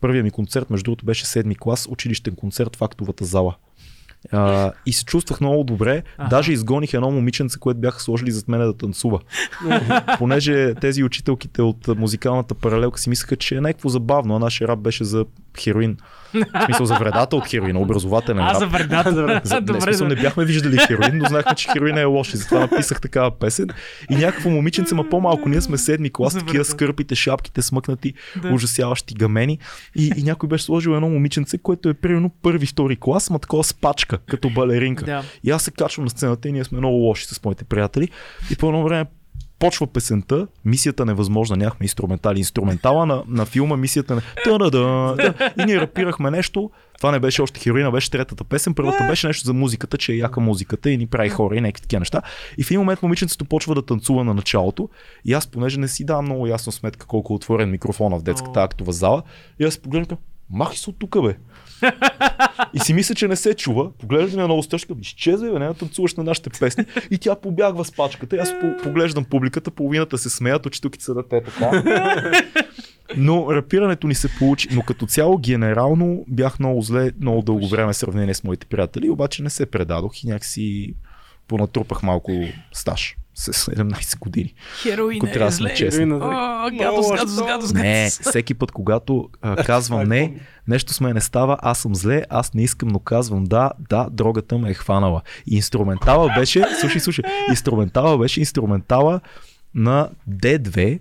Първият ми концерт, между другото, беше седми клас, училищен концерт в актовата зала. А, и се чувствах много добре. Аха. Даже изгоних едно момиченце, което бяха сложили зад мене да танцува. Понеже тези учителките от музикалната паралелка си мислеха, че е някакво забавно, а нашия рап беше за хероин. В смисъл за вредата от хероина, образователен А, за вредата. За, в Добре, смисъл, не бяхме виждали хероин, но знаехме, че хероин е лош и затова написах такава песен. И някакво момиченце, ма по-малко, ние сме седми клас, За такива скърпите, шапките, смъкнати, Да. ужасяващи гамени. И, и някой беше сложил едно момиченце, което е примерно първи, втори клас, ма такова с пачка, като балеринка. Да. И аз се качвам на сцената и ние сме много лоши с моите приятели. И по едно време почва песента, мисията невъзможна, нямахме инструментали. Инструментала на, на филма мисията не... Та-да-да, да. И ние рапирахме нещо. Това не беше още хероина, беше третата песен. Първата беше нещо за музиката, че е яка музиката и ни прави хора и някакви такива неща. И в един момент момиченцето почва да танцува на началото. И аз, понеже не си давам много ясно сметка колко е отворен микрофона в детската актова зала, и аз погледнах, махи се от тук, бе. И си мисля, че не се чува. Поглеждам я много стъжка, изчезва, бе, не танцуваш на нашите песни. И тя побягва с пачката. И аз по- поглеждам публиката, половината се смеят, учителките са да те така. Но рапирането ни се получи, но като цяло генерално бях много зле, много дълго време в сравнение с моите приятели, обаче не се предадох и някакси понатрупах малко стаж с 17 години. Хероин Ако трябва е да сме зле. честни. Хероина, О, Много гадост, лошо. гадост, гадост, Не, гадост. всеки път, когато а, казвам не, нещо с мен не става, аз съм зле, аз не искам, но казвам да, да, дрогата ме е хванала. И инструментала беше, слушай, слушай, инструментала беше инструментала на D2,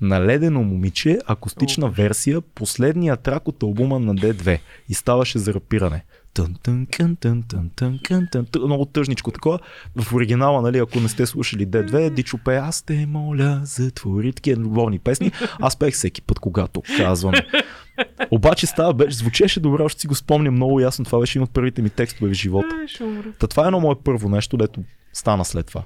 на Ледено момиче, акустична версия, последния трак от албума на D2. И ставаше за рапиране. Тън, тън, кън, тън, тън, тън, кън, тън, тън, много тъжничко такова. В оригинала, нали, ако не сте слушали D2, Дичо пее, аз те моля, затвори такива любовни песни. Аз пех всеки път, когато казвам. Обаче става, беше, звучеше добре, още си го спомням много ясно. Това беше един от първите ми текстове в живота. Е. Та това е едно мое първо нещо, дето стана след това.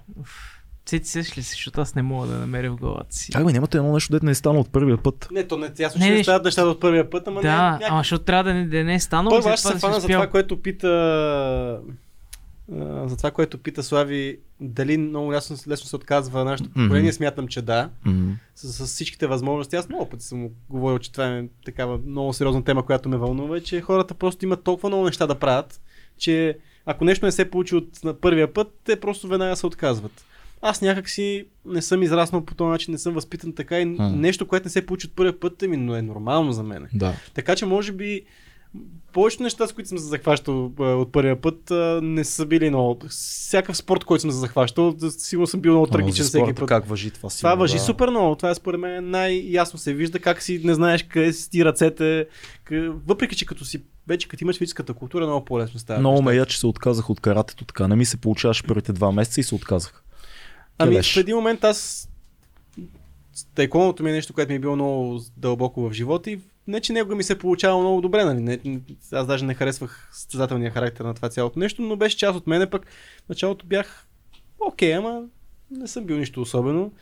Сеш ли се, защото аз не мога да намеря в главата си. Бе, нямате едно нещо, дето не е станало от първия път. Не, то не, ясно, Не, че не, не стават нещата от първия път, ама да, не, някак- ама защото трябва да не, да не е станало. Първо аз се да фана за това, което пита за това, което пита Слави, дали много лесно, лесно се отказва нашето поколение, смятам, че да. М. С, с всичките възможности. Аз много пъти съм говорил, че това е такава много сериозна тема, която ме вълнува, е, че хората просто имат толкова много неща да правят, че ако нещо не се получи от на първия път, те просто веднага се отказват. Аз някак си не съм израснал по този начин, не съм възпитан така и М. нещо, което не се получи от първия път, ами, но е нормално за мен. Да. Така че може би повечето неща, с които съм се захващал от първия път, не са били много. Всякакъв спорт, който съм се захващал, сигурно съм бил много трагичен за всеки спорта път. Как въжи това? Това сигурно, въжи да. супер много. Това е според мен най-ясно се вижда как си не знаеш къде си ти ръцете. Въпреки, че като си вече като имаш физическата култура, много по-лесно става. Много ме я, че се отказах от каратето така. Не ми се получаваше първите два месеца и се отказах. Ами в един момент аз тайконото ми е нещо, което ми е било много дълбоко в живота и не, че него ми се получава много добре, нали? Не, аз даже не харесвах състезателния характер на това цялото нещо, но беше част от мене, пък в началото бях окей, ама не съм бил нищо особено.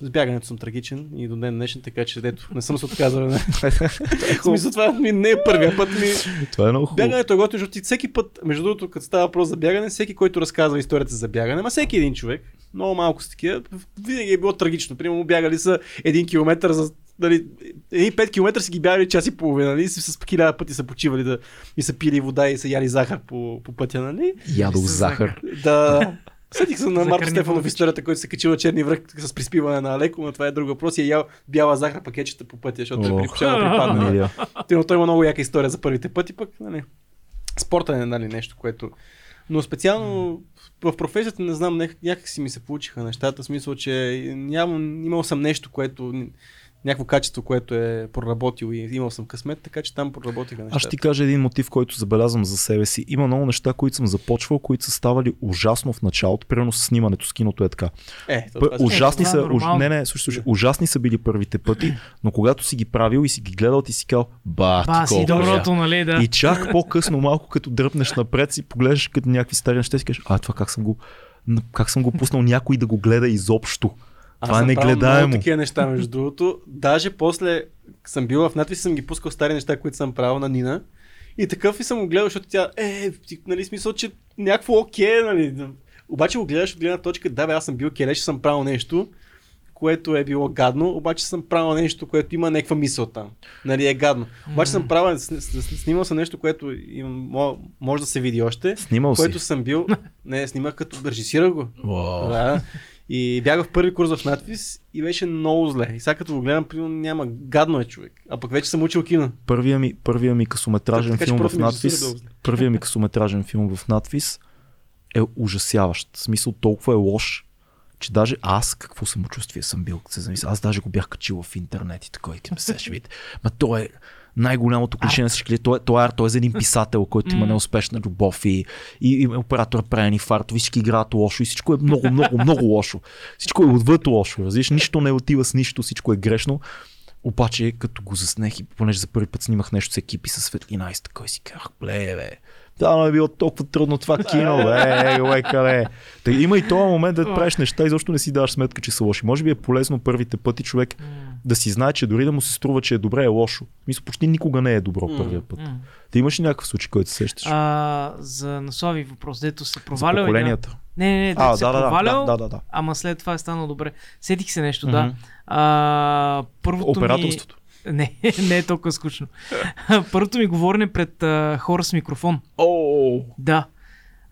С бягането съм трагичен и до ден днешен, така че дето не съм се отказал. Смисъл това ми не е първия път ми. Това е много хубаво. Бягането е готино, защото ти всеки път, между другото, като става въпрос за бягане, всеки, който разказва историята за бягане, ма всеки един човек, много малко са такива, винаги е било трагично. Примерно бягали са един километър за Дали, едни 5 км си ги бягали час и половина, нали? С, хиляда пъти са почивали да и са пили вода и са яли захар по, по пътя, нали? Ядох захар. Да. Съдих се на Марко Стефанов историята, който се качил на черни връх с приспиване на леко, но това е друг въпрос. И е ял бяла захар пакетчета по пътя, защото е Ох. припочава да припадне. Но той има много яка история за първите пъти, пък, нали. Спорта е нали, нещо, което Но специално в професията не знам, няк- някак си ми се получиха нещата, в смисъл, че нямам, имал съм нещо, което някакво качество, което е проработил и имал съм късмет, така че там проработиха нещата. Аз ще ти кажа един мотив, който забелязвам за себе си. Има много неща, които съм започвал, които са ставали ужасно в началото. Примерно с снимането с киното е така. Е, П- ужасни това е са, уж, нормално. не, не, слушай, слушай, ужасни са били първите пъти, но когато си ги правил и си ги гледал, ти си казал, ба, Ба, си доброто, нали, да. И чак по-късно, малко като дръпнеш напред, си погледаш като някакви стари неща и си кажеш, а това как съм го, как съм го пуснал някой да го гледа изобщо. Аз Това е негледаемо. Много такива неща, между другото. Даже после съм бил в надпис, съм ги пускал стари неща, които съм правил на Нина. И такъв и съм го гледал, защото тя, е, нали, смисъл, че някакво окей, нали. Обаче го гледаш от гледна точка, да, бе, аз съм бил келеш, съм правил нещо, което е било гадно, обаче съм правил нещо, което има някаква мисъл там. Нали, е гадно. Обаче съм правил, снимал съм нещо, което мо- може да се види още, Снимал си. което съм бил, не, снимах като режисирах го. Уау. Да. И бях в първи курс в надпис и беше много зле. И сега като го гледам, примерно няма гадно е човек. А пък вече съм учил кино. Първия ми, първия ми късометражен Така филм в надпис, първия ми късометражен филм в надпис е ужасяващ. В смисъл толкова е лош, че даже аз какво самочувствие съм бил, се замисля. Аз даже го бях качил в интернет и такой, към се ще видите. Ма то е най-голямото клише на всички. Той, е- той, е, той е за един писател, който има неуспешна любов и, и, и оператор прави ни фартови, всички играят лошо и всичко е много, много, много лошо. Всичко е отвъд лошо. Разбираш, нищо не отива с нищо, всичко е грешно. Обаче, като го заснех и понеже за първи път снимах нещо с екипи с светлина и с такой си казах, бле, бе, да, но е било толкова трудно това кино, бе, е, лека, бе. Та, има и този момент да правиш неща и защо не си даваш сметка, че са лоши. Може би е полезно първите пъти човек да си знае, че дори да му се струва, че е добре, е лошо. Мисля, почти никога не е добро първия път. м. Ти имаш ли някакъв случай, който се сещаш? А, за наслави въпрос, дето се За провалял. и да- поколенията. Не, не, не, А, дето се да, провалял, да, да, да, да. ама след това е станало добре. Сетих се нещо, Мгм. да. А, първото Операторството. Ми... Не, не е толкова скучно. Първото ми говорене пред а, хора с микрофон. О, Да.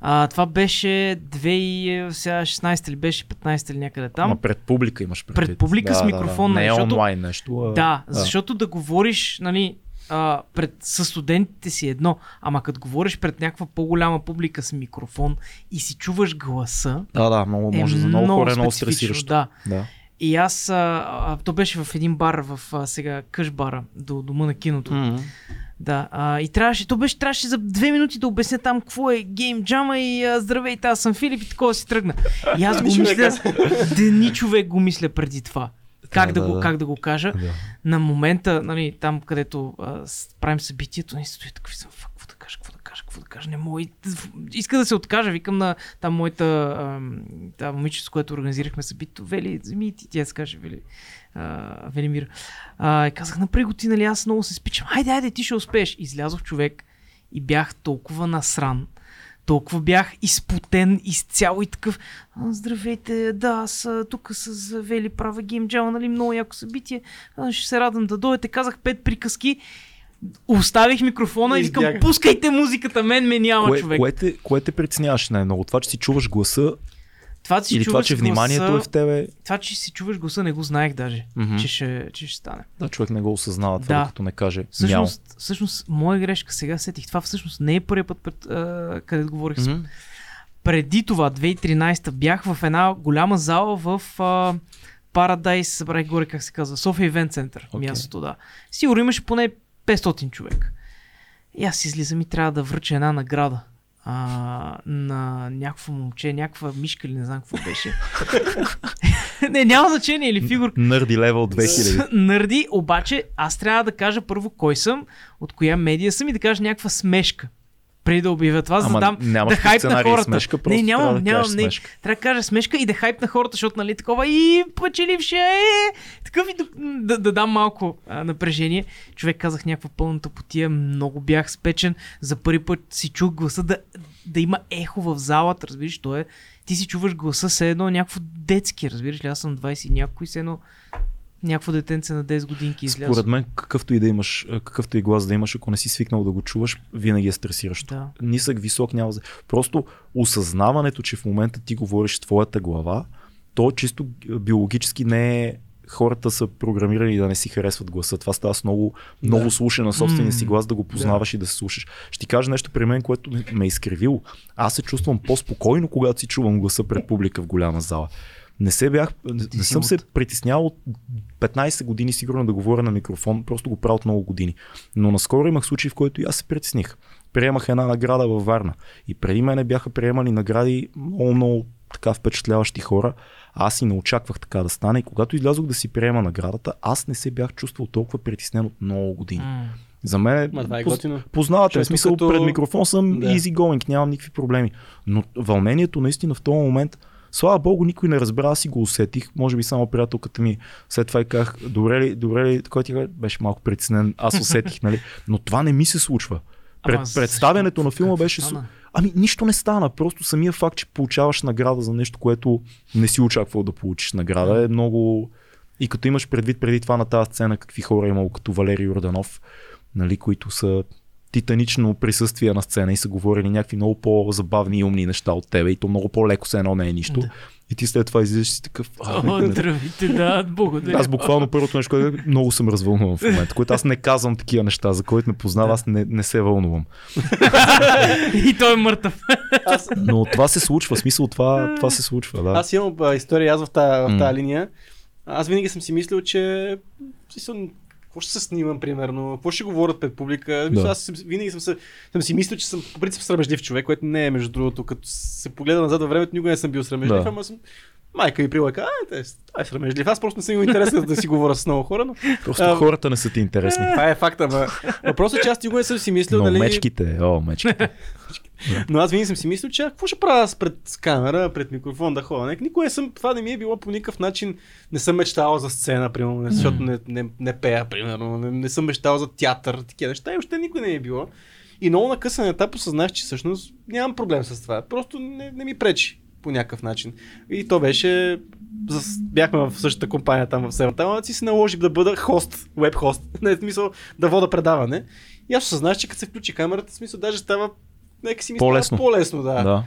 А, това беше 2016 или беше 15 или някъде там. Ама пред публика имаш предвид. Пред публика с микрофон, Не е защото- онлайн нещо. А... Да, защото да говориш, нали, а, пред със студентите си едно, ама като говориш пред някаква по-голяма публика с микрофон и си чуваш гласа, Да, да, много, е може за много, хора е много специфично, стресиращо. Да. да. И аз, а, а, то беше в един бар, в а, сега къш бара, до дома на киното. М. Да, а, и трябваше, то беше, трябваше за две минути да обясня там какво е гейм джама и а, здравейте, аз съм Филип и такова си тръгна. И аз го мисля, дни човек го мисля преди това. Как да, да, го, да. как да го кажа. Да. На момента, нали, там където а, правим събитието, не стои такъв съм, «Фак, какво да кажа, какво да кажа, не мога. Иска да се откажа, викам на там моята ам, та момиче, с което организирахме събитието, Вели, вземи ти, тя се каже, Вели, а, Велимир. И казах, направи го ти, нали, аз много се спичам. Хайде, хайде, ти ще успееш. Излязох човек и бях толкова насран, толкова бях изпотен изцяло и такъв. Здравейте, да, аз тук с Вели правя геймджал, нали, много яко събитие. Ще се радвам да дойдете. Казах пет приказки. Оставих микрофона и викам, пускайте музиката, мен ме няма Кое, човек. кое, те, кое те притесняваше най-много? Това, че си чуваш гласа Това, че си или това, чуваш че вниманието гласа, е в тебе? Това, че си чуваш гласа, не го знаех даже, Мгм. че, ще, че ще стане. Да, човек не го осъзнава това, Да. докато не каже. Всъщност, всъщност, моя грешка сега сетих. Това всъщност не е първият път, пред, а, където говорих с Мгм. преди това, 2013, бях в една голяма зала в а, Paradise, събрах горе, как се казва, София Event Center, мястото, да. Сигурно имаше поне 500 човек. И аз излизам и трябва да връча една награда а, на някакво момче, някаква мишка или не знам какво беше. не, няма значение или фигурка. Нърди левел 2000. Нърди, обаче аз трябва да кажа първо кой съм, от коя медия съм и да кажа някаква смешка. Преди да обявя това, за да дам да хайп на хората. смешка, не, нямам, да нямам, не. смешка. Трябва да кажа смешка и да хайп на хората, защото нали такова и печелившия е. Такъв и да, да, да дам малко а, напрежение. Човек казах някаква пълната потия, много бях спечен. За първи път си чух гласа да, да има ехо в залата, разбираш, то е. Ти си чуваш гласа все едно някакво детски, разбираш ли? Аз съм 20 и някой, все едно някакво детенце на 10 годинки излязо. Според мен, какъвто и да имаш, какъвто и глас да имаш, ако не си свикнал да го чуваш, винаги е стресиращо. Да. Нисък, висок, няма. Просто осъзнаването, че в момента ти говориш твоята глава, то чисто биологически не е хората са програмирани да не си харесват гласа. Това става с много, много Да. слушане на собствения си глас, да го познаваш и да се слушаш. Ще ти кажа нещо при мен, което ме е изкривило. Аз се чувствам по-спокойно, когато си чувам гласа пред публика в голяма зала. Не се бях, не, не съм от- се притеснявал от 15 години сигурно да говоря на микрофон, просто го правя от много години. Но наскоро имах случай, в който и аз се притесних. Приемах една награда във Варна. И преди мене бяха приемани награди много, много така впечатляващи хора. Аз и не очаквах така да стане. И когато излязох да си приема наградата, аз не се бях чувствал толкова притеснен от много години. М. За мен Ма, това е поз- готино. познавате, в смисъл като- пред микрофон съм Да. easy going, нямам никакви проблеми. Но вълнението наистина в този момент, слава богу, никой не разбра, аз си го усетих. Може би само приятелката ми след това и казах, добре ли, добре ли, кой ти беше малко притеснен, аз усетих, нали? Но това не ми се случва. Пред, Ама представянето на филма беше. стана? Ами нищо не стана. Просто самия факт, че получаваш награда за нещо, което не си очаквал да получиш награда е много. И като имаш предвид преди това на тази сцена, какви хора е имало, като Валерий Йорданов, нали, които са титанично присъствие на сцена и са говорили някакви много по-забавни и умни неща от тебе и то много по-леко се едно не е нищо. Да. И ти след това излизаш и си такъв. «А, О, не, здравейте, да, благодаря. аз буквално първото нещо, което е, много съм развълнуван в момента, което аз не казвам такива неща, за които ме познава, аз не, не се вълнувам. И той е мъртъв. Аз, Но това се случва, смисъл това, това се случва, да. аз имам а, история аз в тази, в тази линия. Аз винаги съм си мислил, че какво ще се снимам, примерно, какво ще говорят пред публика. Да. Аз винаги съм, се, съм си мислил, че съм по принцип срамежлив човек, което не е между другото. Като се погледа назад във времето, никога не съм бил срамежлив, Да. ама съм майка ми прилека, а, те, ай, срамежлив. Аз просто не съм имал интересен да си говоря с много хора, но Просто а, хората не са ти интересни. това е факта. Ма. Въпросът е, че аз никога не съм си мислил, Но нали, мечките, о, мечките. но аз винаги съм си мислил, че какво ще правя аз пред камера, пред микрофон да ходя. Никога не съм, това не ми е било по никакъв начин, не съм мечтал за сцена, примерно, защото не, не, не пея, примерно, не, не съм мечтал за театър, такива неща и още никой не е било. И много на късен етап осъзнах, че всъщност нямам проблем с това. Просто не, не ми пречи по някакъв начин. И то беше бяхме в същата компания там в Северната, ама си се наложи да бъда хост, веб хост, не е смисъл да вода предаване. И аз осъзнах, че като се включи камерата, смисъл даже става нека си ми По-лесно. да. Да.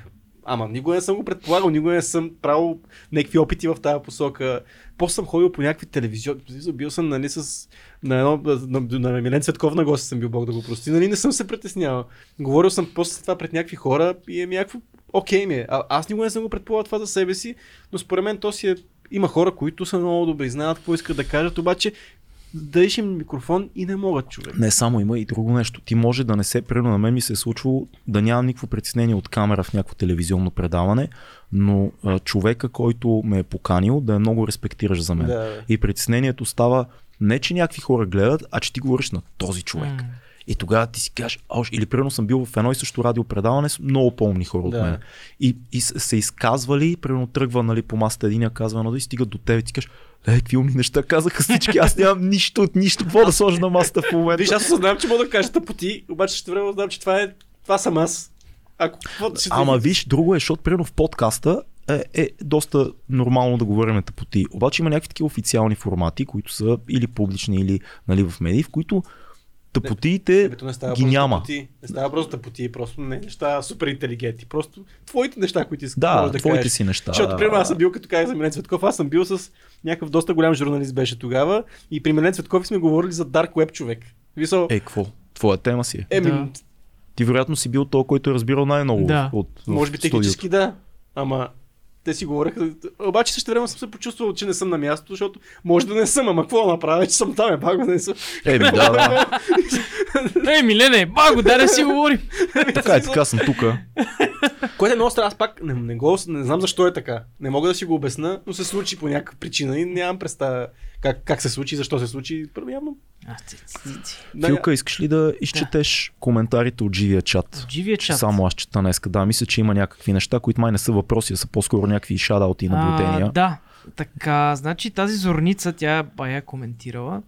Ама никога не съм го предполагал, никога не съм правил някакви опити в тази посока. После съм ходил по някакви телевизионни. Бил съм нали, с, на едно, на, на, на Милен Цветков на гости съм бил, Бог да го прости. Нали, не съм се притеснявал. Говорил съм после това пред някакви хора и е някакво окей ми е. А, аз никога не съм го предполагал това за себе си, но според мен то си е... Има хора, които са много добри, знаят какво искат да кажат, обаче да им микрофон и не могат човек. Не само има и друго нещо. Ти може да не се, примерно на мен ми се е случвало да нямам никакво притеснение от камера в някакво телевизионно предаване, но а, човека, който ме е поканил, да е много респектираш за мен. Да. И притеснението става не, че някакви хора гледат, а че ти говориш на този човек. М. И тогава ти си кажеш, още, или примерно съм бил в едно и също радиопредаване с много по-умни хора от Да. мен. И, и се изказвали, примерно тръгва нали, по масата един, казва, но да и стигат до теб и ти кажеш, е, какви умни неща казаха всички, аз нямам нищо от нищо, какво да сложа на масата в момента. Виж, аз осъзнавам, че мога да кажа тъпоти, обаче ще време знам, че това е. Това съм аз. Ако си Ама виж, друго е, защото примерно в подкаста е, е доста нормално да говорим на тъпоти. Обаче има някакви такива официални формати, които са или публични, или нали, в медии, в които тъпотиите Ебето не става ги просто няма. Тъпоти. Не става просто тъпоти, просто не неща супер интелигентни. Просто твоите неща, които искаш Да, да твоите кажеш. си неща. Защото, примерно, аз съм бил, като казах за Милен Цветков, аз съм бил с някакъв доста голям журналист беше тогава и при Милен Цветков сме говорили за Dark Web човек. Висо, Е, какво? Твоя тема си е. еми, Да. Ти вероятно си бил този, който е разбирал най-много Да. от в може би студиото. технически да, ама те си говореха. Обаче също време съм се почувствал, че не съм на място, защото може да не съм, ама какво направя, че съм там, е да не съм. Еми, да, да. Ей, Милене, баго, да си говорим. така е, така съм тук. Което е много странно, аз пак не, не, го, не знам защо е така. Не мога да си го обясна, но се случи по някаква причина и нямам представа как, как се случи, защо се случи. Първо явно. Да, Филка, искаш ли да изчетеш коментарите от живия чат? В живия чат. Само аз чета днеска. Да, мисля, че има някакви неща, които май не са въпроси, а са по-скоро някакви шадаути и наблюдения. А, да. Така, значи тази зорница, тя бая е коментирала.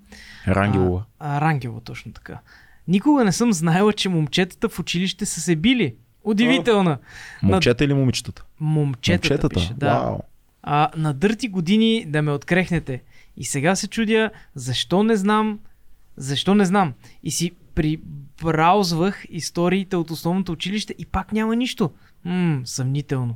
Рангелова. А, а, Рангелова, точно така. Никога не съм знаела, че момчетата в училище са се били. Удивителна. Момчета или момичетата? Момчетата, Момчетата. пише, да. Вау. А, на дърти години да ме открехнете. И сега се чудя, защо не знам, защо не знам. И си прибраузвах историите от основното училище и пак няма нищо. Ммм, съмнително.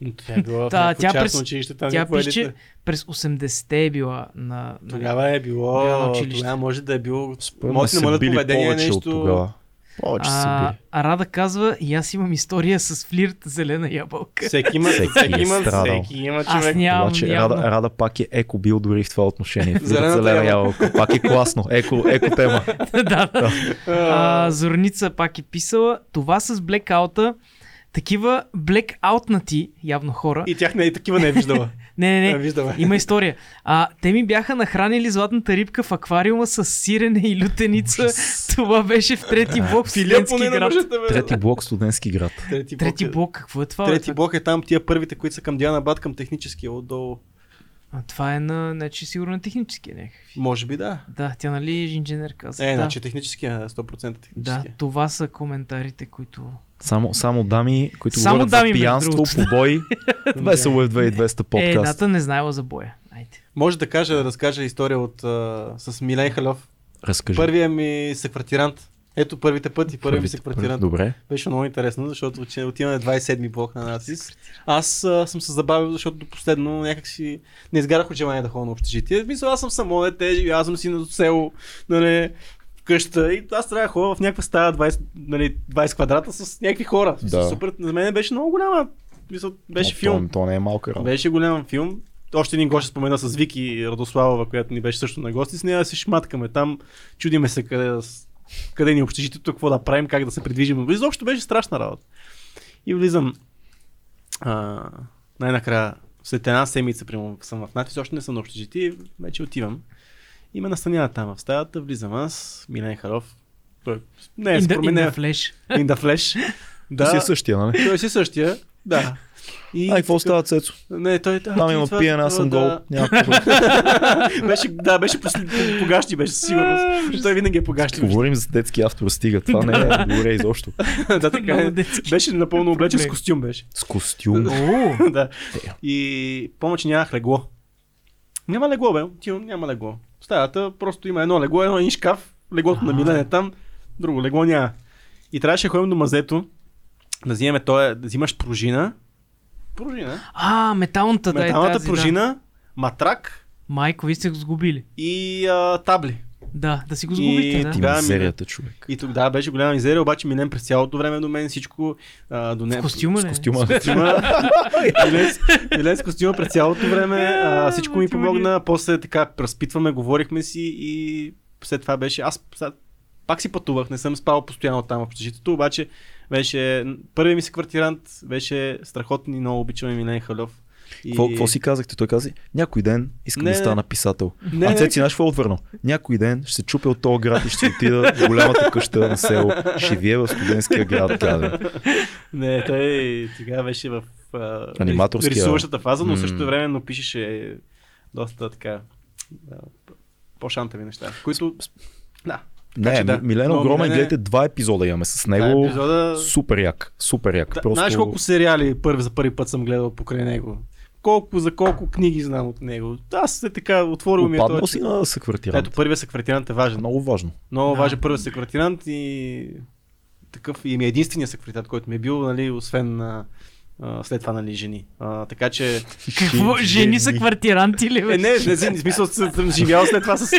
Но Тя е била в Та, някакво тя през- училище, там Тя пише, през 80-те е била на... Тогава е било, на училище. тогава може да е било, са намалят били поведение повече нещо. от тогава. Повече А, а Рада казва, и аз имам история с флирт зелена ябълка. Всеки има, Всеки всеки, е има, всеки има Аз човек. нямам Обаче явно. Рада, Рада пак е еко бил дори в това отношение. Зелената Зелена ябълка. Пак е класно. Еко, еко тема. да, да. А, Зорница пак е писала, това с блекаута, такива блекаутнати, явно хора. И тях не е такива не е виждала. Не, не, Не е не, виждала. има история. А, те ми бяха нахранили златната рибка в аквариума с сирене и лютеница. Това беше в трети блок студентски град. може да ме... Трети блок студентски град. Трети блок. Трети е- блок, какво е това? Трети блок е там тия първите, които са към Диана Бат, към техническия отдолу. А, това е на, значи сигурно технически някакви. Може би да. Да, тя нали е инженер каза. Е, да. значи техническия, 100% да, техническия. това са коментарите, които... Само, само дами, които Само говорят дами, за пиянство, побой. Весело е 2200 Е, подкаст. едната не знаела за боя. Айде. Може да кажа, да разкажа история от, а, с Милен Халев. Разкажи. Първият ми секвартирант. Ето първите пъти, първият ми Първите- секвартирант. Добре. Беше много интересно, защото отиваме отиваме 27-ми блок на нацис. Аз а, съм се забавил, защото до последно някак си не изгарах от желание да ходя на общежитие. Мисля, аз съм само дете, живявам си на село, нали, къща и аз трябва да ходя в някаква стая 20, нали, 20 квадрата с някакви хора. Да. Супер, за мен беше много голяма. Мисля, беше Но филм. То, то не е малка работа. Беше голям филм. Още един гост спомена с Вики Радославова, която ни беше също на гости. С нея се шматкаме там. Чудиме се къде, да къде ни е общежитието, какво да правим, как да се придвижим. Изобщо беше страшна работа. И влизам а, най-накрая след една седмица примерно, съм в Натис, още не съм на общежитие, вече отивам. И ме настаняват там в стаята, влизам аз, Милен Харов. Той не е In the, според in the е flash. in the flash. Да. Си е същия, нали? той си същия. Да. И Ай, какво става, Цецо? Не, той... а, Там ти има пиене, аз съм гол. да. Беше, да, беше погащи, беше със сигурност. той винаги е погащи. Говорим за детски автор, стига. Това не е добре изобщо. да, така е. Беше напълно облечен с костюм, беше. С костюм. Да. И помня, че нямах легло. Няма легло, бе. Отивам, няма легло. В стаята просто има едно легло, едно един шкаф, леглото на А. Милен е там, друго легло няма. И трябваше да ходим до мазето, да вземем той, да взимаш пружина. Пружина. а, металната, да е Металната тази, пружина, матрак Да. Майко, вие сте го сгубили. и а, табли. Да, да си го И сгубите, да. Ти Да, мизерията, човек. И тогава беше голяма мизерия, обаче Милен през цялото време до мен всичко а, до не... В костюма С костюма. костюма. Милен, с- Милен с костюма през цялото време. А, всичко ми помогна. После така разпитваме, говорихме си и след това беше. Аз пак си пътувах, не съм спал постоянно там в общежитието, обаче беше първият ми се квартирант, беше страхотен и много обичаме Милен Халев. И... Какво, какво си казахте? Той каза, някой ден искам Не, да стана писател. Не, а. Цеци, знаеш какво е отвърнал? Някой ден ще се чупя от този град и ще отида в голямата къща на село. Ще вие в студентския град, гаде. Не, той тогава беше в Аниматорския. рисуващата фаза, но М. също времено пишеше доста така а, по-шантави неща, които... Да, Не, Значи да. да. Милен Но огромен, Милене- гледайте два епизода имаме с това него. епизода... Супер як, супер як. Да, Просто... Знаеш колко сериали първи за първи път съм гледал покрай него? Колко, за колко книги знам от него? Аз е така, отворил ми е този си на съквартирант. Ето, първият секретариант е важен. Много важно. Много Да. важен първият секретариант и такъв и ми е единственият секретариант, който ми е бил, нали, освен а, а, след това, нали, жени. А, така че... Какво? Жени са квартиранти ли? Е, не, не, в смисъл съм живял след това с...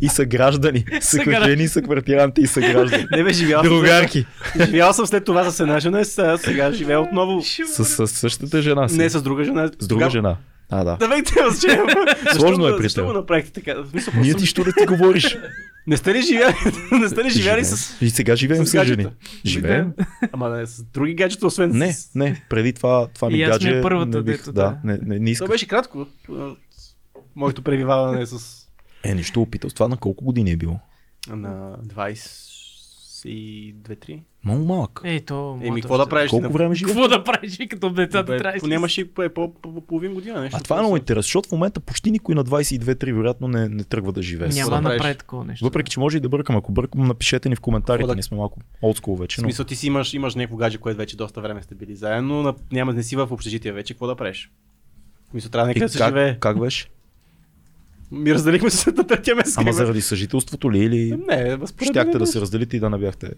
И са граждани. Жени са квартиранти и са граждани. Не бе, живял съм, Другарки. след... живял съм след това с една жена, сега, сега живея отново. С, с същата жена си. Не, с друга жена. с друга жена. А, да. Да бе, те възче. Сложно е при Защо го направихте така? В смисъл, Ние ти що да ти говориш? Не сте ли живяли, не сте ли живяли с... И сега живеем с с, жени. Живеем? Ама не, с други гаджета, освен Не, с... не. Преди това, това ми И аз ми е гадже. първата, не бих, дето, да, да. не, не, не То исках. беше кратко. Моето пребиваване с... Е, нищо опитал. Това на колко години е било? На 22-3. Много малък. Ето, Еми, моето какво да правиш? Колко време живее? Какво да правиш, като децата трябва Нямаш и по половин година. Нещо А това е много интересно, защото в момента почти никой на 22-3 вероятно не, не тръгва да живее. Няма да направи такова нещо. Въпреки, че може и да бъркам. Ако бъркам, напишете ни в коментарите. Да- Ние сме малко олдскул В вече. Но... смисъл, ти си имаш, имаш някакво гадже, което вече доста време сте били заедно, на, няма не си в общежитие вече, какво да правиш? В смисъл, трябва да се живее. как беше? Ми разделихме се на третия месец. Ама заради съжителството ли или Не, щяхте да се разделите и да не бяхте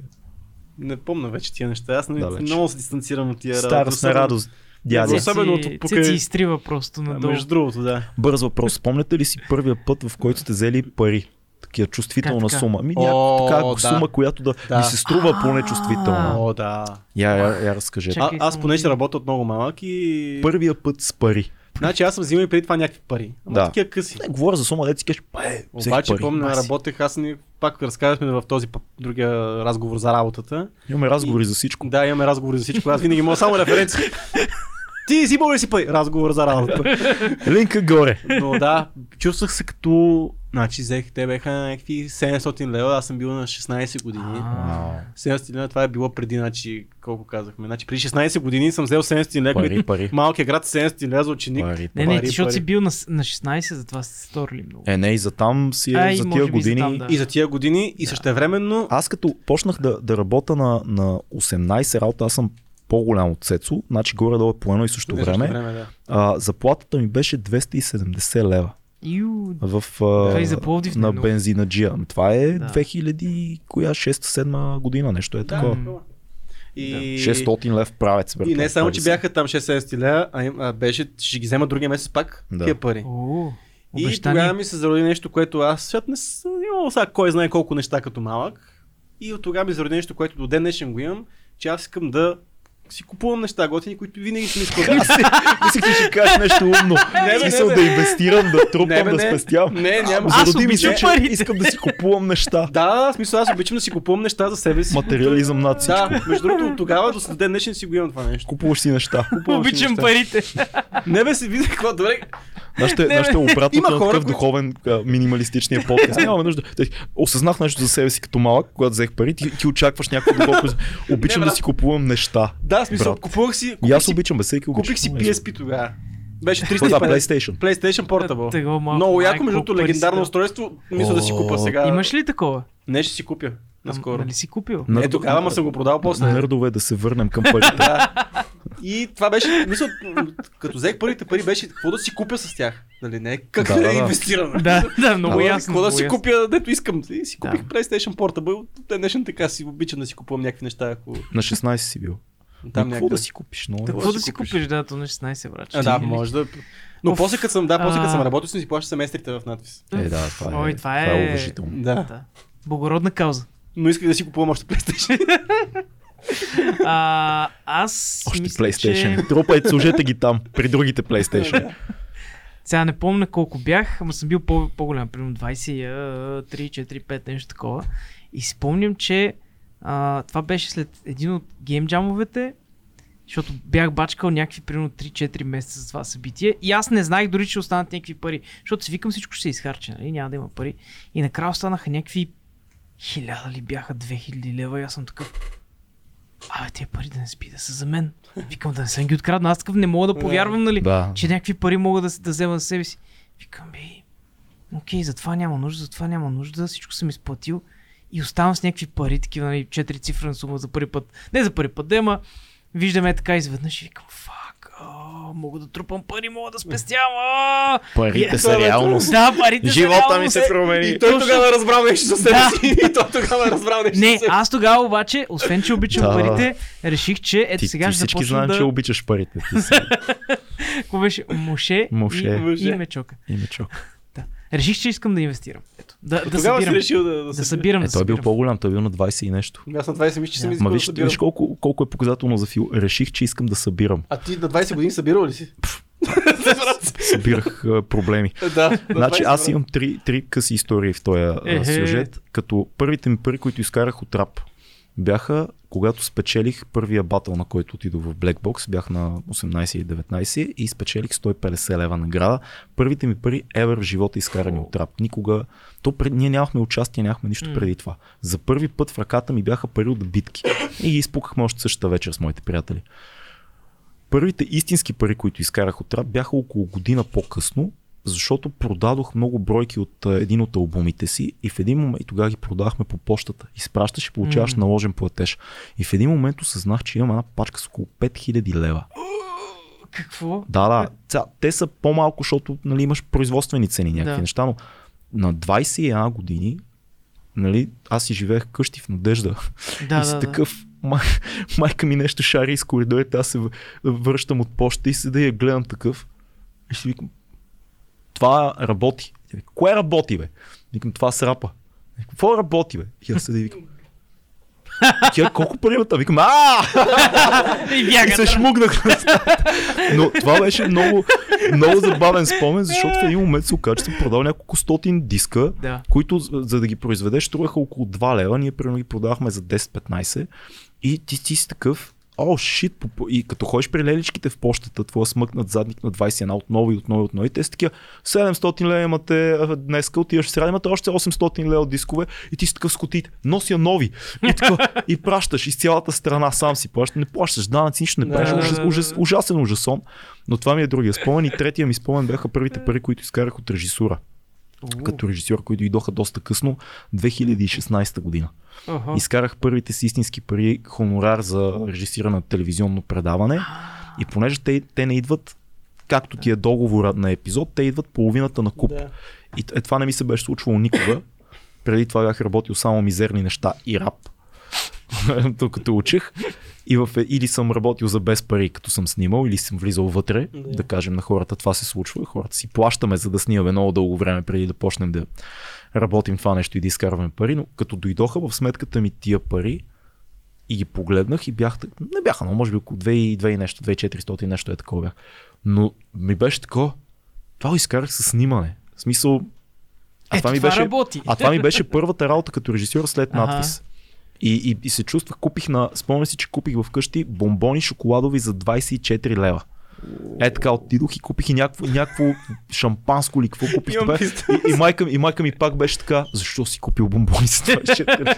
Не помня вече тия неща. Аз Далеч. много се дистанцирам от тия Стара сме особено- радост. Дядя. Особено от покрай- Цеци изтрива просто надолу. Между другото, да. Бърз въпрос. Спомняте ли си първия път, в който сте взели пари? Такива чувствителна Как така? сума. Ами О, някаква така да. сума, която да, Да. ви се струва поне А. чувствителна. О, да. Я, я, я разкажете. А, аз понеже да- работя от много малък и... Първия път с пари. Значи аз съм взимал и преди това някакви пари. Ама Да. такива къси. Не, говоря за сума, дете си кажеш, е, взех Обаче пари. помня, работех, аз ни пак разказахме в този другия разговор за работата. Имаме разговори за всичко. Да, имаме разговори за всичко. Аз винаги мога само референции. Ти взимал ли си пари? Разговор за работа. Линка горе. Но да, чувствах се като... Значи взех, те беха някакви 700 лева, аз съм бил на 16 години. А. 700 лева, това е било преди, значи, колко казахме. Значи, преди 16 години съм взел 700 лева. Пари, пари. Малкият град 700 лева за ученик. Пари, Не, не, Пари, ти, защото пари. си бил на, на 16, затова си сторили много. Е, не, и за там си е, А, за тия би за години. там, да. И за тия години, и същевременно... Аз като почнах да, да работя на, на 18 работа, аз съм по-голям от Цецо, значи горе-долу е по едно и също време. време да. А, заплатата ми беше 270 лева Ю, в, това а, и за Пловдив е на много. бензинаджия. Ами Това е Да. 2000, коя 6-7 година, нещо е такова. М. И... 600 лев правец. Бе, И не това само, че бяха там 6-7 лева, а, им- а беше, ще ги взема другия месец пак, Да. да. тия пари. О, И обещание. тогава ми се зароди нещо, което аз свят не съм имал сега кой знае колко неща като малък. И от тогава ми зароди нещо, което до ден днешен го имам, че аз искам да си купувам неща готини, които винаги съм искал да Мислих, че ще кажеш нещо умно. Не, бе, Смисъл не, да инвестирам, да трупам, Не, бе, да не. спестявам. Не, няма. Аз Зароди ми се, обичам че парите. искам да си купувам неща. Да, смисъл аз обичам да си купувам неща за себе си. Материализъм над всичко. Да, между другото от тогава до ден днешен си го имам това нещо. Купуваш си неща. Обичам неща. парите. Не бе си видя какво добре. Нашите, бе, нашите обратното има на такъв които- духовен а, минималистичния подкаст. Нямаме нужда. Те, Осъзнах нещо за себе си като малък, когато взех пари. Ти, ти очакваш някакво духовно. Обичам Не, да си купувам неща. Да, смисъл, Брат. купувах си, И купих аз си, обичам, бе, всеки обича. купих си PSP тогава. Беше ясно. Да, 350. PlayStation. PlayStation Portable. Тегло малко, Много яко, между другото, легендарно устройство. Мисля да си купа сега. Имаш ли такова? Не, ще си купя. Наскоро. Нали си купил? Не, тогава, ма съм го продал после. Нърдове да се върнем към парите. Да. И това беше, мисля, като взех първите пари, беше какво да си купя с тях. Нали, не как Да, да, да, да, да. инвестирам. Да, да, много Ама, ясно. Какво да си купя, дето искам. И си купих Да. PlayStation Portable. Те днешен така си обичам да си купувам някакви неща. Ако... На 16 си бил. Там някъде. да си купиш? Много е Какво да си купиш, да, то на 16 врача. А, да, може да. Но Оф. после като съм, да, после като съм работил, съм си плащал семестрите в надпис. Е, да, това е, Ой, това това е е- уважително. Да. Да. Благородна кауза. Но исках да си купувам още PlayStation. А, аз Още мисля, PlayStation. че... Трупайте, служете ги там, при другите PlayStation. Сега не помня колко бях, ама съм бил по- по-голям, примерно 23, 4, 5, нещо такова. И спомням, че а, това беше след един от геймджамовете, защото бях бачкал някакви примерно 3-4 месеца за това събитие и аз не знаех дори, че останат някакви пари, защото си викам всичко ще се изхарча, нали? няма да има пари. И накрая останаха някакви хиляда ли бяха, 2000 лева и аз съм такъв Абе, тези пари да не спи, да са за мен. Викам да не съм ги откраднал. Аз такъв не мога да повярвам, нали? Да. че някакви пари мога да, да взема за себе си. Викам, бе, окей, за това няма нужда, за това няма нужда, всичко съм изплатил и оставам с някакви пари, такива, нали, 4 цифрена сума за първи път. Не за първи път, да, ама виждаме така изведнъж и викам, фак, о, мога да трупам пари, мога да спестявам, о! Парите Е, са реалност. Да, парите са Живота ми реалност. се промени. И той Точно. тогава разбрал нещо за себе Да. си. И той тогава разбрал нещо Не, за аз тогава обаче, освен че обичам Да. парите, реших, че ето Ти, сега ти ще всички знаем, да... че обичаш парите. Какво беше? Моше, Моше. И, и мечока. имечок. Да. Реших, че искам да инвестирам. Ето, да, да Тогава си събирам. решил да, да, Да се събирам, Е, да той е бил по-голям, той е бил на 20 и нещо. Аз на 20 мисля, че съм Да. искал Ма да виж, събирам. виж колко, колко е показателно за Фил. Реших, че искам да събирам. А ти на 20 години събирал ли си? Събирах проблеми. да. на Значи 20, аз да. имам три, три къси истории в този сюжет, като първите ми пари, които изкарах от рап, бяха когато спечелих първия батъл, на който отидох в Black Box, бях на 18 или 19 и спечелих 150 лева награда. Първите ми пари ever в живота изкарани от рап. Никога, то пред, ние нямахме участие, нямахме нищо преди това. За първи път в ръката ми бяха пари от битки и ги изпукахме още същата вечер с моите приятели. Първите истински пари, които изкарах от рап, бяха около година по-късно, защото продадох много бройки от а, един от албумите си и в един момент и тогава ги продавахме по почтата. Изпращаш и получаваш М. наложен платеж. И в един момент осъзнах, че имам една пачка с около 5000 лева. Какво? Да, да. Ця, те са по-малко, защото нали, имаш производствени цени, някакви Да. неща, но на 21 години нали, аз си живеех къщи в надежда. Да, и си да, да. такъв, май, майка ми нещо шари из коридорите, аз се връщам от почта и седа и я гледам такъв. И си викам, това работи. Вика, Кое работи, бе? Викам, това срапа. Викам, Какво работи, бе? И аз и викам, тя колко пари има? Викам, а И И се шмугнах на. Но това беше много, много забавен спомен, защото в един момент се оказа, че съм продал няколко стотин диска, Да. които за за да ги произведеш струваха около 2 лева. Ние примерно ги продавахме за 10-15 и ти, ти си такъв О, шит, и като ходиш при леличките в почтата, твоя смъкнат задник на 21 отново и отново и отново. И те са такива 700 лева имате а, днеска, отиваш в сряда, имате още 800 лева дискове и ти си такъв с кутиите. Нося нови. И, така, и пращаш из цялата страна, сам си плащаш, не плащаш данъци, нищо не правиш. ужас, ужас, ужасен ужасон. Но това ми е другия спомен. И третия ми спомен бяха първите пари, които изкарах от режисура. Като режисьор, които дойдоха доста късно, 2016 година. Ага. Изкарах първите си истински пари, хонорар за режисиране на телевизионно предаване. И понеже те, те не идват, както ти е договора на епизод, те идват половината на куп. Да. И е, това не ми се беше случвало никога. Преди това бях работил само мизерни неща и рап, докато учех. И в, е- или съм работил за без пари, като съм снимал, или съм влизал вътре, Да. да, кажем на хората, това се случва. Хората си плащаме, за да снимаме много дълго време, преди да почнем да работим това нещо и да изкарваме пари. Но като дойдоха в сметката ми тия пари, и ги погледнах и бях, не бяха, но може би около 2 и 2 и нещо, 2400 нещо е такова бях. Но ми беше такова, това го изкарах с снимане. В смисъл, а Ето, това ми това беше, работи. а това ми беше първата работа като режисьор след Ага. И, и, и, се чувствах, купих на, спомням си, че купих вкъщи бомбони шоколадови за 24 лева. Е така, отидох и купих и някакво, някакво шампанско или какво купих. Това. И, и, майка, ми- и майка ми пак беше така, защо си купил бомбони за 24 лева?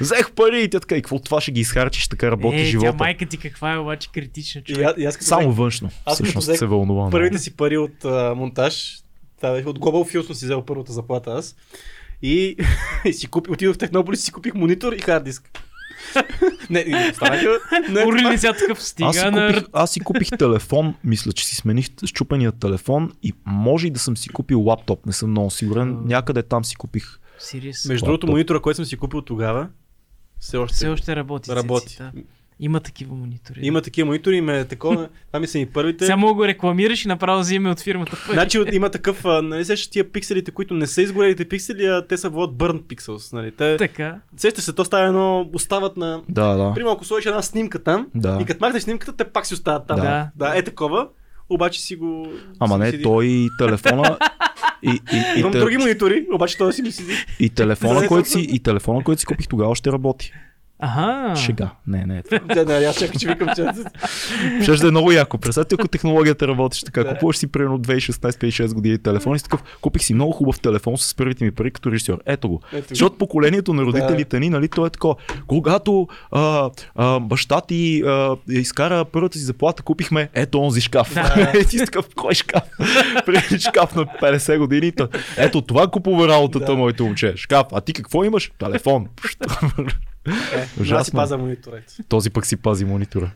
Взех пари и тя така, и какво това ще ги изхарчиш, така работи е, живота. тя майка ти каква е обаче критична човек. и аз като Само взех външно. Аз Всъщност взех се вълнува. много. първите си пари от а, монтаж, това беше от Global Field съм си взел първата заплата аз. И, и си купи, отидох в Технополис и си купих монитор и хард диск. не, не, станаха. Не, Урли сега такъв стига Аз си, на... купих, аз си купих телефон, мисля, че си смених щупения телефон и може и да съм си купил лаптоп, не съм много сигурен. Някъде там си купих. Сириус. Между другото, монитора, който съм си купил тогава, все още, Все още работи. работи. цеци, да. Има такива монитори. Има такива монитори, има е такова. Това ми са и първите. Сега мога го рекламираш и направо вземе от фирмата. пари. Значи има такъв, нали сещаш тия пикселите, които не са изгорелите пиксели, а те са водят burn pixels. Нали? Те, Така. сещаш се, то става едно, остават на... Да, да. Примерно, ако сложиш една снимка там, Да. и като махнеш снимката, те пак си остават там. Да. да е такова, обаче си го... Ама си не, седи. той и телефона. И, и, и, Имам те- други монитори, обаче той си ми седи. и, телефона, който си, и телефона, който си купих тогава, ще работи. Аха. Шега. Не, не. Да, да, аз чакам, че викам, че... Ще да е много яко. Представете, ако технологията работиш така. Да. Купуваш си примерно 2016-2006 години телефон и си такъв, купих си много хубав телефон с първите ми пари като режисьор. Ето го. Ето. Защото поколението на родителите ни, нали, то е такова. Когато а, а, баща ти а, изкара първата си заплата, купихме ето онзи шкаф. Да. И ти си такъв, кой шкаф? Преди шкаф на 50 години. Ето това купува работата, Да. моето момче. Шкаф. А ти какво имаш? Телефон. Е, аз си Ужасно. паза монитора. ето. Този пък си пази монитора.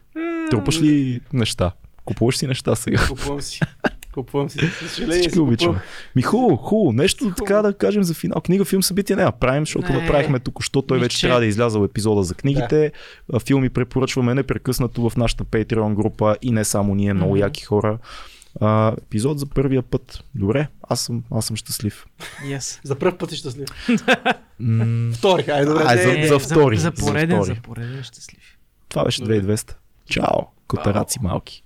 Трупаш ли неща? Купуваш си неща сега? Купувам си. Купувам си. Съжаление си Всички обичаме. Ми хубаво, хубаво. Нещо така да кажем за финал. Книга, филм, събитие не правим, защото Не. направихме току-що. Той вече трябва да е излязъл епизода за книгите. А, Филми препоръчваме непрекъснато в нашата Patreon група и не само ние, много Мгм. яки хора. А, епизод за първия път. Добре, аз съм, аз съм щастлив. Yes. За първ път си щастлив. Втори, айде добре. Ай, не, за- за втори, За, за пореден, втори. за пореден щастлив. Това беше Добре. 2200. Чао, котараци малки.